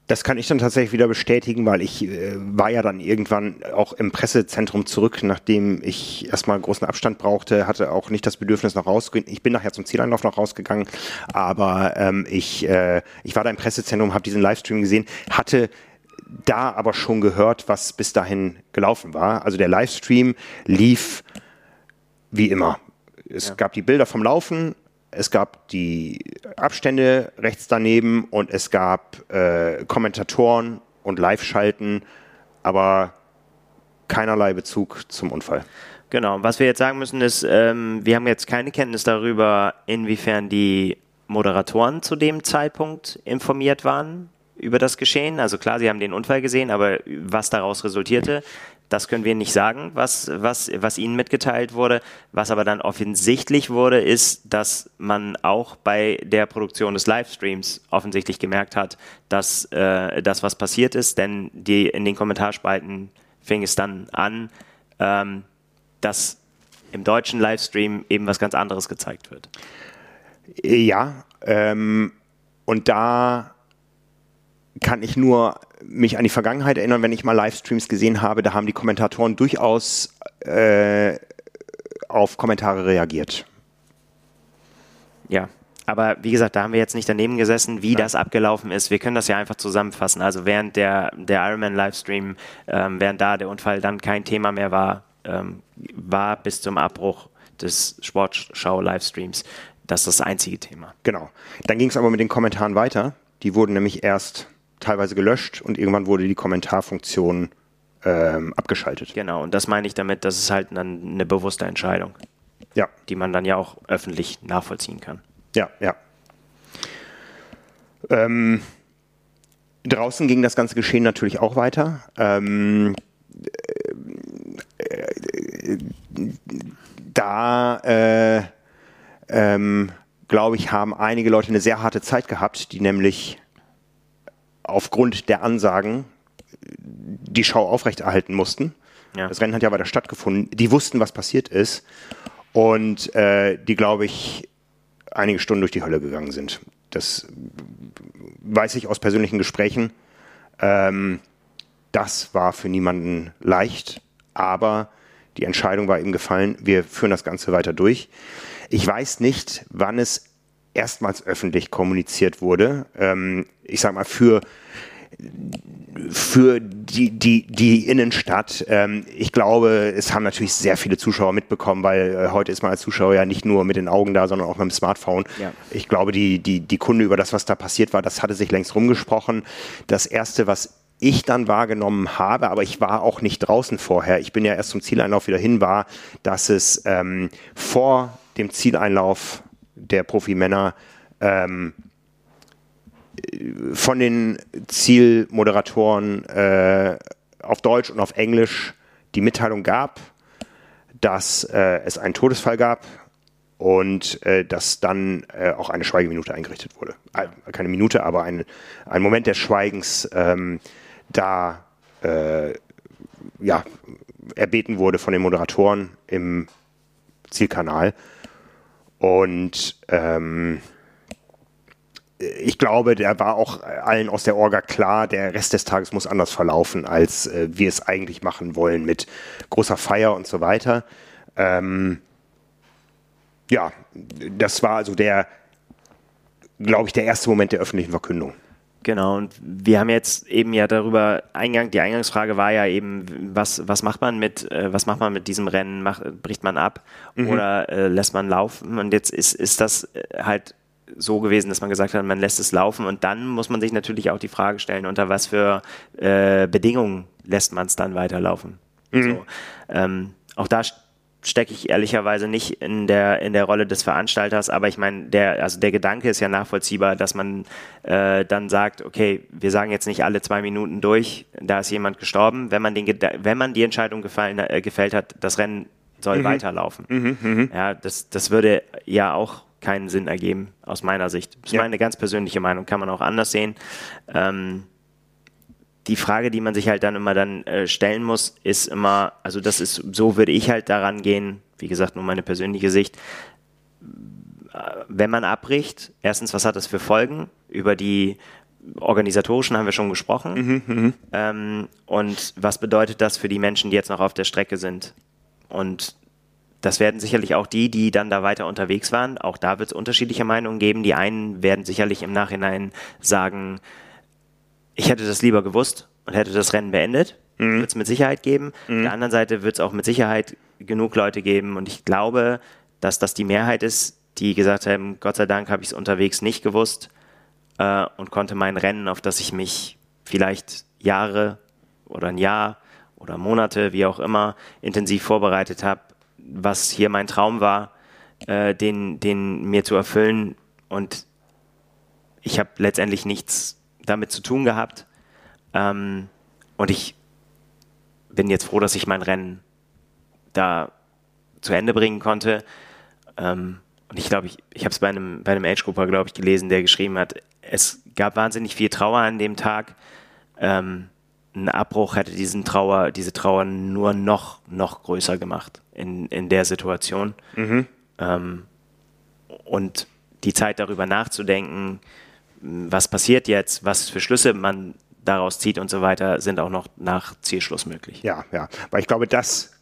Das kann ich dann tatsächlich wieder bestätigen, weil ich äh, war ja dann irgendwann auch im Pressezentrum zurück, nachdem ich erstmal großen Abstand brauchte, hatte auch nicht das Bedürfnis noch rauszugehen. Ich bin nachher zum Zieleinlauf noch rausgegangen, aber ähm, ich, äh, ich war da im Pressezentrum, habe diesen Livestream gesehen, hatte da aber schon gehört, was bis dahin gelaufen war. Also der Livestream lief wie immer. Es ja. gab die Bilder vom Laufen, es gab die Abstände rechts daneben und es gab äh, Kommentatoren und Live-Schalten, aber keinerlei Bezug zum Unfall. Genau, was wir jetzt sagen müssen ist, ähm, wir haben jetzt keine Kenntnis darüber, inwiefern die Moderatoren zu dem Zeitpunkt informiert waren über das Geschehen. Also klar, sie haben den Unfall gesehen, aber was daraus resultierte, das können wir nicht sagen, was, was, was ihnen mitgeteilt wurde. Was aber dann offensichtlich wurde, ist, dass man auch bei der Produktion des Livestreams offensichtlich gemerkt hat, dass äh, das, was passiert ist, denn die, in den Kommentarspalten fing es dann an, ähm, dass im deutschen Livestream eben was ganz anderes gezeigt wird. Ja, ähm, und da kann ich nur mich an die Vergangenheit erinnern, wenn ich mal Livestreams gesehen habe, da haben die Kommentatoren durchaus äh, auf Kommentare reagiert. Ja, aber wie gesagt, da haben wir jetzt nicht daneben gesessen, wie ja. das abgelaufen ist. Wir können das ja einfach zusammenfassen. Also während der, der Ironman-Livestream, ähm, während da der Unfall dann kein Thema mehr war, ähm, war bis zum Abbruch des Sportschau-Livestreams das das einzige Thema. Genau. Dann ging es aber mit den Kommentaren weiter. Die wurden nämlich erst teilweise gelöscht und irgendwann wurde die Kommentarfunktion ähm, abgeschaltet. Genau, und das meine ich damit, das ist halt dann eine bewusste Entscheidung. Ja. Die man dann ja auch öffentlich nachvollziehen kann. Ja, ja. Ähm, draußen ging das ganze Geschehen natürlich auch weiter. Ähm, äh, da, äh, ähm, glaube ich, haben einige Leute eine sehr harte Zeit gehabt, die nämlich aufgrund der Ansagen die Schau aufrechterhalten mussten. Ja. Das Rennen hat ja weiter stattgefunden. Die wussten, was passiert ist und äh, die, glaube ich, einige Stunden durch die Hölle gegangen sind. Das weiß ich aus persönlichen Gesprächen. Ähm, das war für niemanden leicht, aber die Entscheidung war eben gefallen, wir führen das Ganze weiter durch. Ich weiß nicht, wann es erstmals öffentlich kommuniziert wurde. Ähm, ich sag mal, für für die, die, die Innenstadt. Ähm, ich glaube, es haben natürlich sehr viele Zuschauer mitbekommen, weil äh, heute ist man als Zuschauer ja nicht nur mit den Augen da, sondern auch mit dem Smartphone. Ja. Ich glaube, die, die, die Kunde über das, was da passiert war, das hatte sich längst rumgesprochen. Das Erste, was ich dann wahrgenommen habe, aber ich war auch nicht draußen vorher. Ich bin ja erst zum Zieleinlauf wieder hin, war, dass es ähm, vor dem Zieleinlauf der Profimänner ähm, von den Zielmoderatoren äh, auf Deutsch und auf Englisch die Mitteilung gab, dass äh, es einen Todesfall gab und äh, dass dann äh, auch eine Schweigeminute eingerichtet wurde. Äh, keine Minute, aber ein, ein Moment des Schweigens ähm, da äh, ja, erbeten wurde von den Moderatoren im Zielkanal. Und ähm, ich glaube, der war auch allen aus der Orga klar, der Rest des Tages muss anders verlaufen, als äh, wir es eigentlich machen wollen mit großer Feier und so weiter. Ähm, ja, das war also der, glaube ich, der erste Moment der öffentlichen Verkündung. Genau, und wir haben jetzt eben ja darüber, Eingang, die Eingangsfrage war ja eben, was, was macht man mit, äh, was macht man mit diesem Rennen? Mach, bricht man ab mhm. oder äh, lässt man laufen? Und jetzt ist, ist das äh, halt so gewesen, dass man gesagt hat, man lässt es laufen und dann muss man sich natürlich auch die Frage stellen, unter was für äh, Bedingungen lässt man es dann weiterlaufen. Mhm. So, ähm, auch da stecke ich ehrlicherweise nicht in der, in der Rolle des Veranstalters, aber ich meine, der, also der Gedanke ist ja nachvollziehbar, dass man äh, dann sagt, okay, wir sagen jetzt nicht alle zwei Minuten durch, da ist jemand gestorben. Wenn man, den, wenn man die Entscheidung gefallen, äh, gefällt hat, das Rennen soll mhm. weiterlaufen. Mhm, mh. Ja, das, das würde ja auch keinen Sinn ergeben, aus meiner Sicht. Das ist ja. meine ganz persönliche Meinung, kann man auch anders sehen. Ähm, die Frage, die man sich halt dann immer dann äh, stellen muss, ist immer, also das ist, so würde ich halt daran gehen, wie gesagt, nur meine persönliche Sicht. Wenn man abbricht, erstens, was hat das für Folgen über die organisatorischen haben wir schon gesprochen. Mhm, ähm, und was bedeutet das für die Menschen, die jetzt noch auf der Strecke sind? Und das werden sicherlich auch die, die dann da weiter unterwegs waren. Auch da wird es unterschiedliche Meinungen geben. Die einen werden sicherlich im Nachhinein sagen, ich hätte das lieber gewusst und hätte das Rennen beendet. Mhm. Wird es mit Sicherheit geben. Mhm. Auf der anderen Seite wird es auch mit Sicherheit genug Leute geben. Und ich glaube, dass das die Mehrheit ist, die gesagt haben, Gott sei Dank habe ich es unterwegs nicht gewusst äh, und konnte mein Rennen, auf das ich mich vielleicht Jahre oder ein Jahr oder Monate, wie auch immer, intensiv vorbereitet habe, was hier mein Traum war, äh, den, den mir zu erfüllen. Und ich habe letztendlich nichts damit zu tun gehabt. Ähm, und ich bin jetzt froh, dass ich mein Rennen da zu Ende bringen konnte. Ähm, und ich glaube, ich, ich habe es bei einem, bei einem Age-Grupper, glaube ich, gelesen, der geschrieben hat, es gab wahnsinnig viel Trauer an dem Tag. Ähm, ein Abbruch hätte diesen Trauer, diese Trauer nur noch, noch größer gemacht in, in der Situation. Mhm. Ähm, und die Zeit darüber nachzudenken, was passiert jetzt, was für Schlüsse man daraus zieht und so weiter, sind auch noch nach Zielschluss möglich. Ja, ja. Weil ich glaube, das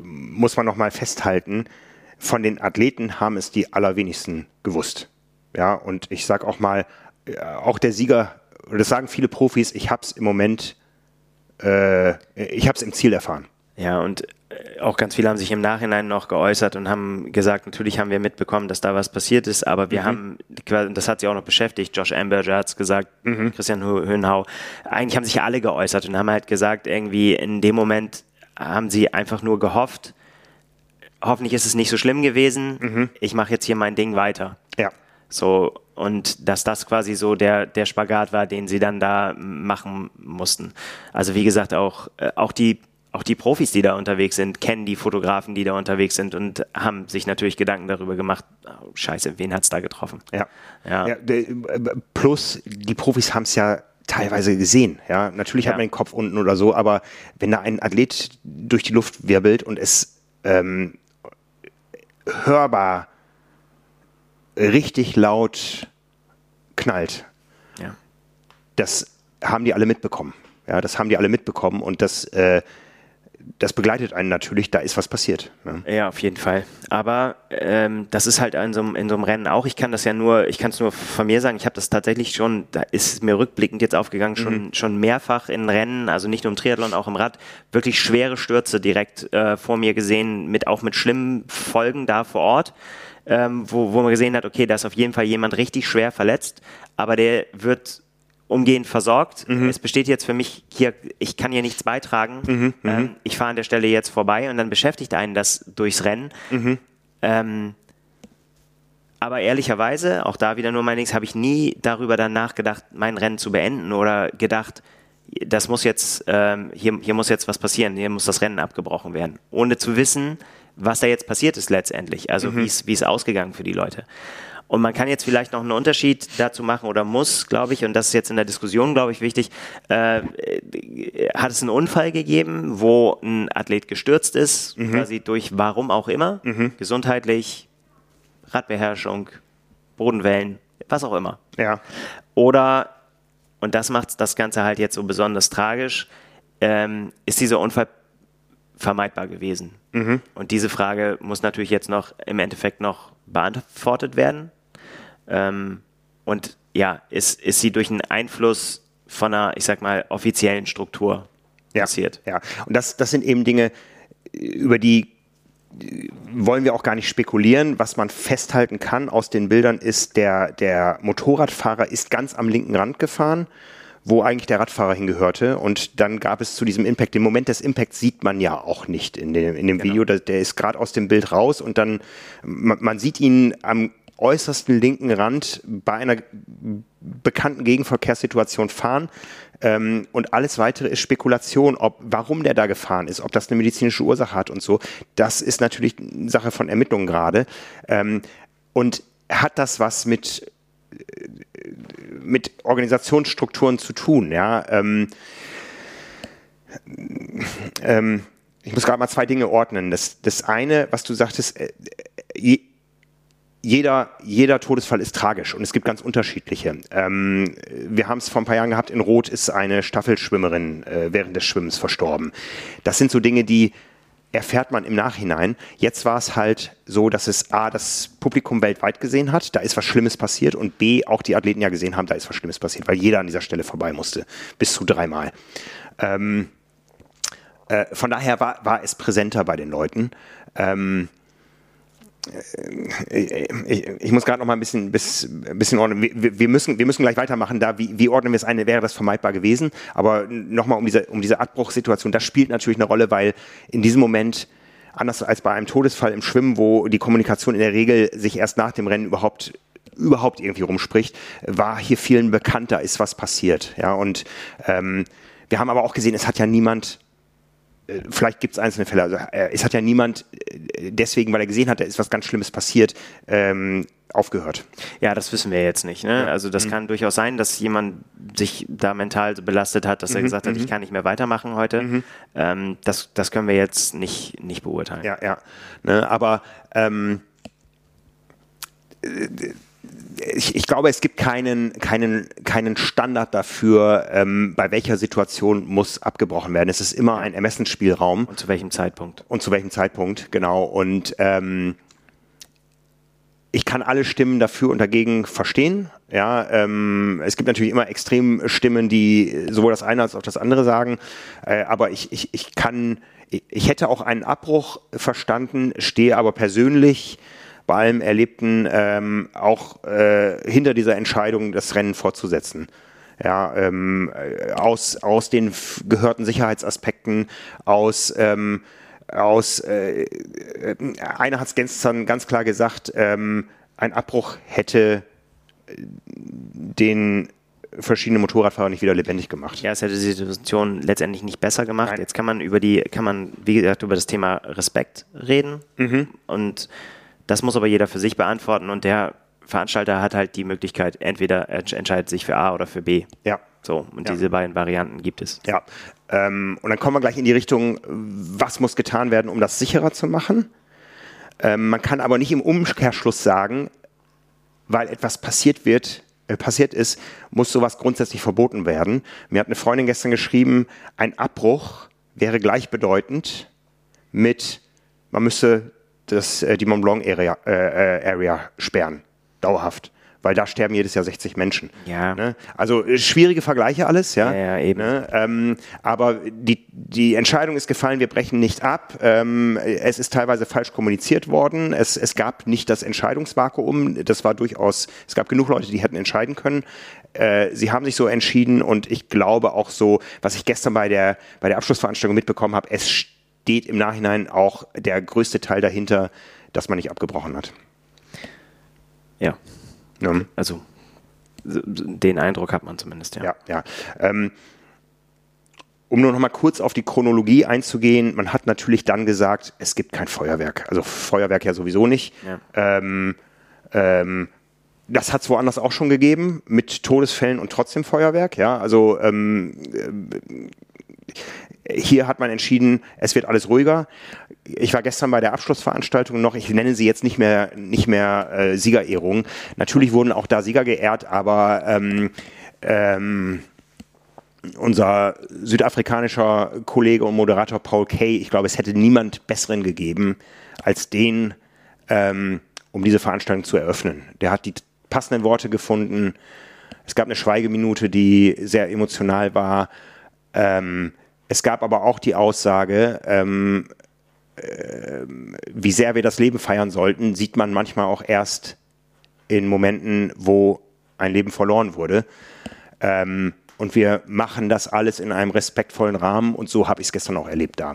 muss man noch mal festhalten. Von den Athleten haben es die allerwenigsten gewusst. Ja, und ich sage auch mal, äh, auch der Sieger, das sagen viele Profis, ich habe es im Moment äh, ich habe es im Ziel erfahren. Ja, und auch ganz viele haben sich im Nachhinein noch geäußert und haben gesagt, natürlich haben wir mitbekommen, dass da was passiert ist, aber wir mhm. haben, das hat sie auch noch beschäftigt, Josh Amberger hat es gesagt, mhm. Christian Höhenhau, eigentlich haben sich alle geäußert und haben halt gesagt, irgendwie in dem Moment haben sie einfach nur gehofft, hoffentlich ist es nicht so schlimm gewesen, mhm. ich mache jetzt hier mein Ding weiter. Ja. So, und dass das quasi so der, der Spagat war, den sie dann da machen mussten. Also wie gesagt, auch, äh, auch die auch die Profis, die da unterwegs sind, kennen die Fotografen, die da unterwegs sind und haben sich natürlich Gedanken darüber gemacht, oh, scheiße, wen hat es da getroffen? Ja. ja. ja plus, die Profis haben es ja teilweise gesehen. Ja, natürlich ja. hat man den Kopf unten oder so, aber wenn da ein Athlet durch die Luft wirbelt und es ähm, hörbar richtig laut knallt. Ja. Das haben die alle mitbekommen. Ja, das haben die alle mitbekommen und das, äh, das begleitet einen natürlich, da ist was passiert. Ja, ja auf jeden Fall. Aber ähm, das ist halt in so, in so, einem Rennen auch. Ich kann das ja nur, ich kann es nur von mir sagen, ich habe das tatsächlich schon, da ist mir rückblickend jetzt aufgegangen, schon, mhm. schon mehrfach in Rennen, also nicht nur im Triathlon, auch im Rad, wirklich schwere Stürze direkt äh, vor mir gesehen, mit auch mit schlimmen Folgen da vor Ort ähm, wo, wo man gesehen hat, okay, da ist auf jeden Fall jemand richtig schwer verletzt, aber der wird umgehend versorgt. Mhm. Es besteht jetzt für mich hier, ich kann hier nichts beitragen. Mhm, mhm. ähm, ich fahre an der Stelle jetzt vorbei und dann beschäftigt einen das durchs Rennen. Mhm. Ähm, aber ehrlicherweise, auch da wieder nur mein Dings, habe ich nie darüber dann nachgedacht, mein Rennen zu beenden oder gedacht, das muss jetzt, ähm, hier, hier muss jetzt was passieren, hier muss das Rennen abgebrochen werden. Ohne zu wissen, was da jetzt passiert ist letztendlich, also mhm. wie es ausgegangen für die Leute. Und man kann jetzt vielleicht noch einen Unterschied dazu machen oder muss, glaube ich, und das ist jetzt in der Diskussion, glaube ich, wichtig, äh, hat es einen Unfall gegeben, wo ein Athlet gestürzt ist, mhm. quasi durch warum auch immer, mhm. gesundheitlich, Radbeherrschung, Bodenwellen, was auch immer. Ja. Oder, und das macht das Ganze halt jetzt so besonders tragisch, ähm, ist dieser Unfall vermeidbar gewesen? Mhm. Und diese Frage muss natürlich jetzt noch im Endeffekt noch beantwortet werden. Ähm, und ja, ist, ist sie durch einen Einfluss von einer, ich sag mal, offiziellen Struktur ja, passiert? Ja, und das, das sind eben Dinge, über die wollen wir auch gar nicht spekulieren. Was man festhalten kann aus den Bildern ist, der, der Motorradfahrer ist ganz am linken Rand gefahren wo eigentlich der Radfahrer hingehörte. Und dann gab es zu diesem Impact, den Moment des Impacts sieht man ja auch nicht in dem, in dem genau. Video. Der, der ist gerade aus dem Bild raus und dann, man, man sieht ihn am äußersten linken Rand bei einer bekannten Gegenverkehrssituation fahren. Ähm, und alles weitere ist Spekulation, ob warum der da gefahren ist, ob das eine medizinische Ursache hat und so. Das ist natürlich Sache von Ermittlungen gerade. Ähm, und hat das was mit mit Organisationsstrukturen zu tun. Ja? Ähm, ähm, ich muss gerade mal zwei Dinge ordnen. Das, das eine, was du sagtest, äh, je, jeder, jeder Todesfall ist tragisch und es gibt ganz unterschiedliche. Ähm, wir haben es vor ein paar Jahren gehabt, in Rot ist eine Staffelschwimmerin äh, während des Schwimmens verstorben. Das sind so Dinge, die erfährt man im Nachhinein. Jetzt war es halt so, dass es A, das Publikum weltweit gesehen hat, da ist was Schlimmes passiert und B, auch die Athleten ja gesehen haben, da ist was Schlimmes passiert, weil jeder an dieser Stelle vorbei musste, bis zu dreimal. Ähm, äh, von daher war, war es präsenter bei den Leuten. Ähm, äh, ich, ich, muss gerade noch mal ein bisschen, bis, bisschen ordnen. Wir, wir, müssen, wir müssen gleich weitermachen. Da, wie, wie ordnen wir es ein? Wäre das vermeidbar gewesen? Aber nochmal um diese, um diese Abbruchssituation, das spielt natürlich eine Rolle, weil in diesem Moment, anders als bei einem Todesfall im Schwimmen, wo die Kommunikation in der Regel sich erst nach dem Rennen überhaupt überhaupt irgendwie rumspricht, war hier vielen bekannt, da ist was passiert. Ja, und ähm, wir haben aber auch gesehen, es hat ja niemand äh, vielleicht gibt es einzelne Fälle. Also äh, es hat ja niemand äh, deswegen, weil er gesehen hat, da ist was ganz Schlimmes passiert, ähm, aufgehört. Ja, das wissen wir jetzt nicht. Ne? Also das mhm. kann durchaus sein, dass jemand sich da mental so belastet hat, dass mhm. er gesagt hat, mhm. ich kann nicht mehr weitermachen heute. Mhm. Ähm, das, das können wir jetzt nicht, nicht beurteilen. Ja, ja. Ne, aber ähm, ich, ich, glaube, es gibt keinen, keinen, keinen Standard dafür, ähm, bei welcher Situation muss abgebrochen werden. Es ist immer ein Ermessensspielraum. Und zu welchem Zeitpunkt? Und zu welchem Zeitpunkt, genau. Und ähm, ich kann alle Stimmen dafür und dagegen verstehen. Ja, ähm, es gibt natürlich immer Extremstimmen, die sowohl das eine als auch das andere sagen. Äh, aber ich, ich, ich kann, ich, ich hätte auch einen Abbruch verstanden, stehe aber persönlich bei allem Erlebten ähm, auch äh, hinter dieser Entscheidung, das Rennen fortzusetzen. Ja, ähm, aus, aus den gehörten Sicherheitsaspekten, aus, ähm, aus äh, äh einer hat es gestern ganz klar gesagt, ähm, ein Abbruch hätte den verschiedene Motorradfahrer nicht wieder lebendig gemacht. Ja, es hätte die Situation letztendlich nicht besser gemacht. Nein. Jetzt kann man über die, kann man, wie gesagt, über das Thema Respekt reden. Mhm. Und das muss aber jeder für sich beantworten und der Veranstalter hat halt die Möglichkeit, entweder er entscheidet sich für A oder für B. Ja. So, und ja. diese beiden Varianten gibt es. Ja. Ähm, und dann kommen wir gleich in die Richtung, was muss getan werden, um das sicherer zu machen. Ähm, man kann aber nicht im Umkehrschluss sagen, weil etwas passiert wird, äh, passiert ist, muss sowas grundsätzlich verboten werden. Mir hat eine Freundin gestern geschrieben, ein Abbruch wäre gleichbedeutend mit, man müsste das, äh, die Mont Blanc Area, äh, äh, Area sperren, dauerhaft. Weil da sterben jedes Jahr 60 Menschen. Ja. Ne? Also äh, schwierige Vergleiche alles, ja. Ja, ja eben. Ne? Ähm, aber die, die Entscheidung ist gefallen, wir brechen nicht ab. Ähm, es ist teilweise falsch kommuniziert worden. Es, es gab nicht das Entscheidungsvakuum. Das war durchaus, es gab genug Leute, die hätten entscheiden können. Äh, sie haben sich so entschieden und ich glaube auch so, was ich gestern bei der, bei der Abschlussveranstaltung mitbekommen habe, es steht im Nachhinein auch der größte Teil dahinter, dass man nicht abgebrochen hat. Ja. ja. Also den Eindruck hat man zumindest, ja. Ja, ja. Ähm, um nur noch mal kurz auf die Chronologie einzugehen, man hat natürlich dann gesagt, es gibt kein Feuerwerk. Also Feuerwerk ja sowieso nicht. Ja. Ähm, ähm, das hat es woanders auch schon gegeben, mit Todesfällen und trotzdem Feuerwerk. Ja, also ähm, hier hat man entschieden, es wird alles ruhiger. Ich war gestern bei der Abschlussveranstaltung noch, ich nenne sie jetzt nicht mehr, nicht mehr äh, Siegerehrung. Natürlich wurden auch da Sieger geehrt, aber ähm, ähm, unser südafrikanischer Kollege und Moderator Paul Kay, ich glaube, es hätte niemand besseren gegeben als den, ähm, um diese Veranstaltung zu eröffnen. Der hat die passenden Worte gefunden. Es gab eine Schweigeminute, die sehr emotional war. Ähm, es gab aber auch die Aussage, ähm, äh, wie sehr wir das Leben feiern sollten, sieht man manchmal auch erst in Momenten, wo ein Leben verloren wurde. Ähm, und wir machen das alles in einem respektvollen Rahmen und so habe ich es gestern auch erlebt da.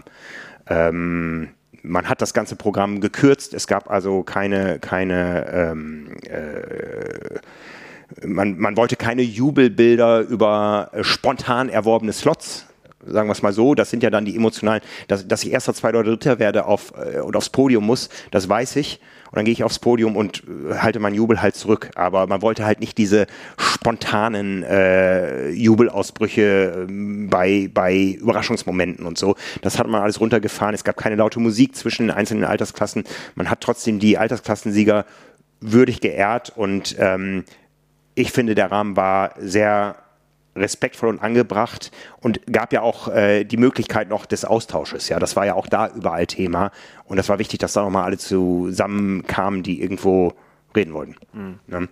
Ähm, man hat das ganze Programm gekürzt, es gab also keine, keine ähm, äh, man, man wollte keine Jubelbilder über spontan erworbene Slots sagen wir es mal so, das sind ja dann die emotionalen, dass, dass ich erster, zweiter oder dritter werde auf, äh, und aufs Podium muss, das weiß ich. Und dann gehe ich aufs Podium und äh, halte meinen Jubel halt zurück. Aber man wollte halt nicht diese spontanen äh, Jubelausbrüche äh, bei, bei Überraschungsmomenten und so. Das hat man alles runtergefahren. Es gab keine laute Musik zwischen den einzelnen Altersklassen. Man hat trotzdem die Altersklassensieger würdig geehrt und ähm, ich finde, der Rahmen war sehr respektvoll und angebracht und gab ja auch äh, die Möglichkeit noch des Austausches. Ja, das war ja auch da überall Thema und das war wichtig, dass da nochmal alle zusammenkamen, die irgendwo reden wollten. Mhm. Ne?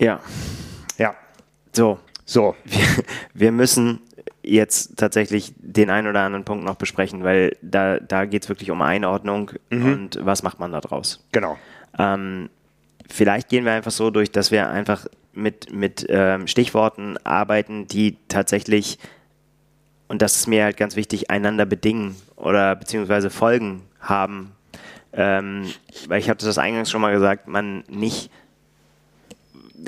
Ja. Ja. So. So. Wir, wir, müssen jetzt tatsächlich den einen oder anderen Punkt noch besprechen, weil da, da geht es wirklich um Einordnung mhm. und was macht man da draus. Genau. Ähm, vielleicht gehen wir einfach so durch, dass wir einfach mit, mit ähm, Stichworten arbeiten, die tatsächlich, und das ist mir halt ganz wichtig, einander bedingen oder beziehungsweise Folgen haben. Ähm, weil ich hatte das eingangs schon mal gesagt, man nicht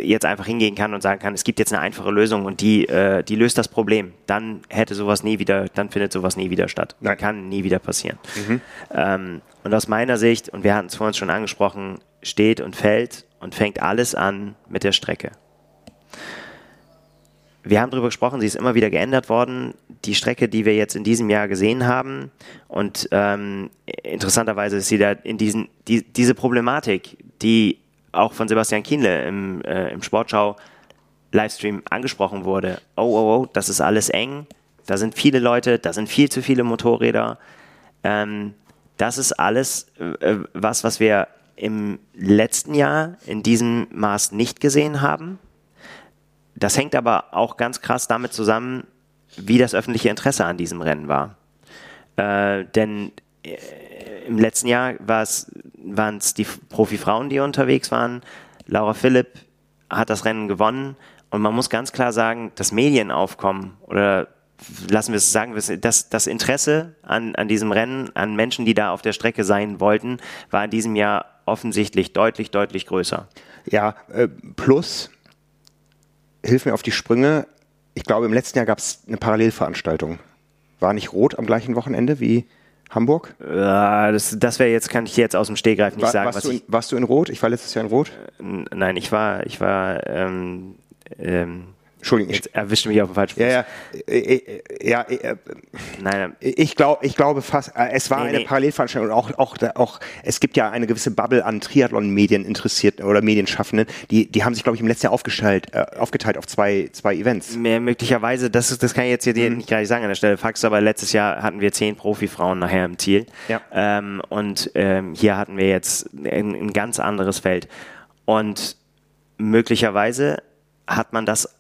jetzt einfach hingehen kann und sagen kann, es gibt jetzt eine einfache Lösung und die, äh, die löst das Problem. Dann hätte sowas nie wieder, dann findet sowas nie wieder statt. Nein. Kann nie wieder passieren. Mhm. Ähm, und aus meiner Sicht, und wir hatten es vorhin schon angesprochen, steht und fällt und fängt alles an mit der Strecke. Wir haben darüber gesprochen, sie ist immer wieder geändert worden. Die Strecke, die wir jetzt in diesem Jahr gesehen haben, und ähm, interessanterweise ist sie da in diesen, die, diese Problematik, die auch von Sebastian Kienle im, äh, im Sportschau Livestream angesprochen wurde. Oh, oh, oh, das ist alles eng. Da sind viele Leute, da sind viel zu viele Motorräder. Ähm, das ist alles äh, was, was wir im letzten Jahr in diesem Maß nicht gesehen haben. Das hängt aber auch ganz krass damit zusammen, wie das öffentliche Interesse an diesem Rennen war. Äh, denn äh, im letzten Jahr waren es die Profifrauen, die unterwegs waren. Laura Philipp hat das Rennen gewonnen. Und man muss ganz klar sagen, das Medienaufkommen oder lassen wir es sagen, das, das Interesse an, an diesem Rennen, an Menschen, die da auf der Strecke sein wollten, war in diesem Jahr offensichtlich deutlich, deutlich größer. Ja, äh, plus, hilf mir auf die Sprünge, ich glaube, im letzten Jahr gab es eine Parallelveranstaltung. War nicht rot am gleichen Wochenende wie Hamburg? Ja, das, das wäre jetzt, kann ich jetzt aus dem Stehgreif nicht war, sagen. Warst, du in, warst du in Rot? Ich war letztes Jahr in Rot. Äh, nein, ich war, ich war ähm, ähm, Entschuldigung. Jetzt erwischt mich auf den falschen Fuß. Ja, ja, äh, äh, ja, äh, Nein, ich, glaub, ich glaube fast, es war nee, eine nee. Parallelveranstaltung und auch, auch, auch, es gibt ja eine gewisse Bubble an Triathlon-Medien interessierten oder Medienschaffenden, die, die haben sich, glaube ich, im letzten Jahr aufgeteilt, äh, aufgeteilt auf zwei, zwei Events. Mehr möglicherweise, das, das kann ich jetzt hier mhm. nicht gleich sagen an der Stelle, Fax, aber letztes Jahr hatten wir zehn Profifrauen nachher im Ziel. Ja. Ähm, und ähm, hier hatten wir jetzt ein, ein ganz anderes Feld. Und möglicherweise hat man das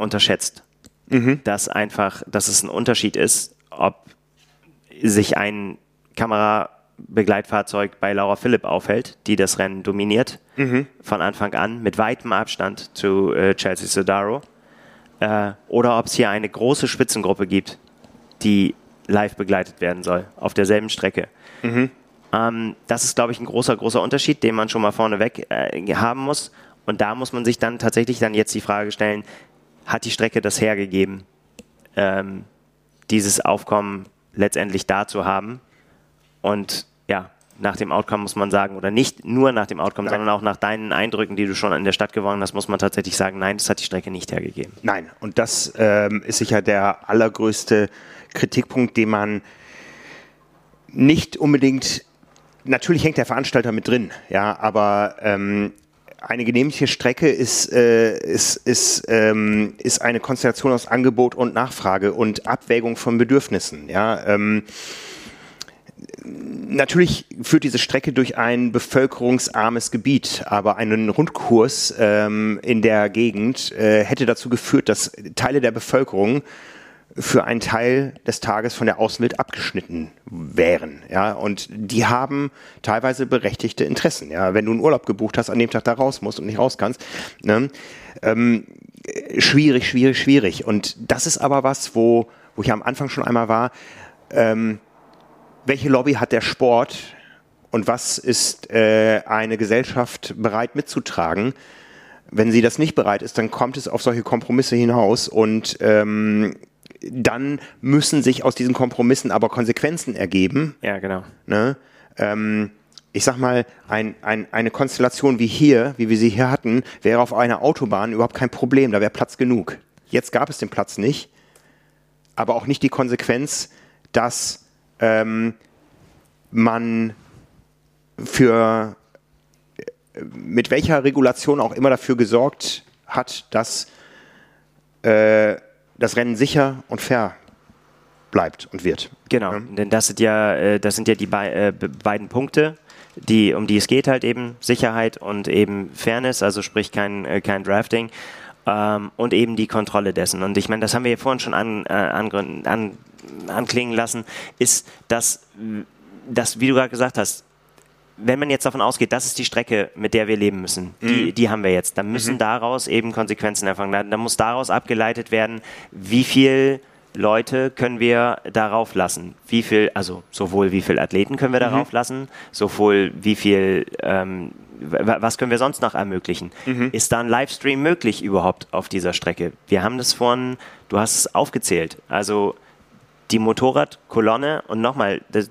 unterschätzt. Mhm. Dass einfach, dass es ein Unterschied ist, ob sich ein Kamerabegleitfahrzeug bei Laura Philipp aufhält, die das Rennen dominiert, mhm. von Anfang an, mit weitem Abstand zu äh, Chelsea Sodaro, äh, oder ob es hier eine große Spitzengruppe gibt, die live begleitet werden soll, auf derselben Strecke. Mhm. Ähm, das ist, glaube ich, ein großer, großer Unterschied, den man schon mal vorneweg äh, haben muss. Und da muss man sich dann tatsächlich dann jetzt die Frage stellen, hat die Strecke das hergegeben, ähm, dieses Aufkommen letztendlich da zu haben. Und ja, nach dem Outcome muss man sagen, oder nicht nur nach dem Outcome, nein. sondern auch nach deinen Eindrücken, die du schon in der Stadt gewonnen hast, muss man tatsächlich sagen, nein, das hat die Strecke nicht hergegeben. Nein, und das ähm, ist sicher der allergrößte Kritikpunkt, den man nicht unbedingt, natürlich hängt der Veranstalter mit drin, ja, aber ähm, eine genehmigte Strecke ist, äh, ist, ist, ähm, ist eine Konstellation aus Angebot und Nachfrage und Abwägung von Bedürfnissen. Ja, ähm, natürlich führt diese Strecke durch ein bevölkerungsarmes Gebiet, aber einen Rundkurs ähm, in der Gegend äh, hätte dazu geführt, dass Teile der Bevölkerung für einen Teil des Tages von der Außenwelt abgeschnitten wären. Ja, und die haben teilweise berechtigte Interessen. Ja, wenn du einen Urlaub gebucht hast, an dem Tag da raus musst und nicht raus kannst, ne, ähm, schwierig, schwierig, schwierig. Und das ist aber was, wo, wo ich am Anfang schon einmal war. Ähm, welche Lobby hat der Sport und was ist äh, eine Gesellschaft bereit mitzutragen? Wenn sie das nicht bereit ist, dann kommt es auf solche Kompromisse hinaus und ähm, dann müssen sich aus diesen Kompromissen aber Konsequenzen ergeben. Ja, genau. Ne? Ähm, ich sag mal, ein, ein, eine Konstellation wie hier, wie wir sie hier hatten, wäre auf einer Autobahn überhaupt kein Problem, da wäre Platz genug. Jetzt gab es den Platz nicht, aber auch nicht die Konsequenz, dass ähm, man für mit welcher Regulation auch immer dafür gesorgt hat, dass äh, das Rennen sicher und fair bleibt und wird. Genau, ja. denn das sind ja, äh, das sind ja die be äh, beiden Punkte, die, um die es geht halt eben, Sicherheit und eben Fairness, also sprich kein, äh, kein Drafting ähm, und eben die Kontrolle dessen. Und ich meine, das haben wir ja vorhin schon an, äh, an, an, anklingen lassen, ist, dass, dass wie du gerade gesagt hast, wenn man jetzt davon ausgeht, das ist die Strecke, mit der wir leben müssen, die, mhm. die haben wir jetzt, dann müssen mhm. daraus eben Konsequenzen erfangen. Dann, dann muss daraus abgeleitet werden, wie viel Leute können wir darauf lassen? Wie viel, also sowohl wie viele Athleten können wir mhm. darauf lassen, sowohl wie viel, ähm, was können wir sonst noch ermöglichen? Mhm. Ist da ein Livestream möglich überhaupt auf dieser Strecke? Wir haben das vorhin, du hast es aufgezählt. Also die Motorradkolonne und nochmal, das,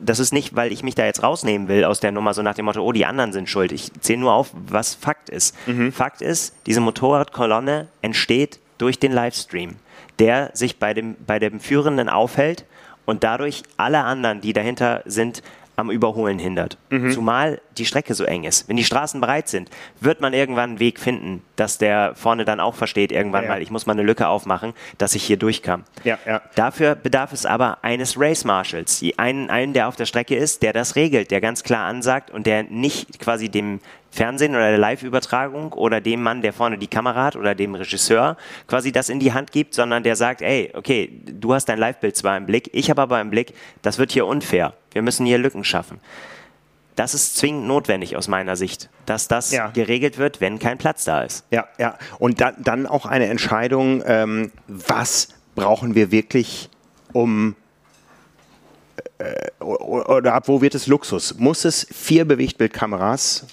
das, ist nicht, weil ich mich da jetzt rausnehmen will aus der Nummer, so nach dem Motto, oh, die anderen sind schuld. Ich zähle nur auf, was Fakt ist. Mhm. Fakt ist, diese Motorradkolonne entsteht durch den Livestream der sich bei dem, bei dem Führenden aufhält und dadurch alle anderen, die dahinter sind, am Überholen hindert. Mhm. Zumal die Strecke so eng ist. Wenn die Straßen breit sind, wird man irgendwann einen Weg finden, dass der vorne dann auch versteht, irgendwann ja, ja. mal, ich muss mal eine Lücke aufmachen, dass ich hier durchkam. Ja, ja. Dafür bedarf es aber eines Race Marshals, einen, einen, der auf der Strecke ist, der das regelt, der ganz klar ansagt und der nicht quasi dem Fernsehen oder der Live-Übertragung oder dem Mann, der vorne die Kamera hat oder dem Regisseur quasi das in die Hand gibt, sondern der sagt, ey, okay, du hast dein Live-Bild zwar im Blick, ich habe aber im Blick, das wird hier unfair. Wir müssen hier Lücken schaffen. Das ist zwingend notwendig aus meiner Sicht, dass das ja. geregelt wird, wenn kein Platz da ist. Ja, ja. Und da, dann auch eine Entscheidung, ähm, was brauchen wir wirklich, um äh, oder ab wo wird es Luxus? Muss es vier Bewegtbildkameras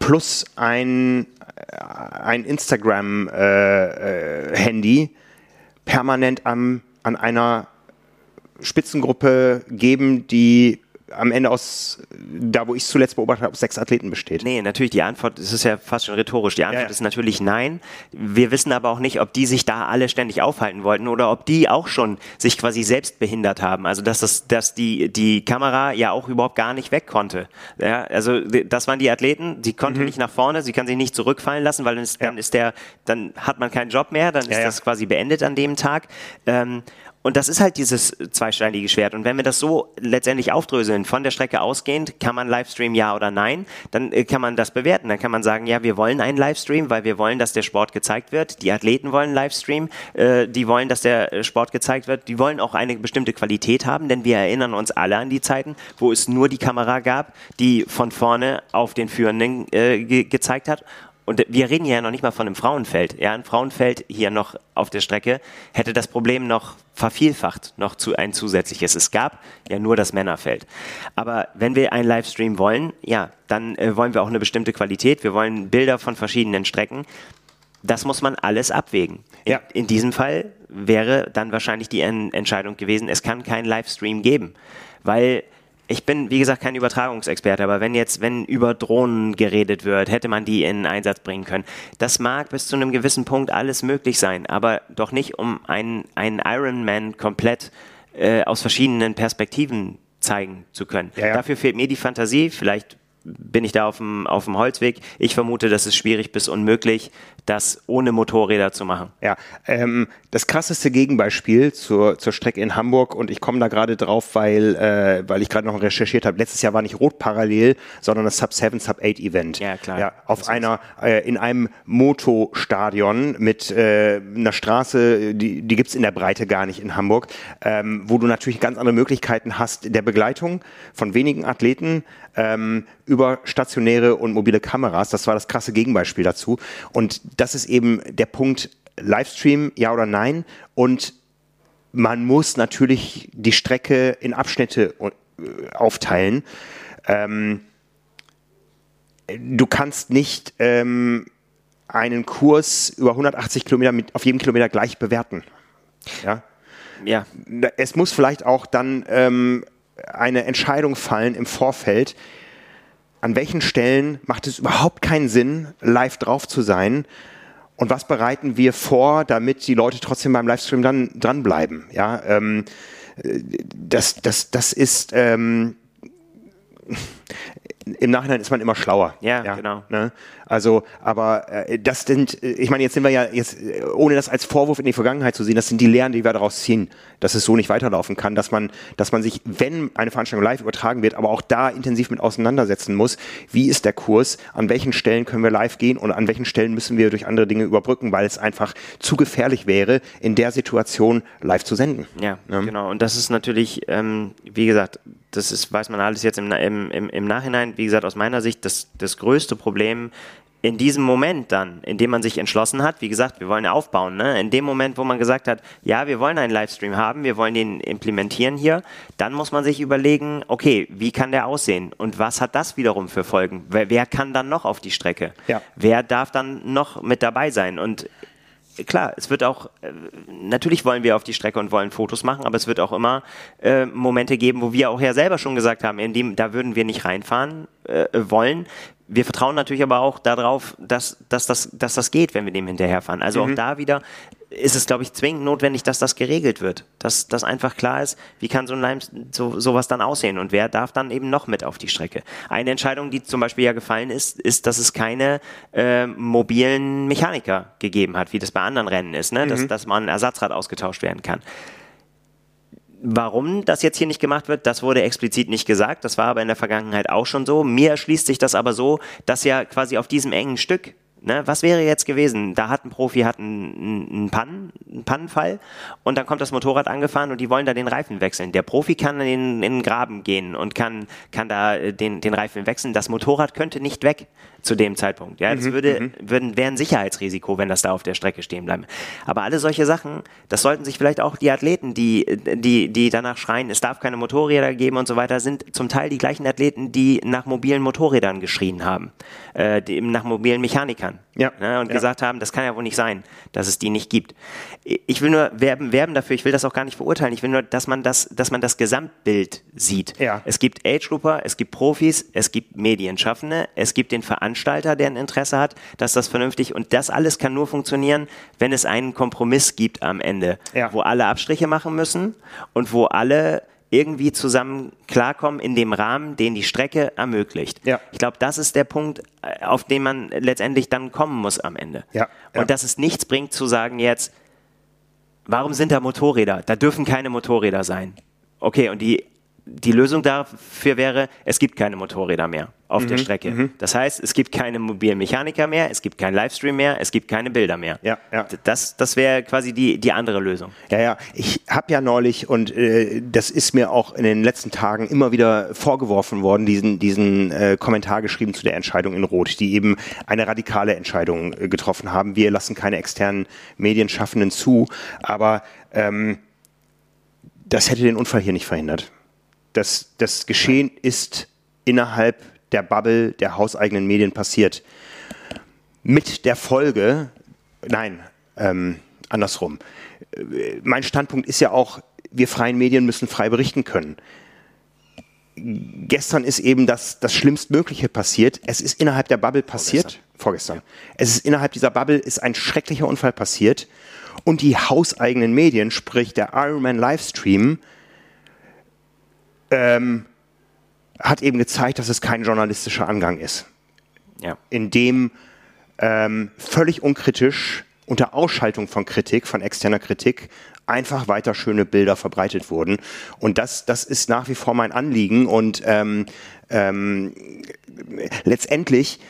plus ein, ein Instagram-Handy äh, äh, permanent am, an einer Spitzengruppe geben, die am Ende aus, da wo ich es zuletzt beobachtet habe, aus sechs Athleten besteht? Nee, natürlich, die Antwort, das ist ja fast schon rhetorisch, die Antwort ja, ja. ist natürlich nein. Wir wissen aber auch nicht, ob die sich da alle ständig aufhalten wollten oder ob die auch schon sich quasi selbst behindert haben. Also, dass, das, dass die, die Kamera ja auch überhaupt gar nicht weg konnte. Ja, also, das waren die Athleten, die konnten mhm. nicht nach vorne, sie kann sich nicht zurückfallen lassen, weil dann ist, dann ist der, dann hat man keinen Job mehr, dann ist das quasi beendet an dem Tag. Ähm, und das ist halt dieses zweisteinige Schwert. Und wenn wir das so letztendlich aufdröseln, von der Strecke ausgehend, kann man Livestream ja oder nein, dann äh, kann man das bewerten. Dann kann man sagen, ja, wir wollen einen Livestream, weil wir wollen, dass der Sport gezeigt wird. Die Athleten wollen Livestream, äh, die wollen, dass der äh, Sport gezeigt wird. Die wollen auch eine bestimmte Qualität haben, denn wir erinnern uns alle an die Zeiten, wo es nur die Kamera gab, die von vorne auf den Führenden äh, ge gezeigt hat und wir reden ja noch nicht mal von einem Frauenfeld. Ja, ein Frauenfeld hier noch auf der Strecke hätte das Problem noch vervielfacht, noch zu ein zusätzliches. Es gab ja nur das Männerfeld. Aber wenn wir einen Livestream wollen, ja, dann äh, wollen wir auch eine bestimmte Qualität. Wir wollen Bilder von verschiedenen Strecken. Das muss man alles abwägen. In, ja. in diesem Fall wäre dann wahrscheinlich die Entscheidung gewesen, es kann keinen Livestream geben, weil ich bin, wie gesagt, kein Übertragungsexperte, aber wenn jetzt, wenn über Drohnen geredet wird, hätte man die in Einsatz bringen können. Das mag bis zu einem gewissen Punkt alles möglich sein, aber doch nicht, um einen, einen Ironman komplett äh, aus verschiedenen Perspektiven zeigen zu können. Ja, ja. Dafür fehlt mir die Fantasie, vielleicht bin ich da auf dem, auf dem Holzweg. Ich vermute, das ist schwierig bis unmöglich, das ohne Motorräder zu machen. Ja, ähm, das krasseste Gegenbeispiel zur, zur Strecke in Hamburg und ich komme da gerade drauf, weil, äh, weil ich gerade noch recherchiert habe. Letztes Jahr war nicht rot parallel, sondern das Sub 7, Sub 8 Event. Ja, klar. Ja, auf einer, äh, in einem Motostadion mit äh, einer Straße, die, die gibt's in der Breite gar nicht in Hamburg, ähm, wo du natürlich ganz andere Möglichkeiten hast der Begleitung von wenigen Athleten ähm, über stationäre und mobile Kameras. Das war das krasse Gegenbeispiel dazu. Und das ist eben der Punkt, Livestream, ja oder nein. Und man muss natürlich die Strecke in Abschnitte äh, aufteilen. Ähm, du kannst nicht ähm, einen Kurs über 180 Kilometer mit, auf jedem Kilometer gleich bewerten. Ja. ja. Es muss vielleicht auch dann ähm, eine Entscheidung fallen im Vorfeld, an welchen Stellen macht es überhaupt keinen Sinn, live drauf zu sein und was bereiten wir vor, damit die Leute trotzdem beim Livestream dann dranbleiben. Ja, ähm, das, das, das ist ähm, im Nachhinein ist man immer schlauer. Ja, ja genau. Ne? Also, aber äh, das sind, äh, ich meine, jetzt sind wir ja jetzt, äh, ohne das als Vorwurf in die Vergangenheit zu sehen, das sind die Lehren, die wir daraus ziehen, dass es so nicht weiterlaufen kann, dass man, dass man sich, wenn eine Veranstaltung live übertragen wird, aber auch da intensiv mit auseinandersetzen muss, wie ist der Kurs, an welchen Stellen können wir live gehen und an welchen Stellen müssen wir durch andere Dinge überbrücken, weil es einfach zu gefährlich wäre, in der Situation live zu senden. Ja, ja. genau. Und das ist natürlich, ähm, wie gesagt, das ist, weiß man alles jetzt im, im, im, Nachhinein, wie gesagt, aus meiner Sicht, das, das größte Problem in diesem Moment dann, in dem man sich entschlossen hat, wie gesagt, wir wollen aufbauen, ne? in dem Moment, wo man gesagt hat, ja, wir wollen einen Livestream haben, wir wollen den implementieren hier, dann muss man sich überlegen, okay, wie kann der aussehen und was hat das wiederum für Folgen? Wer, wer kann dann noch auf die Strecke? Ja. Wer darf dann noch mit dabei sein? Und klar, es wird auch, äh, natürlich wollen wir auf die Strecke und wollen Fotos machen, aber es wird auch immer äh, Momente geben, wo wir auch ja selber schon gesagt haben, in dem, da würden wir nicht reinfahren äh, wollen. Wir vertrauen natürlich aber auch darauf, dass, dass, das, dass das geht, wenn wir dem hinterherfahren. Also mhm. auch da wieder ist es, glaube ich, zwingend notwendig, dass das geregelt wird. Dass das einfach klar ist, wie kann so ein so, sowas dann aussehen und wer darf dann eben noch mit auf die Strecke. Eine Entscheidung, die zum Beispiel ja gefallen ist, ist, dass es keine äh, mobilen Mechaniker gegeben hat, wie das bei anderen Rennen ist, ne? dass, mhm. dass man ein Ersatzrad ausgetauscht werden kann. Warum das jetzt hier nicht gemacht wird, das wurde explizit nicht gesagt. Das war aber in der Vergangenheit auch schon so. Mir erschließt sich das aber so, dass ja quasi auf diesem engen Stück Ne, was wäre jetzt gewesen? Da hat ein Profi hat einen, einen, Pannen, einen Pannenfall und dann kommt das Motorrad angefahren und die wollen da den Reifen wechseln. Der Profi kann in, in den Graben gehen und kann, kann da äh, den, den Reifen wechseln. Das Motorrad könnte nicht weg zu dem Zeitpunkt. Ja, das mhm, würde, mhm. würden, wäre ein Sicherheitsrisiko, wenn das da auf der Strecke stehen bleibt. Aber alle solche Sachen, das sollten sich vielleicht auch die Athleten, die, die, die danach schreien, es darf keine Motorräder geben und so weiter, sind zum Teil die gleichen Athleten, die nach mobilen Motorrädern geschrien haben, äh, die, nach mobilen Mechanikern. Ja. Ne, und ja. gesagt haben, das kann ja wohl nicht sein, dass es die nicht gibt. Ich will nur werben, werben dafür, ich will das auch gar nicht verurteilen, ich will nur, dass man das, dass man das Gesamtbild sieht. Ja. Es gibt Age-Grouper, es gibt Profis, es gibt Medienschaffende, es gibt den Veranstalter, Veranstalter, der ein Interesse hat, dass das vernünftig und das alles kann nur funktionieren, wenn es einen Kompromiss gibt am Ende, ja. wo alle Abstriche machen müssen und wo alle irgendwie zusammen klarkommen in dem Rahmen, den die Strecke ermöglicht. Ja. Ich glaube, das ist der Punkt, äh, auf den man letztendlich dann kommen muss am Ende. Ja. Ja. Und dass es nichts bringt zu sagen jetzt, warum sind da Motorräder? Da dürfen keine Motorräder sein. Okay, und die, die Lösung dafür wäre, es gibt keine Motorräder mehr auf mhm, der Strecke. Mhm. Das heißt, es gibt keine mobilen Mechaniker mehr, es gibt keinen Livestream mehr, es gibt keine Bilder mehr. Ja, ja. Das, das wäre quasi die, die andere Lösung. Ja, ja. Ich habe ja neulich, und äh, das ist mir auch in den letzten Tagen immer wieder vorgeworfen worden, diesen, diesen äh, Kommentar geschrieben zu der Entscheidung in Rot, die eben eine radikale Entscheidung äh, getroffen haben. Wir lassen keine externen Medienschaffenden zu, aber ähm, das hätte den Unfall hier nicht verhindert. Das, das Geschehen ist innerhalb der Bubble der hauseigenen Medien passiert. Mit der Folge, nein, ähm, andersrum. Mein Standpunkt ist ja auch, wir freien Medien müssen frei berichten können. Gestern ist eben das, das Schlimmstmögliche passiert. Es ist innerhalb der Bubble passiert. Vorgestern. Vorgestern. Ja. Es ist innerhalb dieser Bubble ist ein schrecklicher Unfall passiert. Und die hauseigenen Medien, sprich der Ironman Livestream, ähm, hat eben gezeigt, dass es kein journalistischer Angang ist. Ja. In dem ähm, völlig unkritisch unter Ausschaltung von Kritik, von externer Kritik, einfach weiter schöne Bilder verbreitet wurden. Und das, das ist nach wie vor mein Anliegen. Und ähm, ähm, letztendlich,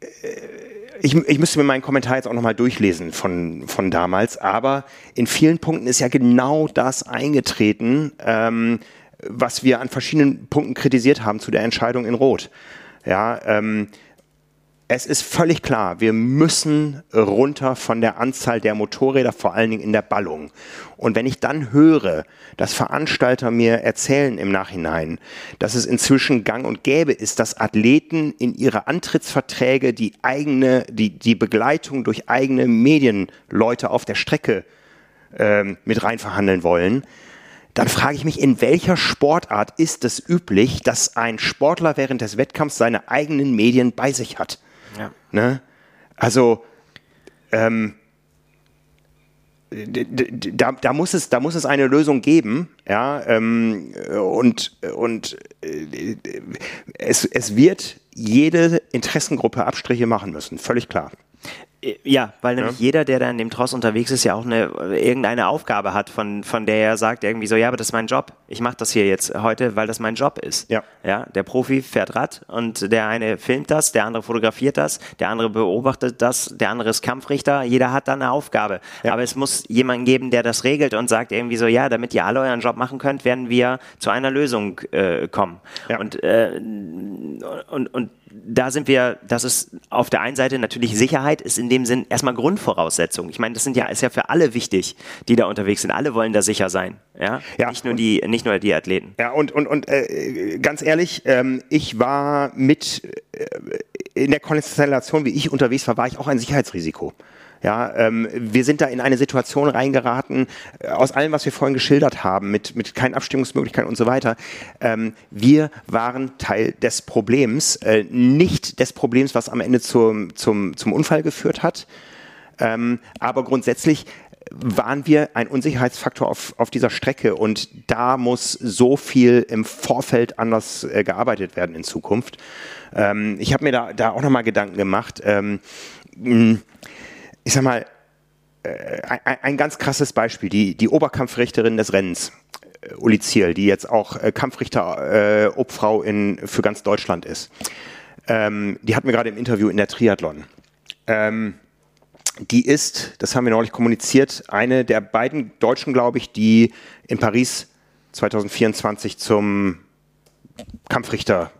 äh, ich, ich müsste mir meinen Kommentar jetzt auch nochmal durchlesen von, von damals, aber in vielen Punkten ist ja genau das eingetreten, ähm, was wir an verschiedenen Punkten kritisiert haben zu der Entscheidung in Rot. Ja, ähm, es ist völlig klar, wir müssen runter von der Anzahl der Motorräder, vor allen Dingen in der Ballung. Und wenn ich dann höre, dass Veranstalter mir erzählen im Nachhinein, dass es inzwischen gang und gäbe ist, dass Athleten in ihre Antrittsverträge die eigene, die, die Begleitung durch eigene Medienleute auf der Strecke ähm, mit rein verhandeln wollen, dann frage ich mich, in welcher Sportart ist es üblich, dass ein Sportler während des Wettkampfs seine eigenen Medien bei sich hat? Ja. Ne? Also, ähm, da, da, muss es, da muss es eine Lösung geben, ja, ähm, und, und äh, es, es wird jede Interessengruppe Abstriche machen müssen, völlig klar. Ja, weil nämlich ja. jeder, der da in dem Tross unterwegs ist, ja auch eine, irgendeine Aufgabe hat, von, von der er sagt irgendwie so, ja, aber das ist mein Job. Ich mache das hier jetzt heute, weil das mein Job ist. Ja. ja. Der Profi fährt Rad und der eine filmt das, der andere fotografiert das, der andere beobachtet das, der andere ist Kampfrichter. Jeder hat da eine Aufgabe. Ja. Aber es muss jemanden geben, der das regelt und sagt irgendwie so, ja, damit ihr alle euren Job machen könnt, werden wir zu einer Lösung äh, kommen. Ja. Und, äh, und, und da sind wir, das ist auf der einen Seite natürlich Sicherheit ist in dem Sinn erstmal Grundvoraussetzung. Ich meine, das sind ja, ist ja für alle wichtig, die da unterwegs sind. Alle wollen da sicher sein. Ja, ja nicht nur die, nicht nur die Athleten. Ja, und, und, und äh, ganz ehrlich, ähm, ich war mit äh, in der Konstellation, wie ich unterwegs war, war ich auch ein Sicherheitsrisiko. Ja, ähm, wir sind da in eine Situation reingeraten, äh, aus allem, was wir vorhin geschildert haben, mit, mit keinen Abstimmungsmöglichkeiten und so weiter. Ähm, wir waren Teil des Problems, äh, nicht des Problems, was am Ende zum, zum, zum Unfall geführt hat. Ähm, aber grundsätzlich waren wir ein Unsicherheitsfaktor auf, auf dieser Strecke und da muss so viel im Vorfeld anders äh, gearbeitet werden in Zukunft. Ähm, ich habe mir da, da auch nochmal Gedanken gemacht. Ähm, ich sag mal, äh, ein, ganz krasses Beispiel, die, die Oberkampfrichterin des Rennens, äh, Uli Ziel, die jetzt auch äh, Kampfrichter äh, Obfrau in, für ganz Deutschland ist. Ähm, die hatten wir gerade im Interview in der Triathlon. Ähm, die ist, das haben wir neulich kommuniziert, eine der beiden Deutschen, glaube ich, die in Paris 2024 zum Kampfrichter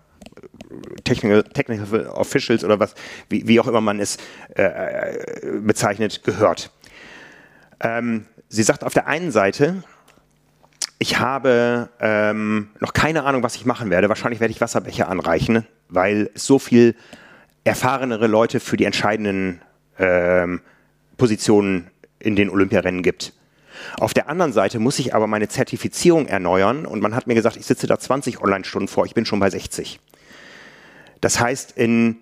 Technical, Technical Officials oder was, wie, wie auch immer man es äh, äh, bezeichnet, gehört. Ähm, sie sagt auf der einen Seite, ich habe ähm, noch keine Ahnung, was ich machen werde. Wahrscheinlich werde ich Wasserbecher anreichen, weil es so viel erfahrenere Leute für die entscheidenden ähm, Positionen in den Olympiarennen gibt. Auf der anderen Seite muss ich aber meine Zertifizierung erneuern und man hat mir gesagt, ich sitze da 20 Online-Stunden vor, ich bin schon bei 60. Das heißt, in,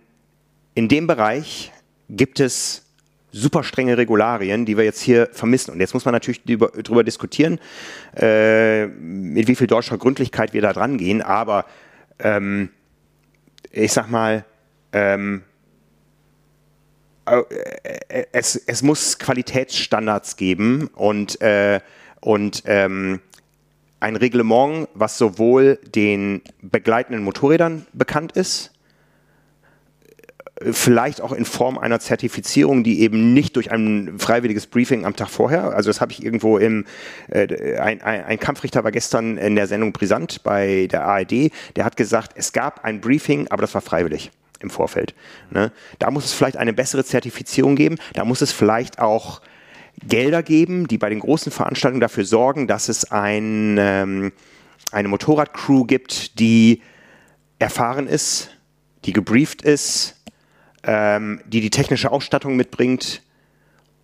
in dem Bereich gibt es super strenge Regularien, die wir jetzt hier vermissen. Und jetzt muss man natürlich darüber diskutieren, äh, mit wie viel deutscher Gründlichkeit wir da dran gehen. Aber ähm, ich sag mal, ähm, äh, es, es muss Qualitätsstandards geben und, äh, und ähm, ein Reglement, was sowohl den begleitenden Motorrädern bekannt ist, vielleicht auch in Form einer Zertifizierung, die eben nicht durch ein freiwilliges Briefing am Tag vorher, also das habe ich irgendwo im, äh, ein, ein, Kampfrichter war gestern in der Sendung Brisant bei der ARD, der hat gesagt, es gab ein Briefing, aber das war freiwillig im Vorfeld. Ne? Da muss es vielleicht eine bessere Zertifizierung geben, da muss es vielleicht auch Gelder geben, die bei den großen Veranstaltungen dafür sorgen, dass es ein, ähm, eine Motorradcrew gibt, die erfahren ist, die gebrieft ist, ähm, die die technische Ausstattung mitbringt,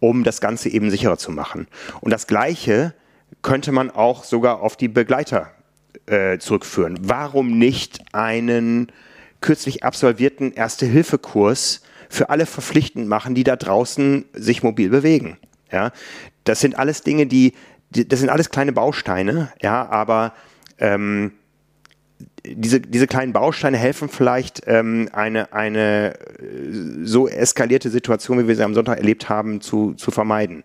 um das Ganze eben sicherer zu machen. Und das Gleiche könnte man auch sogar auf die Begleiter äh, zurückführen. Warum nicht einen kürzlich absolvierten Erste-Hilfe-Kurs für alle verpflichtend machen, die da draußen sich mobil bewegen? Ja, das sind alles Dinge, die, die das sind alles kleine Bausteine, ja, aber ähm, diese, diese kleinen Bausteine helfen vielleicht, ähm, eine, eine äh, so eskalierte Situation, wie wir sie am Sonntag erlebt haben, zu, zu vermeiden.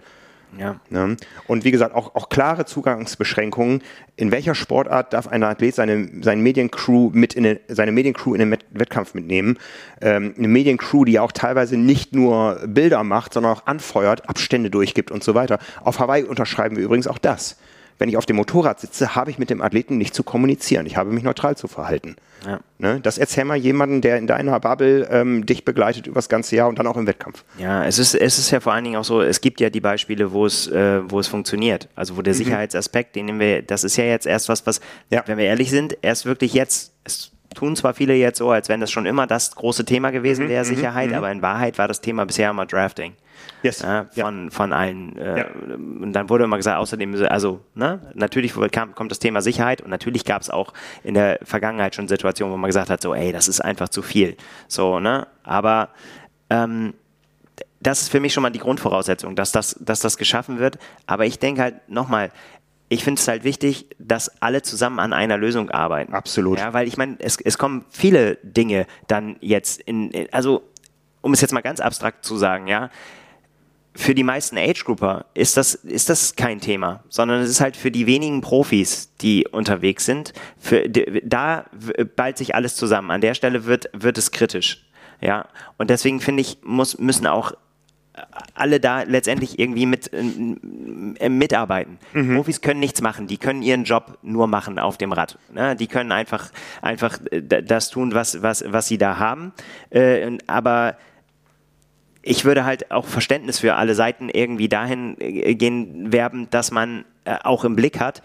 Ja. Ne? Und wie gesagt, auch, auch klare Zugangsbeschränkungen. In welcher Sportart darf ein Athlet seine, seine Mediencrew mit in den, seine Mediencrew in den Wettkampf mitnehmen? Ähm, eine Mediencrew, die ja auch teilweise nicht nur Bilder macht, sondern auch anfeuert, Abstände durchgibt und so weiter. Auf Hawaii unterschreiben wir übrigens auch das wenn ich auf dem Motorrad sitze, habe ich mit dem Athleten nicht zu kommunizieren. Ich habe mich neutral zu verhalten. Ja. Ne? Das erzähl mal jemanden, der in deiner Bubble ähm, dich begleitet über das ganze Jahr und dann auch im Wettkampf. Ja, es ist, es ist ja vor allen Dingen auch so, es gibt ja die Beispiele, wo es, äh, wo es funktioniert. Also wo der mhm. Sicherheitsaspekt, den nehmen wir, das ist ja jetzt erst was, was, ja. wenn wir ehrlich sind, erst wirklich jetzt, es tun zwar viele jetzt so, als wenn das schon immer das große Thema gewesen mhm, wäre, mhm, Sicherheit, mhm. aber in Wahrheit war das Thema bisher immer Drafting. Yes. Ja, von, ja. von allen. Äh, ja. Und dann wurde immer gesagt, außerdem, also ne, natürlich kam, kommt das Thema Sicherheit und natürlich gab es auch in der Vergangenheit schon Situationen, wo man gesagt hat, so, ey, das ist einfach zu viel. So, ne? Aber ähm, das ist für mich schon mal die Grundvoraussetzung, dass das, dass das geschaffen wird. Aber ich denke halt nochmal, ich finde es halt wichtig, dass alle zusammen an einer Lösung arbeiten. Absolut. Ja, weil ich meine, es, es kommen viele Dinge dann jetzt in, also um es jetzt mal ganz abstrakt zu sagen, ja, für die meisten Age-Grouper ist das, ist das kein Thema, sondern es ist halt für die wenigen Profis, die unterwegs sind, für, da ballt sich alles zusammen. An der Stelle wird, wird es kritisch. Ja, und deswegen finde ich, muss, müssen auch alle da letztendlich irgendwie mit, äh, mitarbeiten. Mhm. Profis können nichts machen, die können ihren Job nur machen auf dem Rad. Ne? Die können einfach, einfach äh, das tun, was, was, was sie da haben. Äh, aber ich würde halt auch Verständnis für alle Seiten irgendwie dahin äh, gehen werben, dass man äh, auch im Blick hat,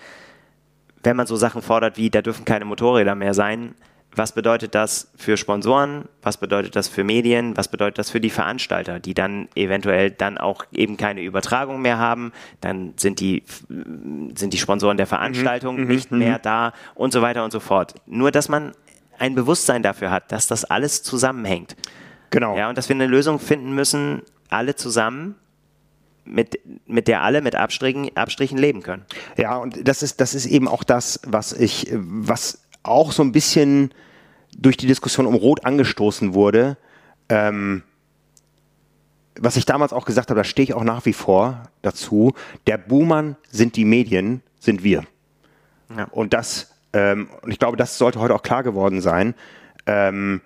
wenn man so Sachen fordert wie, da dürfen keine Motorräder mehr sein, was bedeutet das für Sponsoren? Was bedeutet das für Medien? Was bedeutet das für die Veranstalter, die dann eventuell dann auch eben keine Übertragung mehr haben? Dann sind die, sind die Sponsoren der Veranstaltung mhm, mhm nicht mhm. mehr da und so weiter und so fort. Nur, dass man ein Bewusstsein dafür hat, dass das alles zusammenhängt. Genau. Ja, und dass wir eine Lösung finden müssen, alle zusammen, mit, mit der alle mit Abstrichen, Abstrichen leben können. Ja, und das ist, das ist eben auch das, was ich, was auch so ein bisschen durch die Diskussion um Rot angestoßen wurde. Ähm, was ich damals auch gesagt habe, da stehe ich auch nach wie vor dazu. Der Buhmann sind die Medien, sind wir. Ja. Und das, ähm, und ich glaube, das sollte heute auch klar geworden sein. Ähm,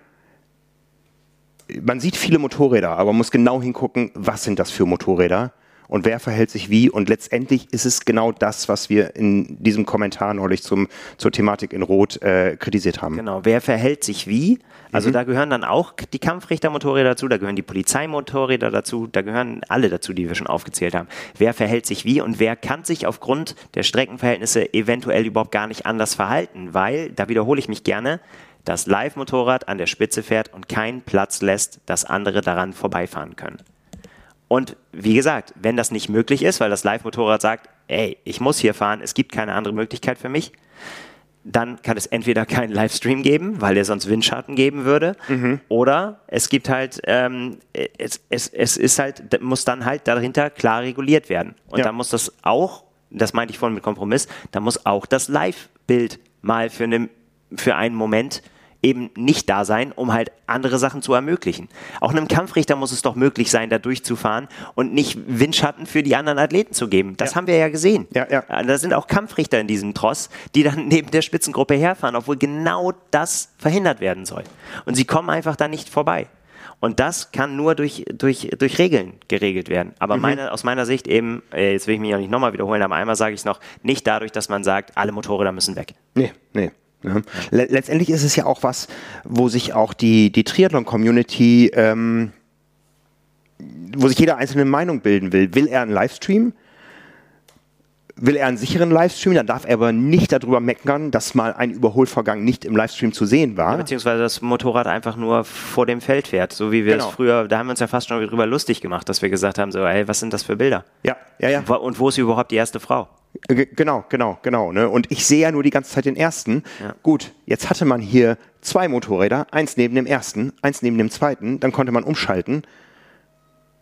man sieht viele Motorräder, aber man muss genau hingucken, was sind das für Motorräder und wer verhält sich wie. Und letztendlich ist es genau das, was wir in diesem Kommentar neulich zum, zur Thematik in Rot äh, kritisiert haben. Genau, wer verhält sich wie. Also mhm. da gehören dann auch die Kampfrichtermotorräder dazu, da gehören die Polizeimotorräder dazu, da gehören alle dazu, die wir schon aufgezählt haben. Wer verhält sich wie und wer kann sich aufgrund der Streckenverhältnisse eventuell überhaupt gar nicht anders verhalten, weil, da wiederhole ich mich gerne, das Live-Motorrad an der Spitze fährt und keinen Platz lässt, dass andere daran vorbeifahren können. Und wie gesagt, wenn das nicht möglich ist, weil das Live-Motorrad sagt, ey, ich muss hier fahren, es gibt keine andere Möglichkeit für mich, dann kann es entweder keinen Livestream geben, weil er sonst Windschatten geben würde, mhm. oder es gibt halt, ähm, es, es, es ist halt, muss dann halt dahinter klar reguliert werden. Und ja. dann muss das auch, das meinte ich vorhin mit Kompromiss, da muss auch das Live-Bild mal für, eine, für einen Moment eben nicht da sein, um halt andere Sachen zu ermöglichen. Auch einem Kampfrichter muss es doch möglich sein, da durchzufahren und nicht Windschatten für die anderen Athleten zu geben. Das ja. haben wir ja gesehen. Ja, ja. Äh, da sind auch Kampfrichter in diesem Tross, die dann neben der Spitzengruppe herfahren, obwohl genau das verhindert werden soll. Und sie kommen einfach da nicht vorbei. Und das kann nur durch, durch, durch Regeln geregelt werden. Aber mhm. meine, aus meiner Sicht eben, äh, jetzt will ich mich ja nicht nochmal wiederholen, aber einmal sage ich es noch, nicht dadurch, dass man sagt, alle Motorräder müssen weg. Nee, nee. Ja. Letztendlich ist es ja auch was, wo sich auch die, die Triathlon-Community, ähm, wo sich jeder einzelne Meinung bilden will. Will er einen Livestream? Will er einen sicheren Livestream? Dann darf er aber nicht darüber meckern, dass mal ein Überholvorgang nicht im Livestream zu sehen war. Ja, beziehungsweise das Motorrad einfach nur vor dem Feld fährt, so wie wir genau. es früher, da haben wir uns ja fast schon darüber lustig gemacht, dass wir gesagt haben, so, ey, was sind das für Bilder? Ja, ja, ja. Und wo ist überhaupt die erste Frau? Genau, genau, genau. Ne? Und ich sehe ja nur die ganze Zeit den ersten. Ja. Gut, jetzt hatte man hier zwei Motorräder, eins neben dem ersten, eins neben dem zweiten, dann konnte man umschalten.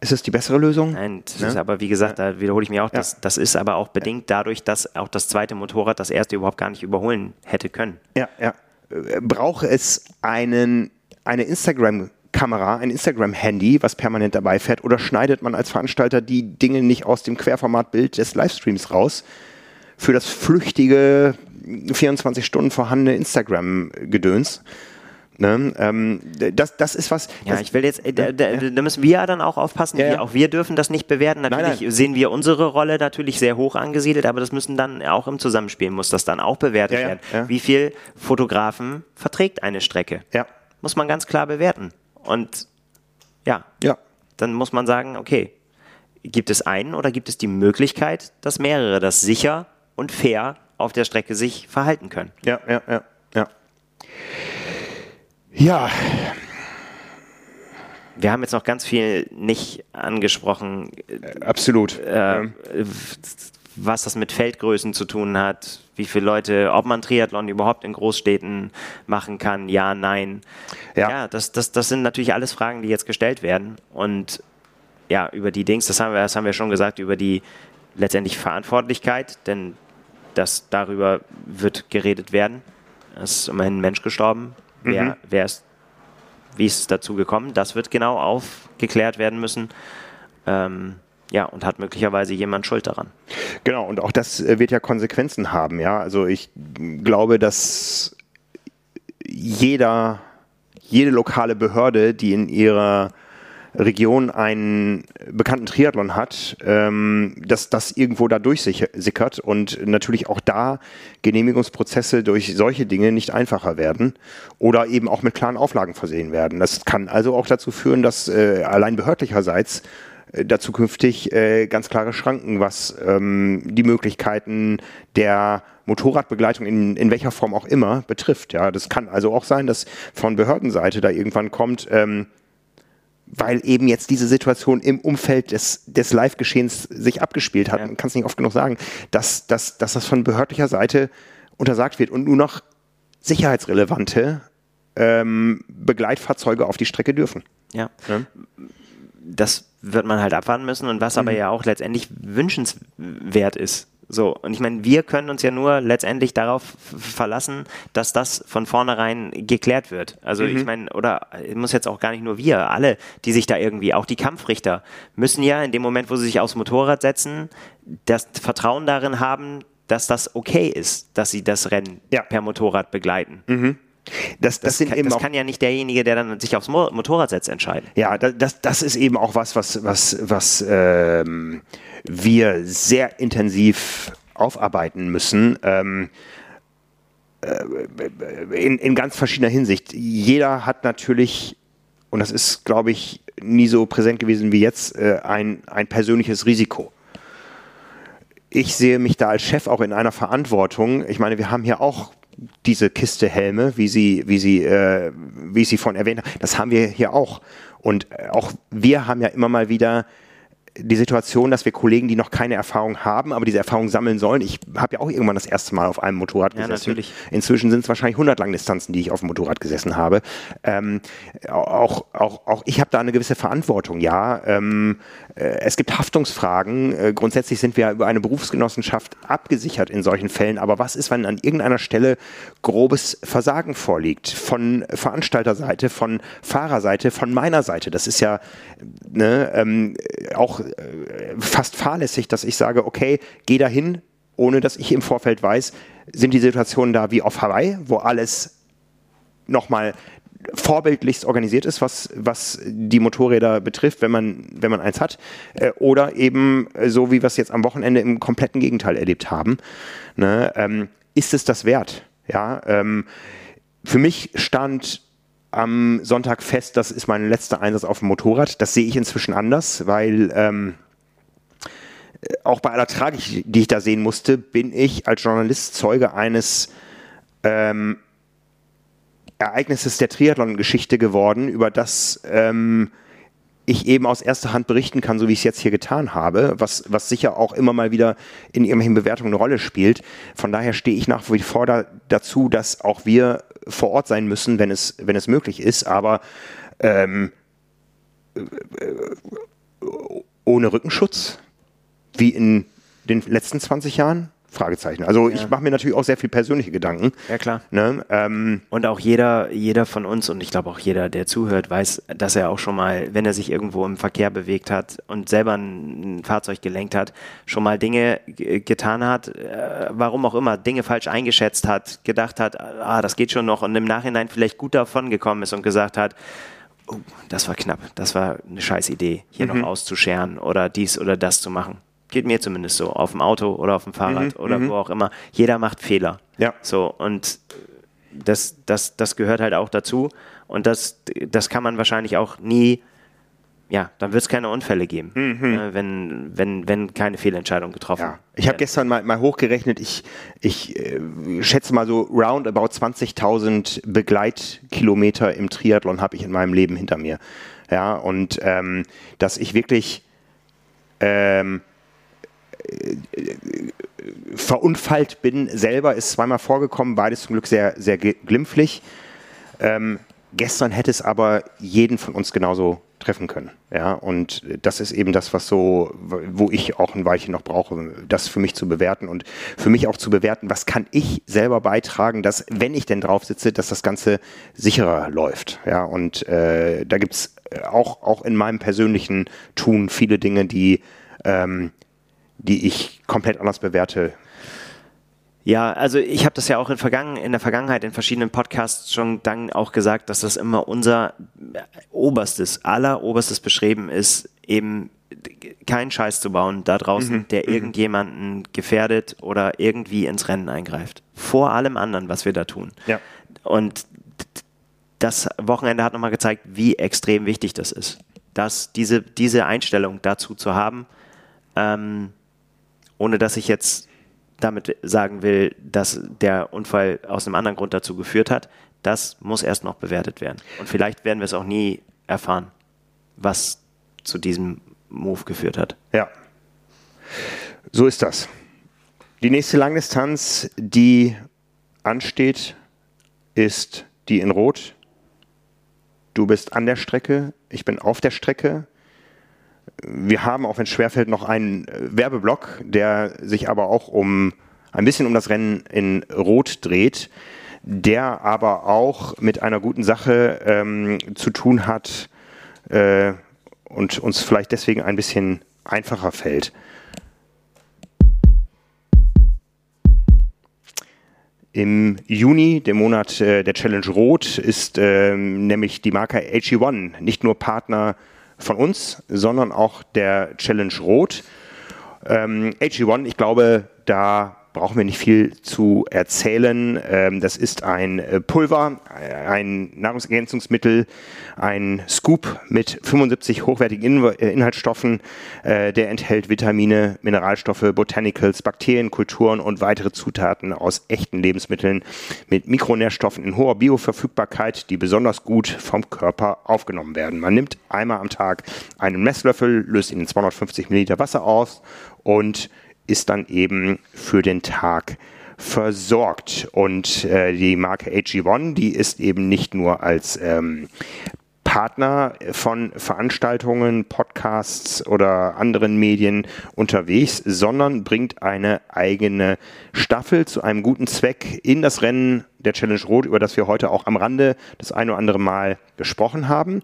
Ist das die bessere Lösung? Nein, das ne? ist aber, wie gesagt, da wiederhole ich mich auch, das, das ist aber auch bedingt dadurch, dass auch das zweite Motorrad das erste überhaupt gar nicht überholen hätte können. Ja, ja. Äh, brauche es einen, eine Instagram- Kamera, ein Instagram-Handy, was permanent dabei fährt, oder schneidet man als Veranstalter die Dinge nicht aus dem Querformatbild des Livestreams raus für das flüchtige 24 Stunden vorhandene Instagram-Gedöns? Ne, ähm, das, das ist was. Ja, ich will jetzt, äh, da, da, da, müssen wir ja dann auch aufpassen. Ja, ja. auch wir dürfen das nicht bewerten. Natürlich nein, nein. sehen wir unsere Rolle natürlich sehr hoch angesiedelt, aber das müssen dann auch im Zusammenspiel muss das dann auch bewertet ja, werden. Wie viel Fotografen verträgt eine Strecke? Ja. Muss man ganz klar bewerten. Und ja, ja. dann muss man sagen, okay, gibt es einen oder gibt es die Möglichkeit, dass mehrere das sicher und fair auf der Strecke sich verhalten können? Ja, ja, ja, ja. Ja. Wir haben jetzt noch ganz viel nicht angesprochen. Absolut. Äh, was das mit Feldgrößen zu tun hat, wie viele Leute, ob man Triathlon überhaupt in Großstädten machen kann, ja, nein. Ja, ja das, das, das sind natürlich alles Fragen, die jetzt gestellt werden. Und ja, über die Dings, das haben wir, das haben wir schon gesagt, über die letztendlich Verantwortlichkeit, denn das darüber wird geredet werden. Es ist immerhin ein Mensch gestorben. Mhm. Wer, wer ist, wie ist es dazu gekommen? Das wird genau aufgeklärt werden müssen. Ähm, ja, und hat möglicherweise jemand Schuld daran. Genau, und auch das äh, wird ja Konsequenzen haben, ja. Also ich glaube, dass jeder, jede lokale Behörde, die in ihrer Region einen bekannten Triathlon hat, ähm, dass das irgendwo da durchsickert und natürlich auch da Genehmigungsprozesse durch solche Dinge nicht einfacher werden oder eben auch mit klaren Auflagen versehen werden. Das kann also auch dazu führen, dass äh, allein behördlicherseits da zukünftig äh, ganz klare Schranken, was ähm, die Möglichkeiten der Motorradbegleitung in, in welcher Form auch immer betrifft. Ja, das kann also auch sein, dass von Behördenseite da irgendwann kommt, ähm, weil eben jetzt diese Situation im Umfeld des, des Live-Geschehens sich abgespielt hat. Ja. Man kann es nicht oft genug sagen, dass, dass, dass das von behördlicher Seite untersagt wird und nur noch sicherheitsrelevante ähm, Begleitfahrzeuge auf die Strecke dürfen. Ja. ja. Das wird man halt abwarten müssen und was mhm. aber ja auch letztendlich wünschenswert ist. So, und ich meine, wir können uns ja nur letztendlich darauf verlassen, dass das von vornherein geklärt wird. Also mhm. ich meine, oder muss jetzt auch gar nicht nur wir, alle, die sich da irgendwie, auch die Kampfrichter, müssen ja in dem Moment, wo sie sich aufs Motorrad setzen, das Vertrauen darin haben, dass das okay ist, dass sie das Rennen ja. per Motorrad begleiten. Mhm. Das, das, das, sind kann, eben das kann ja nicht derjenige, der dann sich aufs Motorrad setzt, entscheiden. Ja, das, das ist eben auch was, was, was, was ähm, wir sehr intensiv aufarbeiten müssen. Ähm, äh, in, in ganz verschiedener Hinsicht. Jeder hat natürlich, und das ist, glaube ich, nie so präsent gewesen wie jetzt, äh, ein, ein persönliches Risiko. Ich sehe mich da als Chef auch in einer Verantwortung. Ich meine, wir haben hier auch diese Kiste Helme, wie sie, wie sie, äh, wie sie von erwähnt haben. Das haben wir hier auch. Und äh, auch wir haben ja immer mal wieder die Situation, dass wir Kollegen, die noch keine Erfahrung haben, aber diese Erfahrung sammeln sollen. Ich habe ja auch irgendwann das erste Mal auf einem Motorrad ja, gesessen. Natürlich. Inzwischen sind es wahrscheinlich 100 Langdistanzen, die ich auf dem Motorrad gesessen habe. Ähm, auch, auch, auch ich habe da eine gewisse Verantwortung, ja. Ähm, äh, es gibt Haftungsfragen. Äh, grundsätzlich sind wir über eine Berufsgenossenschaft abgesichert in solchen Fällen. Aber was ist, wenn an irgendeiner Stelle grobes Versagen vorliegt? Von Veranstalterseite, von Fahrerseite, von meiner Seite. Das ist ja ne, ähm, auch fast fahrlässig, dass ich sage, okay, geh dahin, ohne dass ich im Vorfeld weiß, sind die Situationen da wie auf Hawaii, wo alles nochmal vorbildlichst organisiert ist, was, was die Motorräder betrifft, wenn man, wenn man eins hat. Äh, oder eben so, wie wir es jetzt am Wochenende im kompletten Gegenteil erlebt haben. Ne? Ähm, ist es das wert? Ja, ähm, für mich stand am Sonntag fest, das ist mein letzter Einsatz auf dem Motorrad. Das sehe ich inzwischen anders, weil ähm, auch bei aller Tragik, die ich da sehen musste, bin ich als Journalist Zeuge eines ähm, Ereignisses der Triathlon-Geschichte geworden, über das ähm, ich eben aus erster Hand berichten kann, so wie ich es jetzt hier getan habe, was, was sicher auch immer mal wieder in irgendwelchen Bewertungen eine Rolle spielt. Von daher stehe ich nach wie vor da, dazu, dass auch wir vor Ort sein müssen, wenn es, wenn es möglich ist, aber ähm, ohne Rückenschutz, wie in den letzten 20 Jahren, Fragezeichen. Also ja. ich mache mir natürlich auch sehr viel persönliche Gedanken. Ja, klar. Ne? Ähm, und auch jeder, jeder von uns und ich glaube auch jeder, der zuhört, weiß, dass er auch schon mal, wenn er sich irgendwo im Verkehr bewegt hat und selber ein, Fahrzeug gelenkt hat, schon mal Dinge getan hat, äh, warum auch immer, Dinge falsch eingeschätzt hat, gedacht hat, ah, das geht schon noch und im Nachhinein vielleicht gut davon gekommen ist und gesagt hat, oh, das war knapp, das war eine scheiß Idee, hier mhm. noch auszuscheren oder dies oder das zu machen. Geht mir zumindest so, auf dem Auto oder auf dem Fahrrad mhm, oder mhm. wo auch immer. Jeder macht Fehler. Ja. So, und das, das, das gehört halt auch dazu. Und das, das kann man wahrscheinlich auch nie, ja, dann wird es keine Unfälle geben, mhm. äh, wenn, wenn, wenn keine Fehlentscheidung getroffen ja. Ich habe gestern mal, mal hochgerechnet, ich, ich äh, schätze mal so roundabout 20.000 Begleitkilometer im Triathlon habe ich in meinem Leben hinter mir. Ja, und ähm, dass ich wirklich ähm, verunfallt bin selber, ist zweimal vorgekommen, beides zum Glück sehr, sehr glimpflich. Ähm, gestern hätte es aber jeden von uns genauso treffen können. Ja, und das ist eben das, was so, wo ich auch ein Weilchen noch brauche, das für mich zu bewerten und für mich auch zu bewerten, was kann ich selber beitragen, dass, wenn ich denn drauf sitze, dass das Ganze sicherer läuft. Ja, und äh, da gibt's auch, auch in meinem persönlichen Tun viele Dinge, die, ähm, die ich komplett anders bewerte ja, also ich habe das ja auch in, Vergangen, in der Vergangenheit in verschiedenen Podcasts schon dann auch gesagt, dass das immer unser oberstes, alleroberstes Beschreiben ist, eben keinen Scheiß zu bauen da draußen, mhm. der mhm. irgendjemanden gefährdet oder irgendwie ins Rennen eingreift. Vor allem anderen, was wir da tun. Ja. Und das Wochenende hat nochmal gezeigt, wie extrem wichtig das ist. Dass diese, diese Einstellung dazu zu haben, ähm, ohne dass ich jetzt damit sagen will, dass der Unfall aus einem anderen Grund dazu geführt hat, das muss erst noch bewertet werden. Und vielleicht werden wir es auch nie erfahren, was zu diesem Move geführt hat. Ja. So ist das. Die nächste Langdistanz, die ansteht, ist die in Rot. Du bist an der Strecke, ich bin auf der Strecke. Wir haben, auch wenn es schwerfällt, noch einen äh, Werbeblock, der sich aber auch um ein bisschen um das Rennen in Rot dreht, der aber auch mit einer guten Sache ähm, zu tun hat äh, und uns vielleicht deswegen ein bisschen einfacher fällt. Im Juni, dem Monat äh, der Challenge Rot, ist ähm, nämlich die Marke AG1 nicht nur Partner von uns, sondern auch der Challenge Rot. Ähm, AG1, ich glaube, da brauchen wir nicht viel zu erzählen. Ähm, das ist ein äh, Pulver, ein Nahrungsergänzungsmittel, ein Scoop mit 75 hochwertigen äh, Inhaltsstoffen. Äh, der enthält Vitamine, Mineralstoffe, Botanicals, Bakterienkulturen und weitere Zutaten aus echten Lebensmitteln mit Mikronährstoffen in hoher Bioverfügbarkeit, die besonders gut vom Körper aufgenommen werden. Man nimmt einmal am Tag einen Messlöffel, löst ihn in 250 Milliliter Wasser aus und ist dann eben für den Tag versorgt. Und äh, die Marke AG1, die ist eben nicht nur als ähm, Partner von Veranstaltungen, Podcasts oder anderen Medien unterwegs, sondern bringt eine eigene Staffel zu einem guten Zweck in das Rennen der Challenge Rot, über das wir heute auch am Rande das ein oder andere Mal gesprochen haben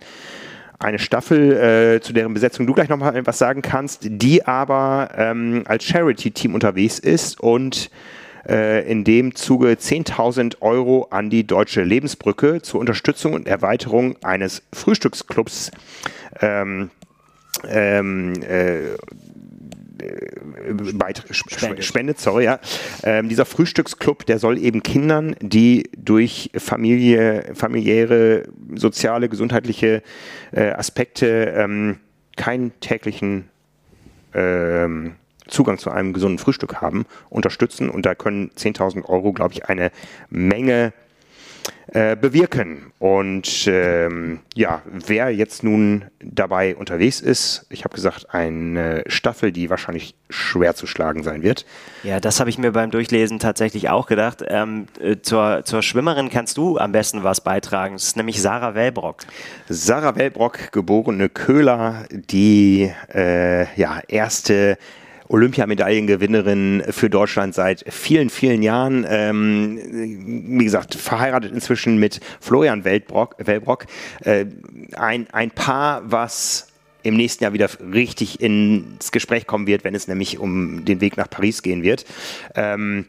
eine Staffel, äh, zu deren Besetzung du gleich noch mal was sagen kannst, die aber ähm, als Charity-Team unterwegs ist und äh, in dem Zuge 10.000 Euro an die Deutsche Lebensbrücke zur Unterstützung und Erweiterung eines Frühstücksclubs ähm, ähm, äh, spendet. spendet, sorry, ja. Ähm, dieser Frühstücksclub, der soll eben Kindern, die durch Familie, familiäre, soziale, gesundheitliche äh, Aspekte ähm, keinen täglichen ähm, Zugang zu einem gesunden Frühstück haben, unterstützen. Und da können 10.000 Euro, glaube ich, eine Menge äh, bewirken. Und ähm, ja, wer jetzt nun dabei unterwegs ist, ich habe gesagt, eine Staffel, die wahrscheinlich schwer zu schlagen sein wird. Ja, das habe ich mir beim Durchlesen tatsächlich auch gedacht. Ähm, äh, zur, zur Schwimmerin kannst du am besten was beitragen. Das ist nämlich Sarah Wellbrock. Sarah Wellbrock, geborene Köhler, die äh, ja, erste Olympiamedaillengewinnerin für Deutschland seit vielen, vielen Jahren. Ähm, wie gesagt, verheiratet inzwischen mit Florian Weltbrock, Wellbrock. Äh, ein, ein Paar, was im nächsten Jahr wieder richtig ins Gespräch kommen wird, wenn es nämlich um den Weg nach Paris gehen wird. Ähm,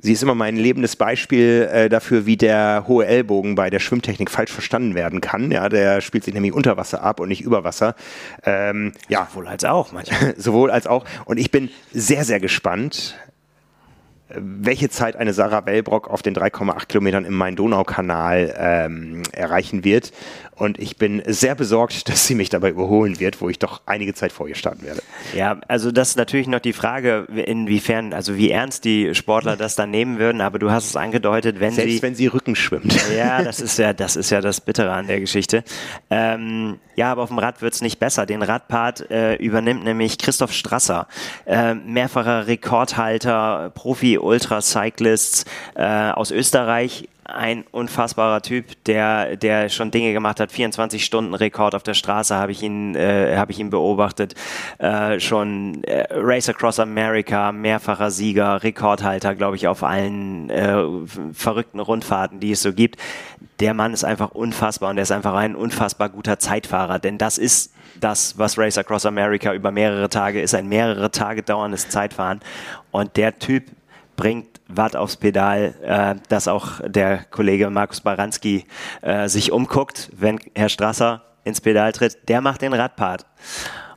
Sie ist immer mein lebendes Beispiel äh, dafür, wie der hohe Ellbogen bei der Schwimmtechnik falsch verstanden werden kann. Ja, der spielt sich nämlich unter Wasser ab und nicht über Wasser. Ähm, ja, sowohl als auch manchmal. sowohl als auch. Und ich bin sehr, sehr gespannt, welche Zeit eine Sarah Wellbrock auf den 3,8 Kilometern im Main-Donau-Kanal ähm, erreichen wird. Und ich bin sehr besorgt, dass sie mich dabei überholen wird, wo ich doch einige Zeit vor ihr starten werde. Ja, also das ist natürlich noch die Frage, inwiefern, also wie ernst die Sportler das dann nehmen würden. Aber du hast es angedeutet, wenn Selbst sie... wenn sie Rücken schwimmt. Ja, das ist ja, das ist ja das Bittere an der Geschichte. Ähm, ja, aber auf dem Rad wird es nicht besser. Den Radpart äh, übernimmt nämlich Christoph Strasser, äh, mehrfacher Rekordhalter, Profi-Ultra-Cyclists äh, aus Österreich ein unfassbarer Typ, der, der schon Dinge gemacht hat. 24 Stunden Rekord auf der Straße habe ich ihn, äh, habe ich ihn beobachtet. Äh, schon äh, Race Across America, mehrfacher Sieger, Rekordhalter, glaube ich, auf allen äh, verrückten Rundfahrten, die es so gibt. Der Mann ist einfach unfassbar und er ist einfach ein unfassbar guter Zeitfahrer, denn das ist das, was Race Across America über mehrere Tage ist, ein mehrere Tage dauerndes Zeitfahren. Und der Typ bringt Watt aufs Pedal, äh, dass auch der Kollege Markus Baranski äh, sich umguckt, wenn Herr Strasser ins Pedal tritt. Der macht den Radpart.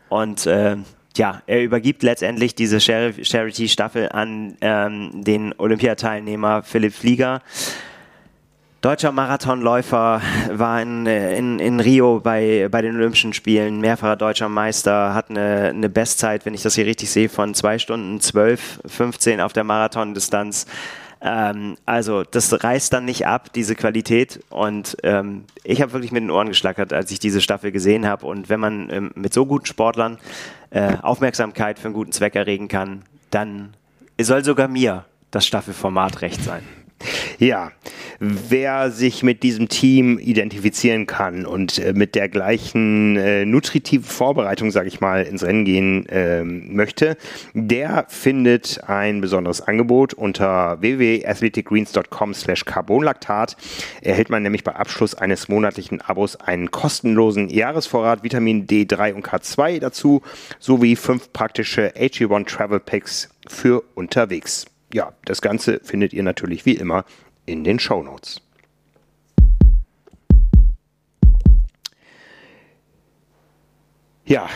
Und äh, ja, er übergibt letztendlich diese Charity-Staffel an ähm, den Olympiateilnehmer Philipp Flieger. Deutscher Marathonläufer war in, in, in Rio bei, bei den Olympischen Spielen, mehrfacher deutscher Meister, hat eine, eine Bestzeit, wenn ich das hier richtig sehe, von zwei Stunden 12, 15 auf der Marathondistanz. Ähm, also das reißt dann nicht ab, diese Qualität. Und ähm, ich habe wirklich mit den Ohren geschlackert, als ich diese Staffel gesehen habe. Und wenn man ähm, mit so guten Sportlern äh, Aufmerksamkeit für einen guten Zweck erregen kann, dann soll sogar mir das Staffelformat recht sein. Ja, wer sich mit diesem Team identifizieren kann und äh, mit der gleichen äh, nutritiven Vorbereitung, sage ich mal, ins Rennen gehen äh, möchte, der findet ein besonderes Angebot unter www.athleticgreens.com slash carbonlaktat. Erhält man nämlich bei Abschluss eines monatlichen Abos einen kostenlosen Jahresvorrat Vitamin D3 und K2 dazu, sowie fünf praktische AG1 Travel Packs für unterwegs ja, das Ganze findet ihr natürlich wie immer in den Show Notes. Ja,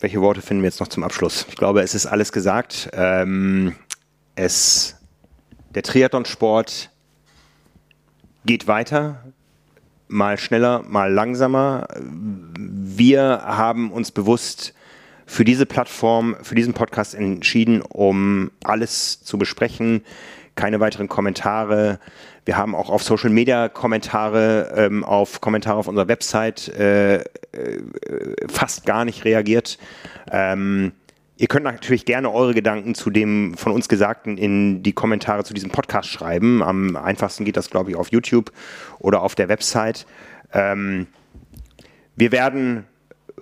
welche Worte finden wir jetzt noch zum Abschluss? Ich glaube, es ist alles gesagt. Ähm, es, der Triathlonsport geht weiter, mal schneller, mal langsamer. Wir haben uns bewusst für diese Plattform, für diesen Podcast entschieden, um alles zu besprechen. Keine weiteren Kommentare. Wir haben auch auf Social Media Kommentare, ähm, auf Kommentare auf unserer Website äh, äh, fast gar nicht reagiert. Ähm, Ihr könnt natürlich gerne eure Gedanken zu dem von uns Gesagten in die Kommentare zu diesem Podcast schreiben. Am einfachsten geht das, glaube ich, auf YouTube oder auf der Website. Ähm, wir werden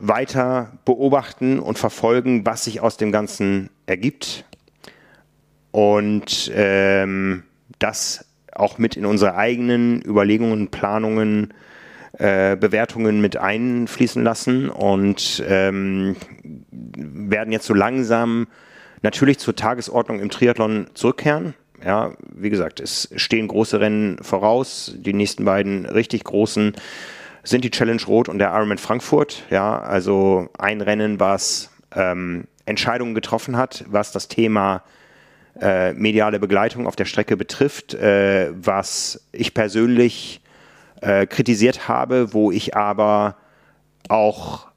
weiter beobachten und verfolgen, was sich aus dem Ganzen ergibt. Und ähm, das auch mit in unsere eigenen Überlegungen, Planungen, äh, Bewertungen mit einfließen lassen und ähm, werden jetzt so langsam natürlich zur Tagesordnung im Triathlon zurückkehren. Ja, wie gesagt, es stehen große Rennen voraus, die nächsten beiden richtig großen sind die Challenge Rot und der Ironman Frankfurt. Ja, also ein Rennen, was ähm, Entscheidungen getroffen hat, was das Thema äh, mediale Begleitung auf der Strecke betrifft, äh, was ich persönlich äh, kritisiert habe, wo ich aber auch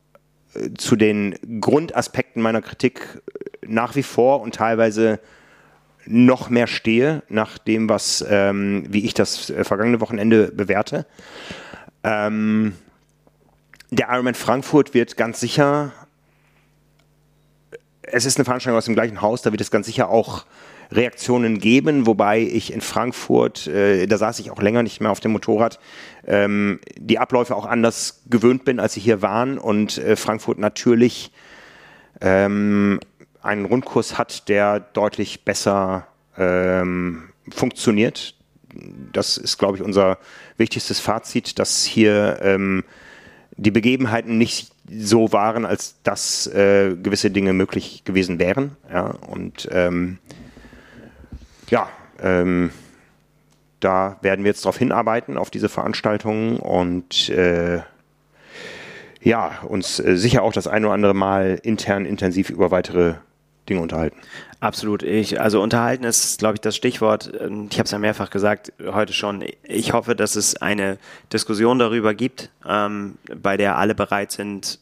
äh, zu den Grundaspekten meiner Kritik nach wie vor und teilweise noch mehr stehe, nach dem, was, ähm, wie ich das äh, vergangene Wochenende bewerte. Ähm, der Ironman Frankfurt wird ganz sicher, es ist eine Veranstaltung aus dem gleichen Haus, da wird es ganz sicher auch Reaktionen geben, wobei ich in Frankfurt, äh, da saß ich auch länger nicht mehr auf dem Motorrad, ähm, die Abläufe auch anders gewöhnt bin, als sie hier waren und äh, Frankfurt natürlich ähm, einen Rundkurs hat, der deutlich besser ähm, funktioniert. Das ist, glaube ich, unser wichtigstes Fazit, dass hier ähm, die Begebenheiten nicht so waren, als dass äh, gewisse Dinge möglich gewesen wären. Ja, und ähm, ja, ähm, da werden wir jetzt darauf hinarbeiten, auf diese Veranstaltungen und äh, ja, uns äh, sicher auch das ein oder andere Mal intern intensiv über weitere Dinge unterhalten. Absolut. Ich, also unterhalten ist, glaube ich, das Stichwort. Ich habe es ja mehrfach gesagt heute schon. Ich hoffe, dass es eine Diskussion darüber gibt, ähm, bei der alle bereit sind,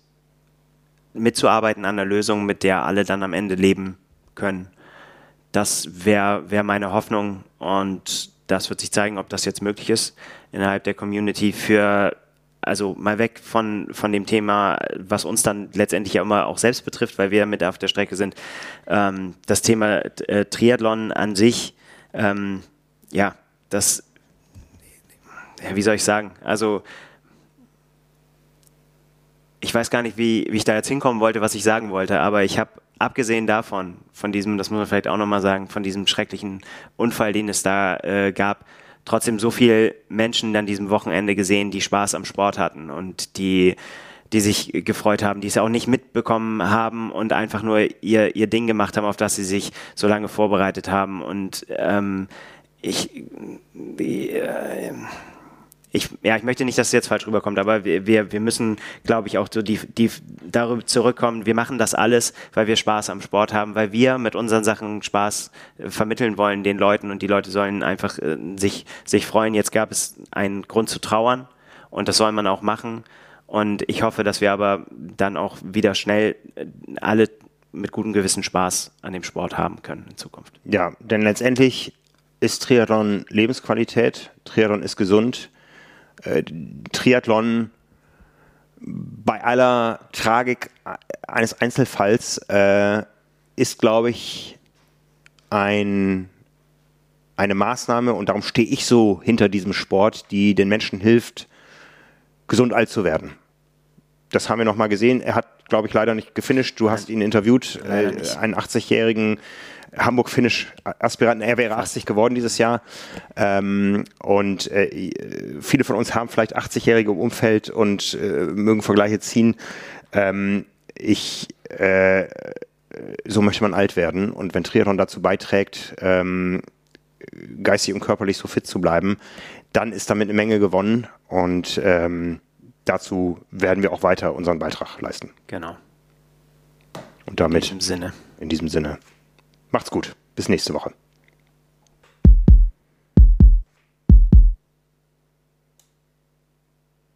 mitzuarbeiten an einer Lösung, mit der alle dann am Ende leben können. Das wäre wär meine Hoffnung und das wird sich zeigen, ob das jetzt möglich ist innerhalb der Community für also mal weg von, von dem Thema, was uns dann letztendlich ja immer auch selbst betrifft, weil wir mit auf der Strecke sind, ähm, das Thema äh, Triathlon an sich, ähm, ja, das ja, wie soll ich sagen? Also ich weiß gar nicht, wie, wie ich da jetzt hinkommen wollte, was ich sagen wollte, aber ich habe abgesehen davon, von diesem, das muss man vielleicht auch nochmal sagen, von diesem schrecklichen Unfall, den es da äh, gab, trotzdem so viele Menschen an diesem Wochenende gesehen, die Spaß am Sport hatten und die, die sich gefreut haben, die es auch nicht mitbekommen haben und einfach nur ihr, ihr Ding gemacht haben, auf das sie sich so lange vorbereitet haben. Und ähm, ich, die, äh, ich, ja, ich möchte nicht, dass es jetzt falsch rüberkommt, aber wir, wir, wir müssen, glaube ich, auch so die, die darüber zurückkommen. Wir machen das alles, weil wir Spaß am Sport haben, weil wir mit unseren Sachen Spaß äh, vermitteln wollen den Leuten und die Leute sollen einfach äh, sich, sich freuen. Jetzt gab es einen Grund zu trauern und das soll man auch machen. Und ich hoffe, dass wir aber dann auch wieder schnell äh, alle mit gutem Gewissen Spaß an dem Sport haben können in Zukunft. Ja, denn letztendlich ist Triathlon Lebensqualität, Triathlon ist gesund äh, Triathlon bei aller Tragik eines Einzelfalls äh, ist, glaube ich, ein, eine Maßnahme und darum stehe ich so hinter diesem Sport, die den Menschen hilft, gesund alt zu werden. Das haben wir nochmal gesehen. Er hat, glaube ich, leider nicht gefinisht. Du hast ihn interviewt, äh, einen 80-jährigen Hamburg-Finish-Aspiranten. Er wäre 80 geworden dieses Jahr. Ähm, und äh, viele von uns haben vielleicht 80-Jährige im Umfeld und äh, mögen Vergleiche ziehen. Ähm, ich, äh, so möchte man alt werden. Und wenn Triathlon dazu beiträgt, ähm, geistig und körperlich so fit zu bleiben, dann ist damit eine Menge gewonnen. Und ähm, dazu werden wir auch weiter unseren Beitrag leisten. Genau. Und damit. In diesem Sinne. In diesem Sinne. Macht's gut. Bis nächste Woche.